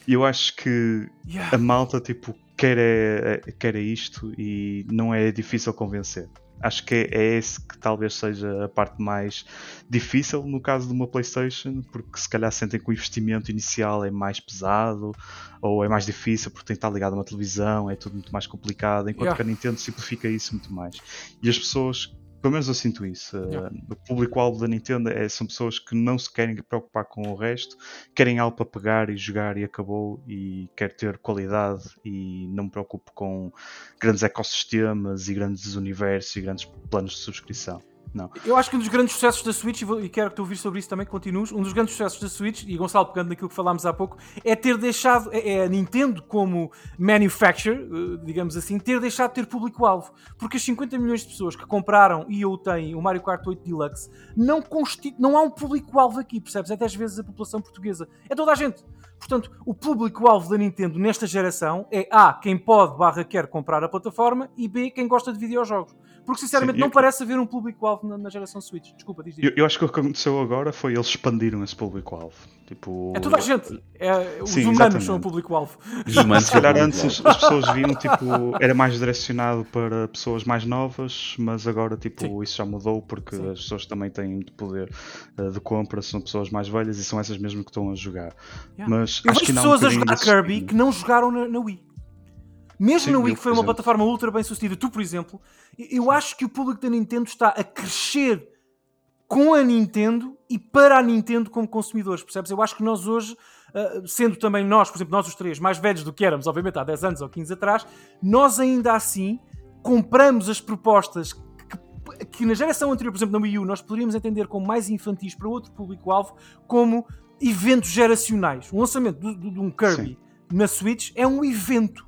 E eu acho que Yeah. a malta tipo quer é, é- quer é isto e não é difícil convencer. Acho que é, é esse que talvez seja a parte mais difícil no caso de uma PlayStation, porque se calhar sentem que o investimento inicial é mais pesado ou é mais difícil porque tem que estar ligado a uma televisão, é tudo muito mais complicado, enquanto Yeah. que a Nintendo simplifica isso muito mais. E as pessoas, pelo menos eu sinto isso, eh, Yeah. o público-alvo da Nintendo é, são pessoas que não se querem preocupar com o resto, querem algo para pegar e jogar e acabou e quer ter qualidade e não me preocupo com grandes ecossistemas e grandes universos e grandes planos de subscrição. Não. Eu acho que um dos grandes sucessos da Switch, e, quero que tu ouvires sobre isso também, que continues, um dos grandes sucessos da Switch, e Gonçalo pegando naquilo que falámos há pouco, é ter deixado, é, é a Nintendo como manufacturer, eh, digamos assim, ter deixado de ter público-alvo. Porque as 50 milhões de pessoas que compraram e ou têm o Mario Kart 8 Deluxe, não, constitu... não há um público-alvo aqui, percebes? É 10 vezes a população portuguesa. É toda a gente. Portanto, o público-alvo da Nintendo nesta geração é A, quem pode barra quer comprar a plataforma e B, quem gosta de videojogos. Porque sinceramente Sim, não eu- parece haver um público-alvo na, na geração Switch. Desculpa, diz Eu, isto. eu acho que o que aconteceu agora foi eles expandiram esse público-alvo. Tipo, É toda a gente. É, os Sim, humanos exatamente. são o público-alvo. Os humanos Se calhar antes as, as pessoas viam, tipo, era mais direcionado para pessoas mais novas, mas agora, tipo, Sim. isso já mudou porque Sim. as pessoas também têm muito poder eh, de compra, são pessoas mais velhas e são essas mesmo que estão a jogar. Yeah. Mas Eu acho vejo que há um pessoas a jogar Kirby que não jogaram na, na Wii. Mesmo Sim, na Wii, que foi uma exemplo. plataforma ultra bem sucedida, tu, por exemplo, eu acho que o público da Nintendo está a crescer com a Nintendo e para a Nintendo como consumidores, percebes? Eu acho que nós hoje, ah, sendo também nós, por exemplo, nós os três, mais velhos do que éramos, obviamente, há 10 anos ou 15 atrás, nós ainda assim compramos as propostas que, que na geração anterior, por exemplo, na Wii U, nós poderíamos entender como mais infantis para outro público-alvo, como eventos geracionais. O lançamento do- de um Kirby na Switch é um evento.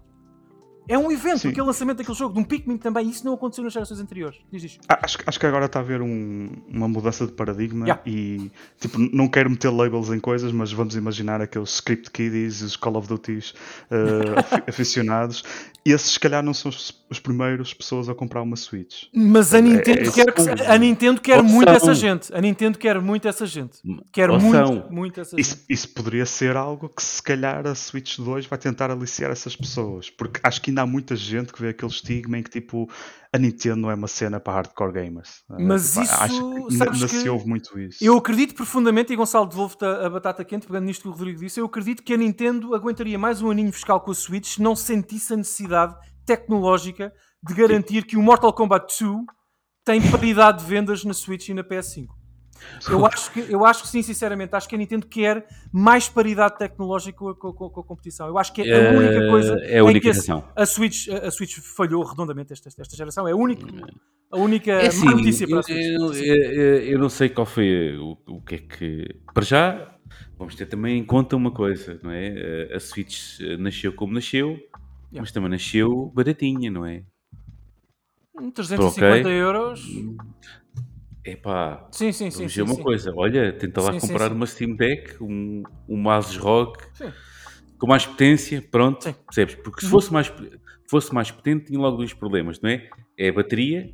É um evento, Sim. aquele lançamento daquele jogo, de um Pikmin também, isso não aconteceu nas gerações anteriores. Diz isto. Ah, Acho, acho que agora está a haver um- uma mudança de paradigma Yeah. e tipo, não quero meter labels em coisas, mas vamos imaginar aqueles script kiddies, os Call of Duties eh, afi- aficionados. Esses, se calhar, não são os, os primeiros pessoas a comprar uma Switch. Mas a Nintendo, é esse quer, que a Nintendo quer muito essa gente. A Nintendo quer muito essa gente. Quer muito, muito essa gente. Isso, isso poderia ser algo que, se calhar, a Switch 2 vai tentar aliciar essas pessoas, porque acho que ainda há muita gente que vê aquele estigma em que tipo a Nintendo não é uma cena para hardcore gamers. Eh, Mas tipo, isso, acho que ainda- sabes que se ouve muito isso. Eu acredito profundamente, e Gonçalo devolve-te a, a batata quente, pegando nisto que o Rodrigo disse, eu acredito que a Nintendo aguentaria mais um aninho fiscal com a Switch se não sentisse a necessidade tecnológica de garantir que o Mortal Kombat 2 tem paridade de vendas na Switch e na PS5. Eu acho, que, eu acho que sim, sinceramente, acho que a Nintendo quer mais paridade tecnológica com a, com com a competição. Eu acho que é a única coisa É a em única que a, a Switch, a, Switch falhou redondamente esta, esta geração. É a única, a única É má assim, notícia para a Switch. eu- eu- eu não sei qual foi o, o que é que. Para já, vamos ter também em conta uma coisa, não é? A Switch eh, nasceu como nasceu, mas também nasceu baratinha, não é? Hum, 350 Ok. euros. Epá, Sim, sim, sim. vamos sim, uma sim. coisa. Olha, tenta lá Sim, comprar sim. uma Steam Deck, um, um Asus ROG com mais potência, pronto, Sim. percebes? Porque se Uhum. fosse mais, fosse mais potente, tinha logo dois problemas, não é? É a bateria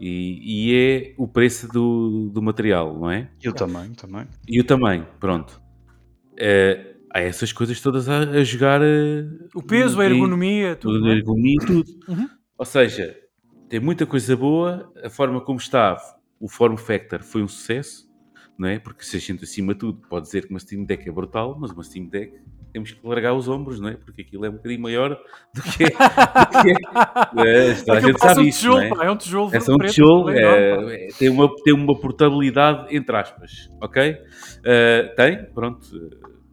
e, e é o preço do, do material, não é? E o tamanho também. E o tamanho, pronto. Eh, há essas coisas todas a, a jogar. eh, O peso, a em- ergonomia, tudo. não é? ergonomia e tudo. Uhum. Ou seja, tem muita coisa boa, a forma como está, o form factor foi um sucesso, não é? Porque se a gente acima de tudo pode dizer que uma Steam Deck é brutal, mas uma Steam Deck temos que largar os ombros, não é? Porque aquilo é um bocadinho maior do que é. do que é. A gente sabe um isso, tijolo, não é? é um tijolo. É um preto, tijolo, pá. é- é- tem, uma, tem uma portabilidade, entre aspas, ok? Eh, tem, pronto.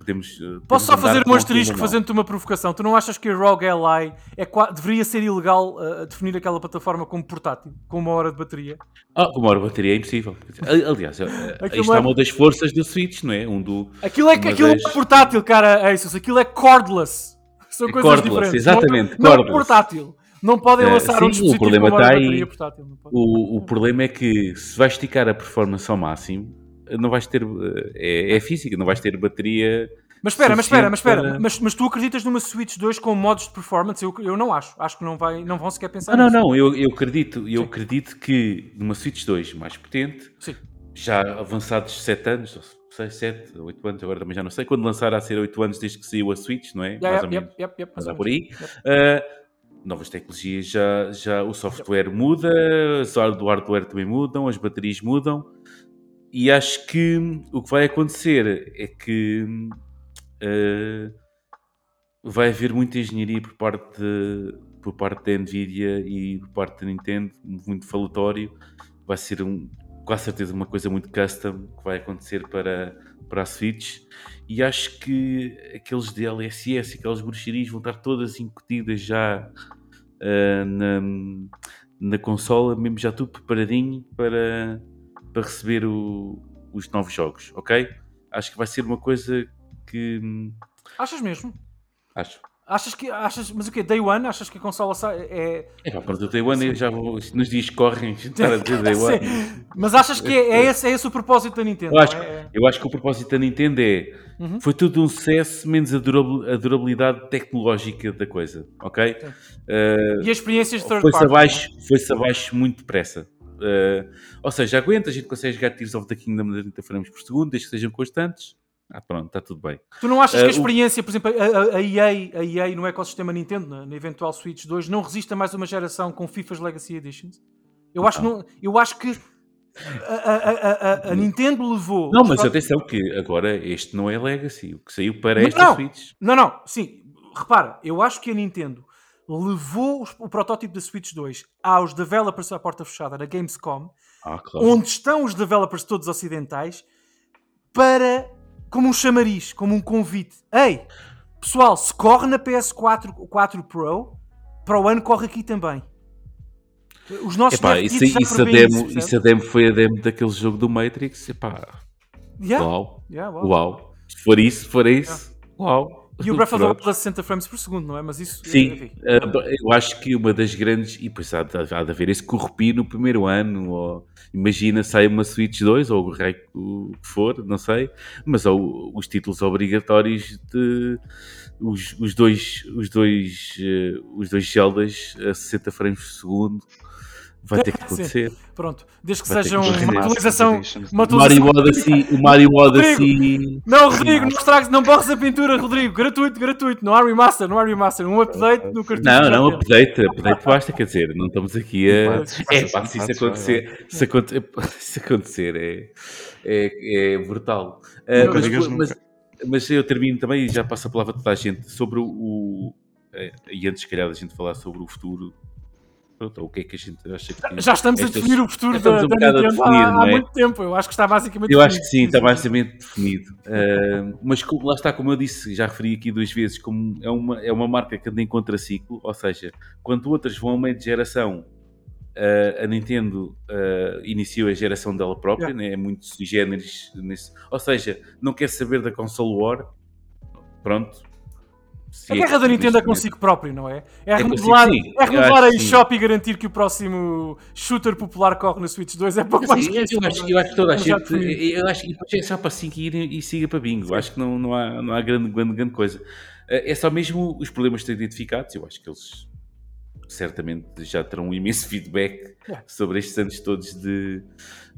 Podemos. eh, Posso podemos só fazer um asterisco fazendo-te uma provocação? Tu não achas que a ROG Ally é, deveria ser ilegal uh, definir aquela plataforma como portátil, com uma hora de bateria? Ah, uma hora de bateria é impossível. Ali- Aliás, eh, Aquilo aí está é- uma das forças do Switch, não é? Um do. Aquilo é, aquilo das- é portátil, cara, Asus. Aquilo é cordless. São É coisas cordless, diferentes. exatamente, Não, não é cordless. portátil. Não podem lançar sim, um o dispositivo problema com uma hora está de aí. bateria portátil. não. O, o problema é que se vais esticar a performance ao máximo, não vais ter. eh, É, é física, não vais ter bateria. Mas espera, mas espera, mas espera. para- Mas, mas tu acreditas numa Switch 2 com modos de performance? Eu, eu não acho. Acho que não, vai, não vão sequer pensar Ah, não, nisso. não, eu, eu acredito, eu Sim. acredito que numa Switch 2 mais potente, Sim. já avançados 7 anos, ou 6, 7, 8 anos, agora também já não sei, quando lançar a ser 8 anos desde que saiu a Switch, não é? Yeah, mais yeah, ou menos. yep, yep, por aí. Ah, novas tecnologias, já, já o software muda, o hardware também mudam, as baterias mudam. E acho que o que vai acontecer é que ah, vai haver muita engenharia por parte, de, por parte da Nvidia e por parte da Nintendo, muito falatório. Vai ser um, com certeza uma coisa muito custom que vai acontecer para, para a Switch. E acho que aqueles DLSS, aquelas bruxarias vão estar todas incutidas já ah, na, na consola, mesmo já tudo preparadinho para, para receber o- os novos jogos, ok? Acho que vai ser uma coisa que. hum, Achas mesmo? Acho. Achas que. Achas, mas o quê? Day One? Achas que a consola sai, é. É pá, pronto, o Day One eu já vou, nos dias correm estar a dizer Day One. Sim. Mas achas que é, é esse, é esse o propósito da Nintendo? Eu acho, é? eu acho que o propósito da Nintendo é Uhum. foi tudo um sucesso, menos a, durabil- a durabilidade tecnológica da coisa, ok? Uh, E as experiências de third foi-se abaixo, foi abaixo muito depressa. Uh, ou seja, aguenta, a gente consegue jogar Tears of the Kingdom a 30 frames por segundo, desde que sejam constantes. Ah, pronto, está tudo bem. Tu não achas que a Uh, o- experiência, por exemplo, a, a- EA, a EA no ecossistema Nintendo, na, na eventual Switch 2, não resiste a mais uma geração com FIFA's Legacy Editions? Eu acho, que não, eu acho que a, a- a- a- Nintendo levou. Não, mas atenção que agora este não é Legacy, o que saiu para esta não. Switch. Não, não, sim. Repara, eu acho que a Nintendo levou o protótipo da Switch 2 aos developers à porta fechada na Gamescom, Ah, claro. onde estão os developers todos ocidentais, para como um chamariz, como um convite. Ei, pessoal, se corre na PS4 4 Pro, para o ano corre aqui também. Os nossos Epá, isso, isso, a demo, percebe? isso a demo foi a demo daquele jogo do Matrix. Epá, Yeah, uau, yeah, wow. uau. Se for isso, se for isso, uau. E o Breath of the. Wild a 60 frames por segundo, não é? Mas isso. Sim, eh, eu acho que uma das grandes, e depois há, de- há de haver esse corrupir no primeiro ano, ou imagina sai uma Switch 2, ou o rei- o que for, não sei, mas ou, os títulos obrigatórios de os, os dois, os dois, eh, os dois Zeldas a 60 frames por segundo, vai ter que Sim. acontecer. Pronto, desde que Vai seja que uma atualização. Uma O Mario atualização. Odyssey, o Mario Odyssey, Não, Rodrigo, não estragues, não borres a pintura, Rodrigo. Gratuito, gratuito. Não há remaster, não há remaster. Um update no cartucho. Não, não, update, update basta, quer dizer, não estamos aqui a. É, pá, se isso acontecer, se acontecer, se acontecer é, é, é brutal. Nunca mas, mas, mas eu termino também e já passo a palavra a toda a gente sobre o. o eh, e antes, se calhar, da gente falar sobre o futuro. Pronto, o que é que a gente acha que. Já estamos a estas- definir o futuro da, um da a Nintendo definir, há, é? muito tempo. Eu acho que está basicamente Eu acho que sim, definido. está basicamente definido. Ah, mas como- lá está, como eu disse, já referi aqui duas vezes, como é uma, é uma marca que anda em contraciclo, ou seja, quando outras vão a meio de geração, ah, a Nintendo ah, iniciou a geração dela própria, né, é muito sui generis nesse. Ou seja, não quer saber da console war, pronto. Se A é guerra que da Nintendo é consigo próprio, não é? É remodelar, sim. é Eu remodelar a eShop e garantir que o próximo shooter popular corre na Switch 2 é pouco mais Sim, que eu, eu acho, é? eu acho que toda a gente. Eu acho que depois é só para 5 ir e siga para bingo. Acho que não, não há, não há grande, grande, grande coisa. Eh, É só mesmo os problemas que estão identificados. Eu acho que eles certamente já terão um imenso feedback sobre estes anos todos de,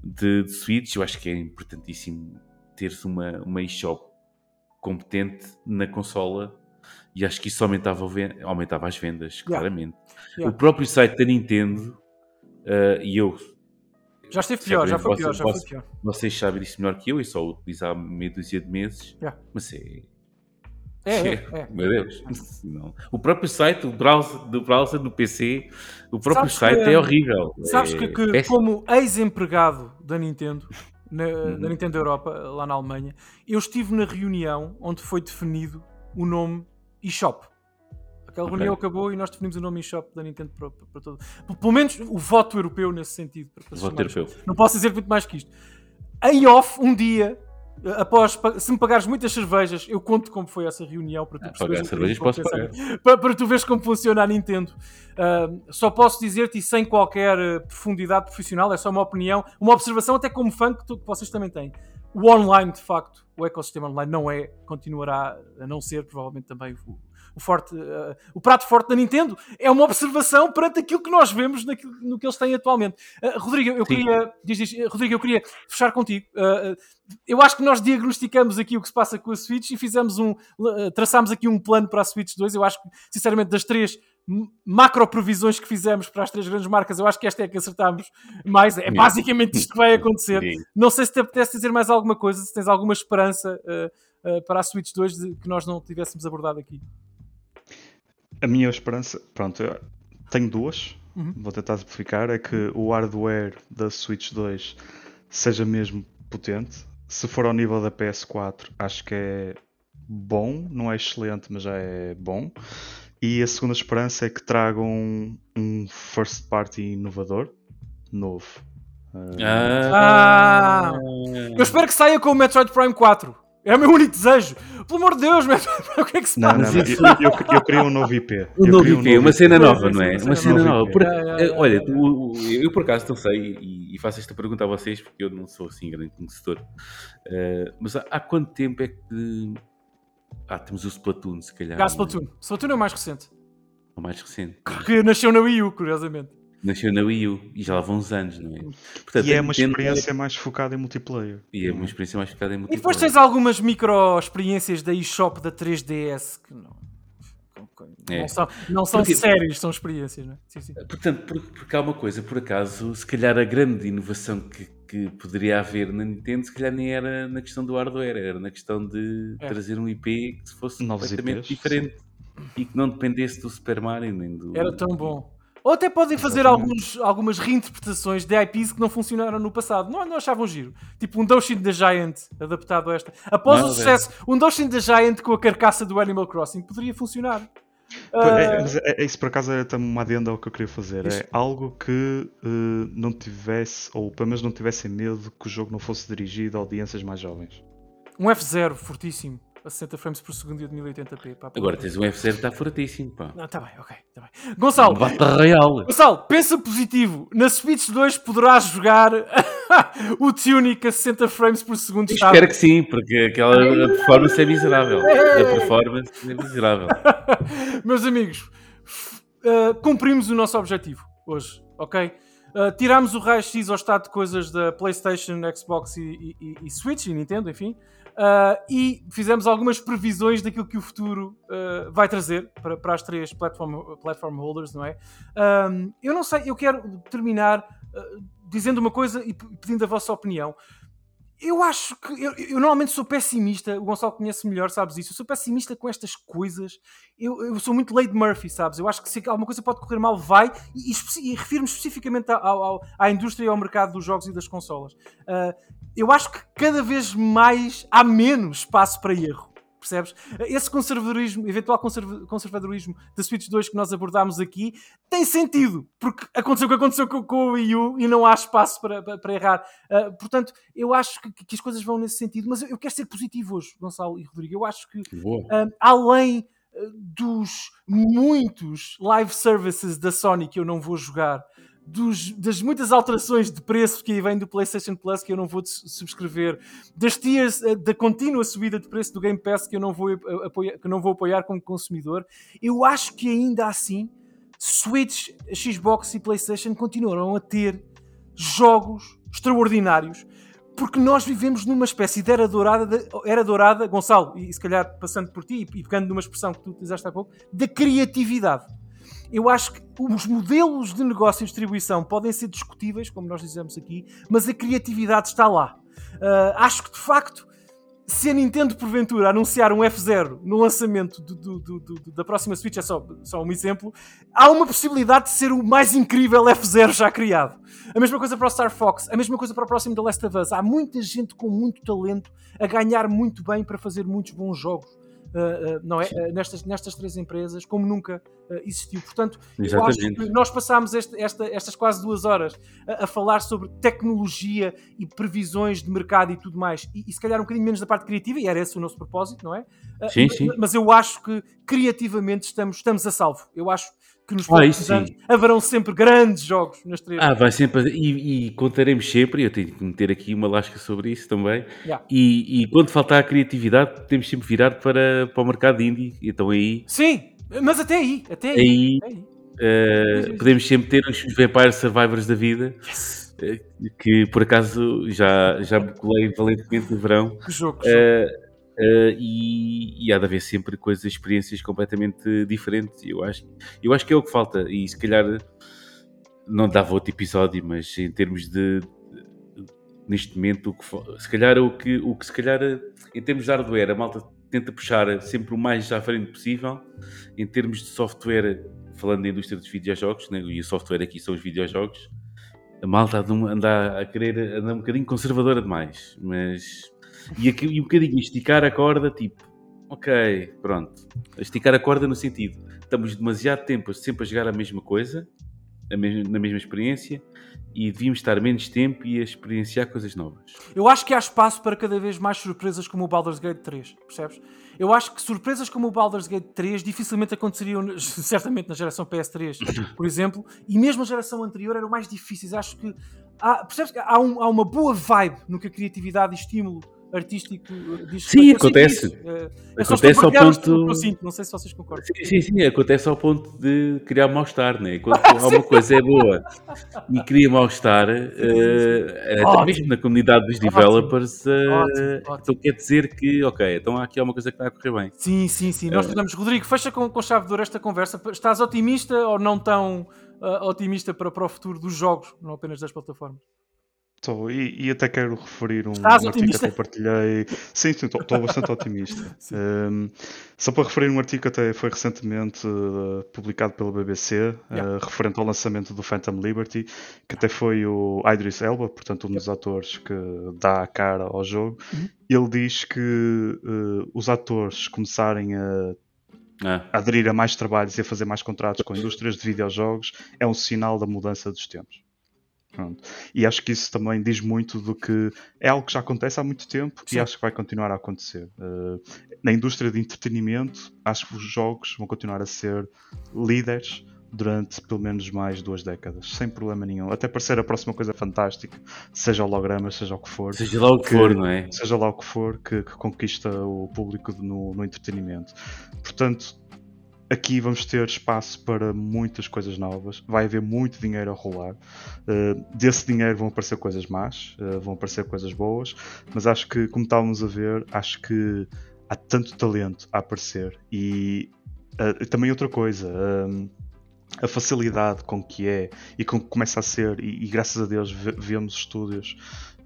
de, de Switch. Eu acho que é importantíssimo teres uma, uma eShop competente na consola e acho que isso aumentava, aumentava as vendas, claramente. Yeah. O próprio site da Nintendo, eh, e eu Já esteve pior, já foi pior, já foi pior. vocês sabem disso melhor que eu, eu só há meia dúzia de meses. Yeah. Mas é. É, é, é. Meu Deus. Não. O próprio site, o browser, do browser do PC, o próprio Sabes site que, é horrível. Sabes é que, que como ex-empregado da Nintendo, na, Uhum. na Nintendo Europa, lá na Alemanha, eu estive na reunião onde foi definido o nome eShop. Aquela Ok. reunião acabou e nós definimos o nome eShop da Nintendo para, para, para todo. Pelo menos o voto europeu nesse sentido. para- para Voto europeu. não posso dizer muito mais que isto. Em off, um dia, após, se me pagares muitas cervejas, eu conto como foi essa reunião para tu Ah, perceberes pagar bocadinho cervejas posso pensar- para, para tu veres como funciona a Nintendo. Ah, só posso dizer-te, e sem qualquer eh, profundidade profissional, é só uma opinião, uma observação, até como fã que, tu- que vocês também têm. O online, de facto, o ecossistema online não é, continuará a não ser, provavelmente também o, o forte, eh, o prato forte da Nintendo. É uma observação perante aquilo que nós vemos naquilo, no que eles têm atualmente. Ah, Rodrigo, eu Sim. queria, diz, diz, eh, Rodrigo, eu queria fechar contigo. Eu acho que nós diagnosticamos aqui o que se passa com a Switch e fizemos um, uh, traçámos aqui um plano para a Switch 2. Eu acho que, sinceramente, das três macro previsões que fizemos para as três grandes marcas, eu acho que esta é que acertámos mais. É basicamente isto que vai acontecer. Não sei se te apetece dizer mais alguma coisa, se tens alguma esperança uh, uh, para a Switch 2 de- que nós não tivéssemos abordado aqui. A minha esperança, pronto, tenho duas, Uhum. vou tentar simplificar, é que o hardware da Switch 2 seja mesmo potente. Se for ao nível da PS4, acho que é bom, não é excelente, mas já é bom. E a segunda esperança é que tragam um, um first party inovador, novo. Ah! Eu espero que saia com o Metroid Prime 4. É o meu único desejo. Pelo amor de Deus, Prime, o que é que se Não, passa? não, Mas isso- eu, eu, eu queria um novo IP. Um Eu novo queria um IP, uma cena IP. nova, não é? Uma cena nova. Por- eh, Olha, eu por acaso não sei e, e faço esta pergunta a vocês porque eu não sou assim grande conhecedor. Eh, mas há, há quanto tempo é que. Ah, temos o Splatoon, se calhar. É? Splatoon. Splatoon é o mais recente. O mais recente. Que nasceu na Wii U, curiosamente. Nasceu na Wii U e já lá vão uns anos, não é? Portanto, E é uma Nintendo- experiência mais focada em multiplayer. E é uma experiência mais focada em E depois multiplayer. tens algumas micro experiências da eShop da 3DS que não, É. não são, não são Porque- séries, são experiências, não é? Sim, sim. Portanto, por- porque há uma coisa, por acaso, se calhar a grande inovação que, que poderia haver na Nintendo, se calhar nem era na questão do hardware, era na questão de É. trazer um IP que fosse Novos completamente IPs, diferente e que não dependesse do Super Mario nem do. Era tão bom. Ou até podem fazer alguns, algumas reinterpretações de IPs que não funcionaram no passado. Não, não achavam giro. Tipo um Doshin the Giant adaptado a esta. Após Não, o é. sucesso, um Doshin the Giant com a carcaça do Animal Crossing poderia funcionar. Ah, É, mas é, é isso por acaso era também uma adenda ao que eu queria fazer. Isso. É algo que eh, não tivesse, ou pelo menos não tivessem medo que o jogo não fosse dirigido a audiências mais jovens. um F0 fortíssimo a 60 frames por segundo e a 1080p. Pá, Agora tens um F0 que está fortíssimo, pá. Não, tá bem, ok. Tá bem. Gonçalo, real. Gonçalo, pensa positivo. Na Switch 2 poderás jogar o Tunic a 60 frames por segundo. Espero que sim, porque aquela a performance é miserável. A performance é miserável. Meus amigos, uh, cumprimos o nosso objetivo hoje, ok? Uh, tirámos o raio-x ao estado de coisas da PlayStation, Xbox e- e- e Switch e Nintendo, enfim. Uh, e fizemos algumas previsões daquilo que o futuro uh, vai trazer para, para as três platform, platform holders, não é? Um, eu não sei, eu quero terminar uh, dizendo uma coisa e pedindo a vossa opinião. Eu acho que. Eu, eu normalmente sou pessimista, o Gonçalo conhece melhor, sabes isso. Eu sou pessimista com estas coisas. Eu, eu sou muito Lady Murphy, sabes? Eu acho que se alguma coisa pode correr mal, vai. E, e, e refiro-me especificamente ao- à indústria e ao mercado dos jogos e das consolas. Ah, eu acho que cada vez mais há menos espaço para erro. Percebes? Esse conservadorismo, eventual conserva- conservadorismo da Switch 2 que nós abordámos aqui tem sentido, porque aconteceu o que aconteceu com, com o Wii U e não há espaço para, para, para errar. Ah, portanto, eu acho que, que as coisas vão nesse sentido, mas eu, quero ser positivo hoje, Gonçalo e Rodrigo. Eu acho que um, além uh, dos muitos live services da Sony que eu não vou jogar, dos- das muitas alterações de preço que vem do PlayStation Plus que eu não vou subscrever, das tiers, uh, da contínua subida de preço do Game Pass que eu não vou uh, apoiar, que não vou apoiar como consumidor, eu acho que ainda assim Switch, Xbox e PlayStation continuarão a ter jogos extraordinários porque nós vivemos numa espécie de era dourada, de- era dourada Gonçalo, e se calhar passando por ti e pegando numa expressão que tu utilizaste há pouco, da criatividade. Eu acho que os modelos de negócio e distribuição podem ser discutíveis, como nós dizemos aqui, mas a criatividade está lá. Ah, acho que de facto se a Nintendo porventura anunciar um F0 no lançamento do, do, do, da próxima Switch, é só, só um exemplo, há uma possibilidade de ser o mais incrível F0 já criado. A mesma coisa para o Star Fox, a mesma coisa para o próximo The Last of Us. Há muita gente com muito talento a ganhar muito bem para fazer muitos bons jogos. Uh, uh, não é? Uh, nestas, nestas três empresas, como nunca existiu. Portanto, eu acho que nós passámos este, esta, estas quase duas horas a, a, falar sobre tecnologia e previsões de mercado e tudo mais, e, e, se calhar um bocadinho menos da parte criativa, e era esse o nosso propósito, não é? Sim, sim. Mas eu acho que criativamente estamos, estamos a salvo. Eu acho que nos próximos ah, anos haverão sempre grandes jogos nas três. Ah, vai sempre, e, e, contaremos sempre, eu tenho que meter aqui uma lasca sobre isso também, yeah. e, e, quando faltar a criatividade, temos sempre virar para, para o mercado indie, então aí... Sim, mas até aí, até aí. aí, aí. Uh, podemos sempre ter os Vampire Survivors da vida, yes. uh, que por acaso já, já me colei valentemente no verão. Que jogo, que jogo. Uh, Uh, e, e, há de haver sempre coisas, experiências completamente diferentes. Eu acho, eu acho que é o que falta. E se calhar não dava outro episódio, mas em termos de, neste momento, o que, se calhar o que, o que se calhar em termos de hardware, a malta tenta puxar sempre o mais à frente possível. Em termos de software, falando da indústria dos videojogos, né, e o software aqui são os videojogos, a malta anda a querer andar um bocadinho conservadora demais, mas e, aqui, e um bocadinho esticar a corda, tipo, ok, pronto. Esticar a corda no sentido, estamos demasiado tempo sempre a jogar a mesma coisa, a mesma, na mesma experiência, e devíamos estar menos tempo e a experienciar coisas novas. Eu acho que há espaço para cada vez mais surpresas como o Baldur's Gate 3, percebes? Eu acho que surpresas como o Baldur's Gate 3 dificilmente aconteceriam, certamente na geração PS3, por exemplo, e mesmo a geração anterior eram mais difíceis. Acho que há, percebes que há, um, há uma boa vibe no que a criatividade e estímulo artístico diz Sim, acontece. Uh, acontece ao ponto. Sinto, não sei se vocês concordam. Sim, sim, sim, acontece ao ponto de criar mal-estar, né? Quando alguma coisa é boa e cria mal-estar, uh, mesmo na comunidade dos developers, uh, ótimo, ótimo. então quer dizer que, ok, então há aqui alguma coisa que está a correr bem. Sim, sim, sim. Nós podemos. Rodrigo, fecha com, com chave de ouro esta conversa. Estás otimista ou não tão otimista para, para o futuro dos jogos, não apenas das plataformas? Estou, e, e, até quero referir um, Estás um artigo que até partilhei. Sim, sim, estou, bastante otimista. Um, só para referir um artigo que até foi recentemente uh, publicado pela BBC, uh, yeah. uh, referente ao lançamento do Phantom Liberty, que até foi o Idris Elba, portanto, um dos atores que dá a cara ao jogo. Uhum. Ele diz que uh, os atores começarem a ah. aderir a mais trabalhos e a fazer mais contratos com indústrias de videojogos é um sinal da mudança dos tempos. Pronto. E acho que isso também diz muito do que é algo que já acontece há muito tempo Sim. e acho que vai continuar a acontecer. Uh, na indústria de entretenimento, acho que os jogos vão continuar a ser líderes durante pelo menos mais duas décadas, sem problema nenhum. Até parecer a próxima coisa fantástica, seja hologramas, seja o que for. Seja lá o que, que for, não é? Seja lá o que for que, que conquista o público no, no entretenimento. Portanto, aqui vamos ter espaço para muitas coisas novas, vai haver muito dinheiro a rolar. Uh, desse dinheiro vão aparecer coisas más, uh, vão aparecer coisas boas, mas acho que, como estávamos a ver, acho que há tanto talento a aparecer e uh, também outra coisa. a facilidade com que é e com que começa a ser, e, e graças a Deus vemos estúdios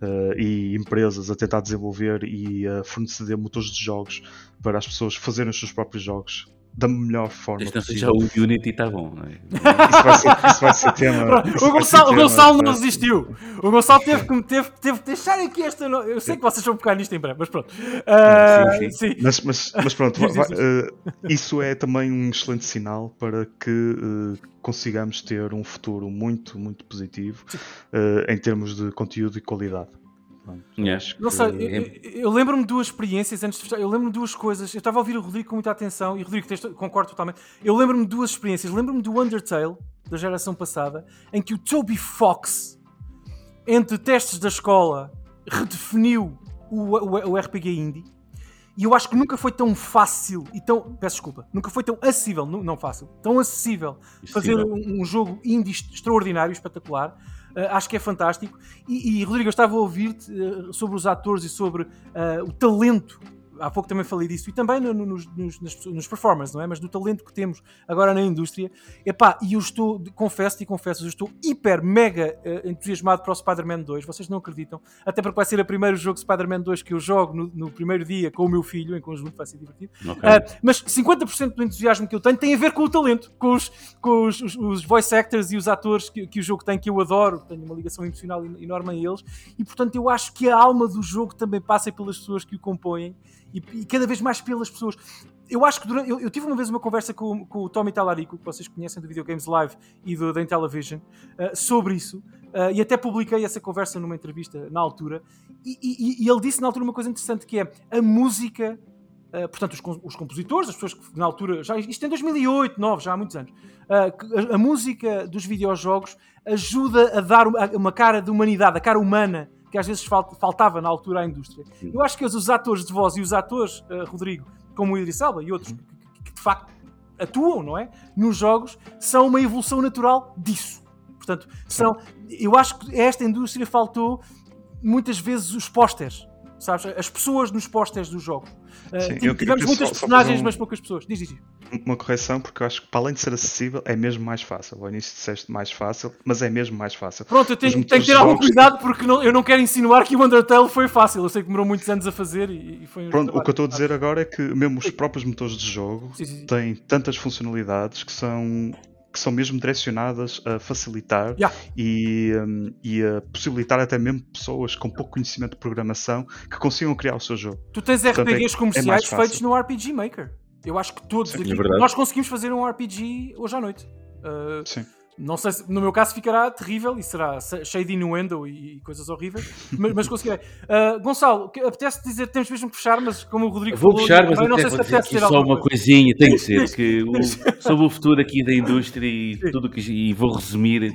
Uh, e empresas a tentar desenvolver e a fornecer motores de jogos para as pessoas fazerem os seus próprios jogos da melhor forma Desde possível. Já o Unity está bom, não é? Isso vai ser, isso vai ser tema. o Gonçalo, o Gonçalo não resistiu. O Gonçalo teve que, teve, teve que deixar aqui esta. Eu sei que vocês vão pegar nisto em breve, mas pronto. Uh, sim, sim. sim, Mas, mas, mas pronto, vai, uh, isso é também um excelente sinal para que uh, consigamos ter um futuro muito, muito positivo em termos de conteúdo e qualidade. Yes. Não sei, eu, eu lembro-me de duas experiências antes de fechar. Eu lembro-me de duas coisas. Eu estava a ouvir o Rodrigo com muita atenção e Rodrigo, concordo totalmente. Eu lembro-me de duas experiências. Lembro-me do Undertale da geração passada em que o Toby Fox, entre testes da escola, redefiniu o, o, o RPG indie. E eu acho que nunca foi tão fácil e tão. Peço desculpa, nunca foi tão acessível, não, fácil, tão acessível fazer um, um jogo indie extraordinário, espetacular acho que é fantástico. E, e Rodrigo, eu estava a ouvir-te uh, sobre os atores e sobre uh, o talento há pouco também falei disso, e também no, no, nos, nos, nos performers, não é? Mas do talento que temos agora na indústria. Epá, e eu estou, confesso e confesso, eu estou hiper, mega uh, entusiasmado para o Spider-Man 2. Vocês não acreditam? Até porque vai ser o primeiro jogo Spider-Man 2 que eu jogo no, no, primeiro dia com o meu filho, em conjunto, vai ser divertido. Okay. Uh, mas 50% do entusiasmo que eu tenho tem a ver com o talento, com os, com os, os, os voice actors e os atores que, que, o jogo tem, que eu adoro, tenho uma ligação emocional enorme a eles, e portanto eu acho que a alma do jogo também passa pelas pessoas que o compõem e, e cada vez mais pelas pessoas. Eu acho que durante, eu, eu, tive uma vez uma conversa com, com o Tommy Talarico, que vocês conhecem do Videogames Live e do, da Intellivision, uh, sobre isso, uh, e até publiquei essa conversa numa entrevista na altura, e, e, e, ele disse na altura uma coisa interessante que é a música. Uh, portanto, os, os, compositores, as pessoas que na altura, já, isto é em 2008, 2009, já há muitos anos, a, a, música dos videojogos ajuda a dar uma, uma cara de humanidade, a cara humana que às vezes faltava na altura à indústria. Eu acho que os atores de voz e os atores, uh, Rodrigo, como o Idris Elba e outros, que, que, que, de facto atuam, não é? Nos jogos, são uma evolução natural disso. Portanto, são, eu acho que a esta indústria faltou muitas vezes os pósteres sabes? As pessoas nos pósteres dos jogos. Uh, Sim, eu, tivemos muitas só, personagens, só um, mas poucas pessoas. Diz, diz. Uma correção, porque eu acho que para além de ser acessível, é mesmo mais fácil. Ao início disseste mais fácil, mas é mesmo mais fácil. Pronto, eu tenho, tenho que ter algum cuidado porque não, eu não quero insinuar que o Undertale foi fácil. Eu sei que demorou muitos anos a fazer e, e foi um Pronto, o que eu estou a dizer agora é que mesmo os próprios motores de jogo sim, sim, sim. têm tantas funcionalidades que são que são mesmo direcionadas a facilitar yeah. e, um, e a possibilitar até mesmo pessoas com pouco conhecimento de programação que consigam criar o seu jogo. Tu tens Portanto, RPGs é, comerciais é feitos no RPG Maker. Eu acho que todos Sim, aqui, é nós conseguimos fazer um RPG hoje à noite. Uh, Sim. Não sei se no meu caso ficará terrível e será cheio de innuendo e, coisas horríveis, mas, mas conseguirei. Uh, Gonçalo, apetece dizer que temos mesmo que fechar, mas como o Rodrigo Vou falou, fechar, mas não sei se apetece dizer só uma coisinha, tem que ser, que o, sobre o futuro aqui da indústria e tudo que e vou resumir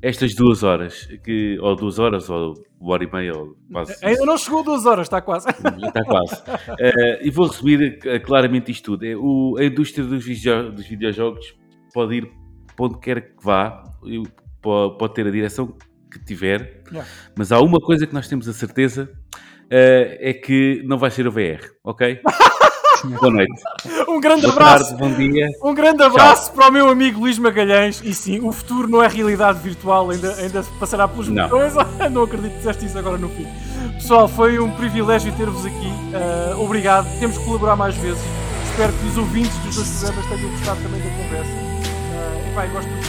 estas duas horas, que, ou duas horas, ou uma hora e meia, ou quase. Ainda não chegou duas horas, está quase. Está quase. Uh, e vou resumir uh, claramente isto tudo. É, o, a indústria dos, video, dos videojogos pode ir para onde quer que vá, pode ter a direção que tiver, yeah. mas há uma coisa que nós temos a certeza uh, é que não vai ser o VR, ok? Boa noite. Um grande Boa abraço. Tarde, bom dia. Um grande abraço Tchau. para o meu amigo Luís Magalhães. E sim, o futuro não é realidade virtual, ainda, ainda passará pelos não. botões. não acredito que disseste isso agora no fim. Pessoal, foi um privilégio ter-vos aqui. Uh, obrigado. Temos que colaborar mais vezes. Espero que os ouvintes dos dois programas tenham gostado também da conversa vai, gosto de.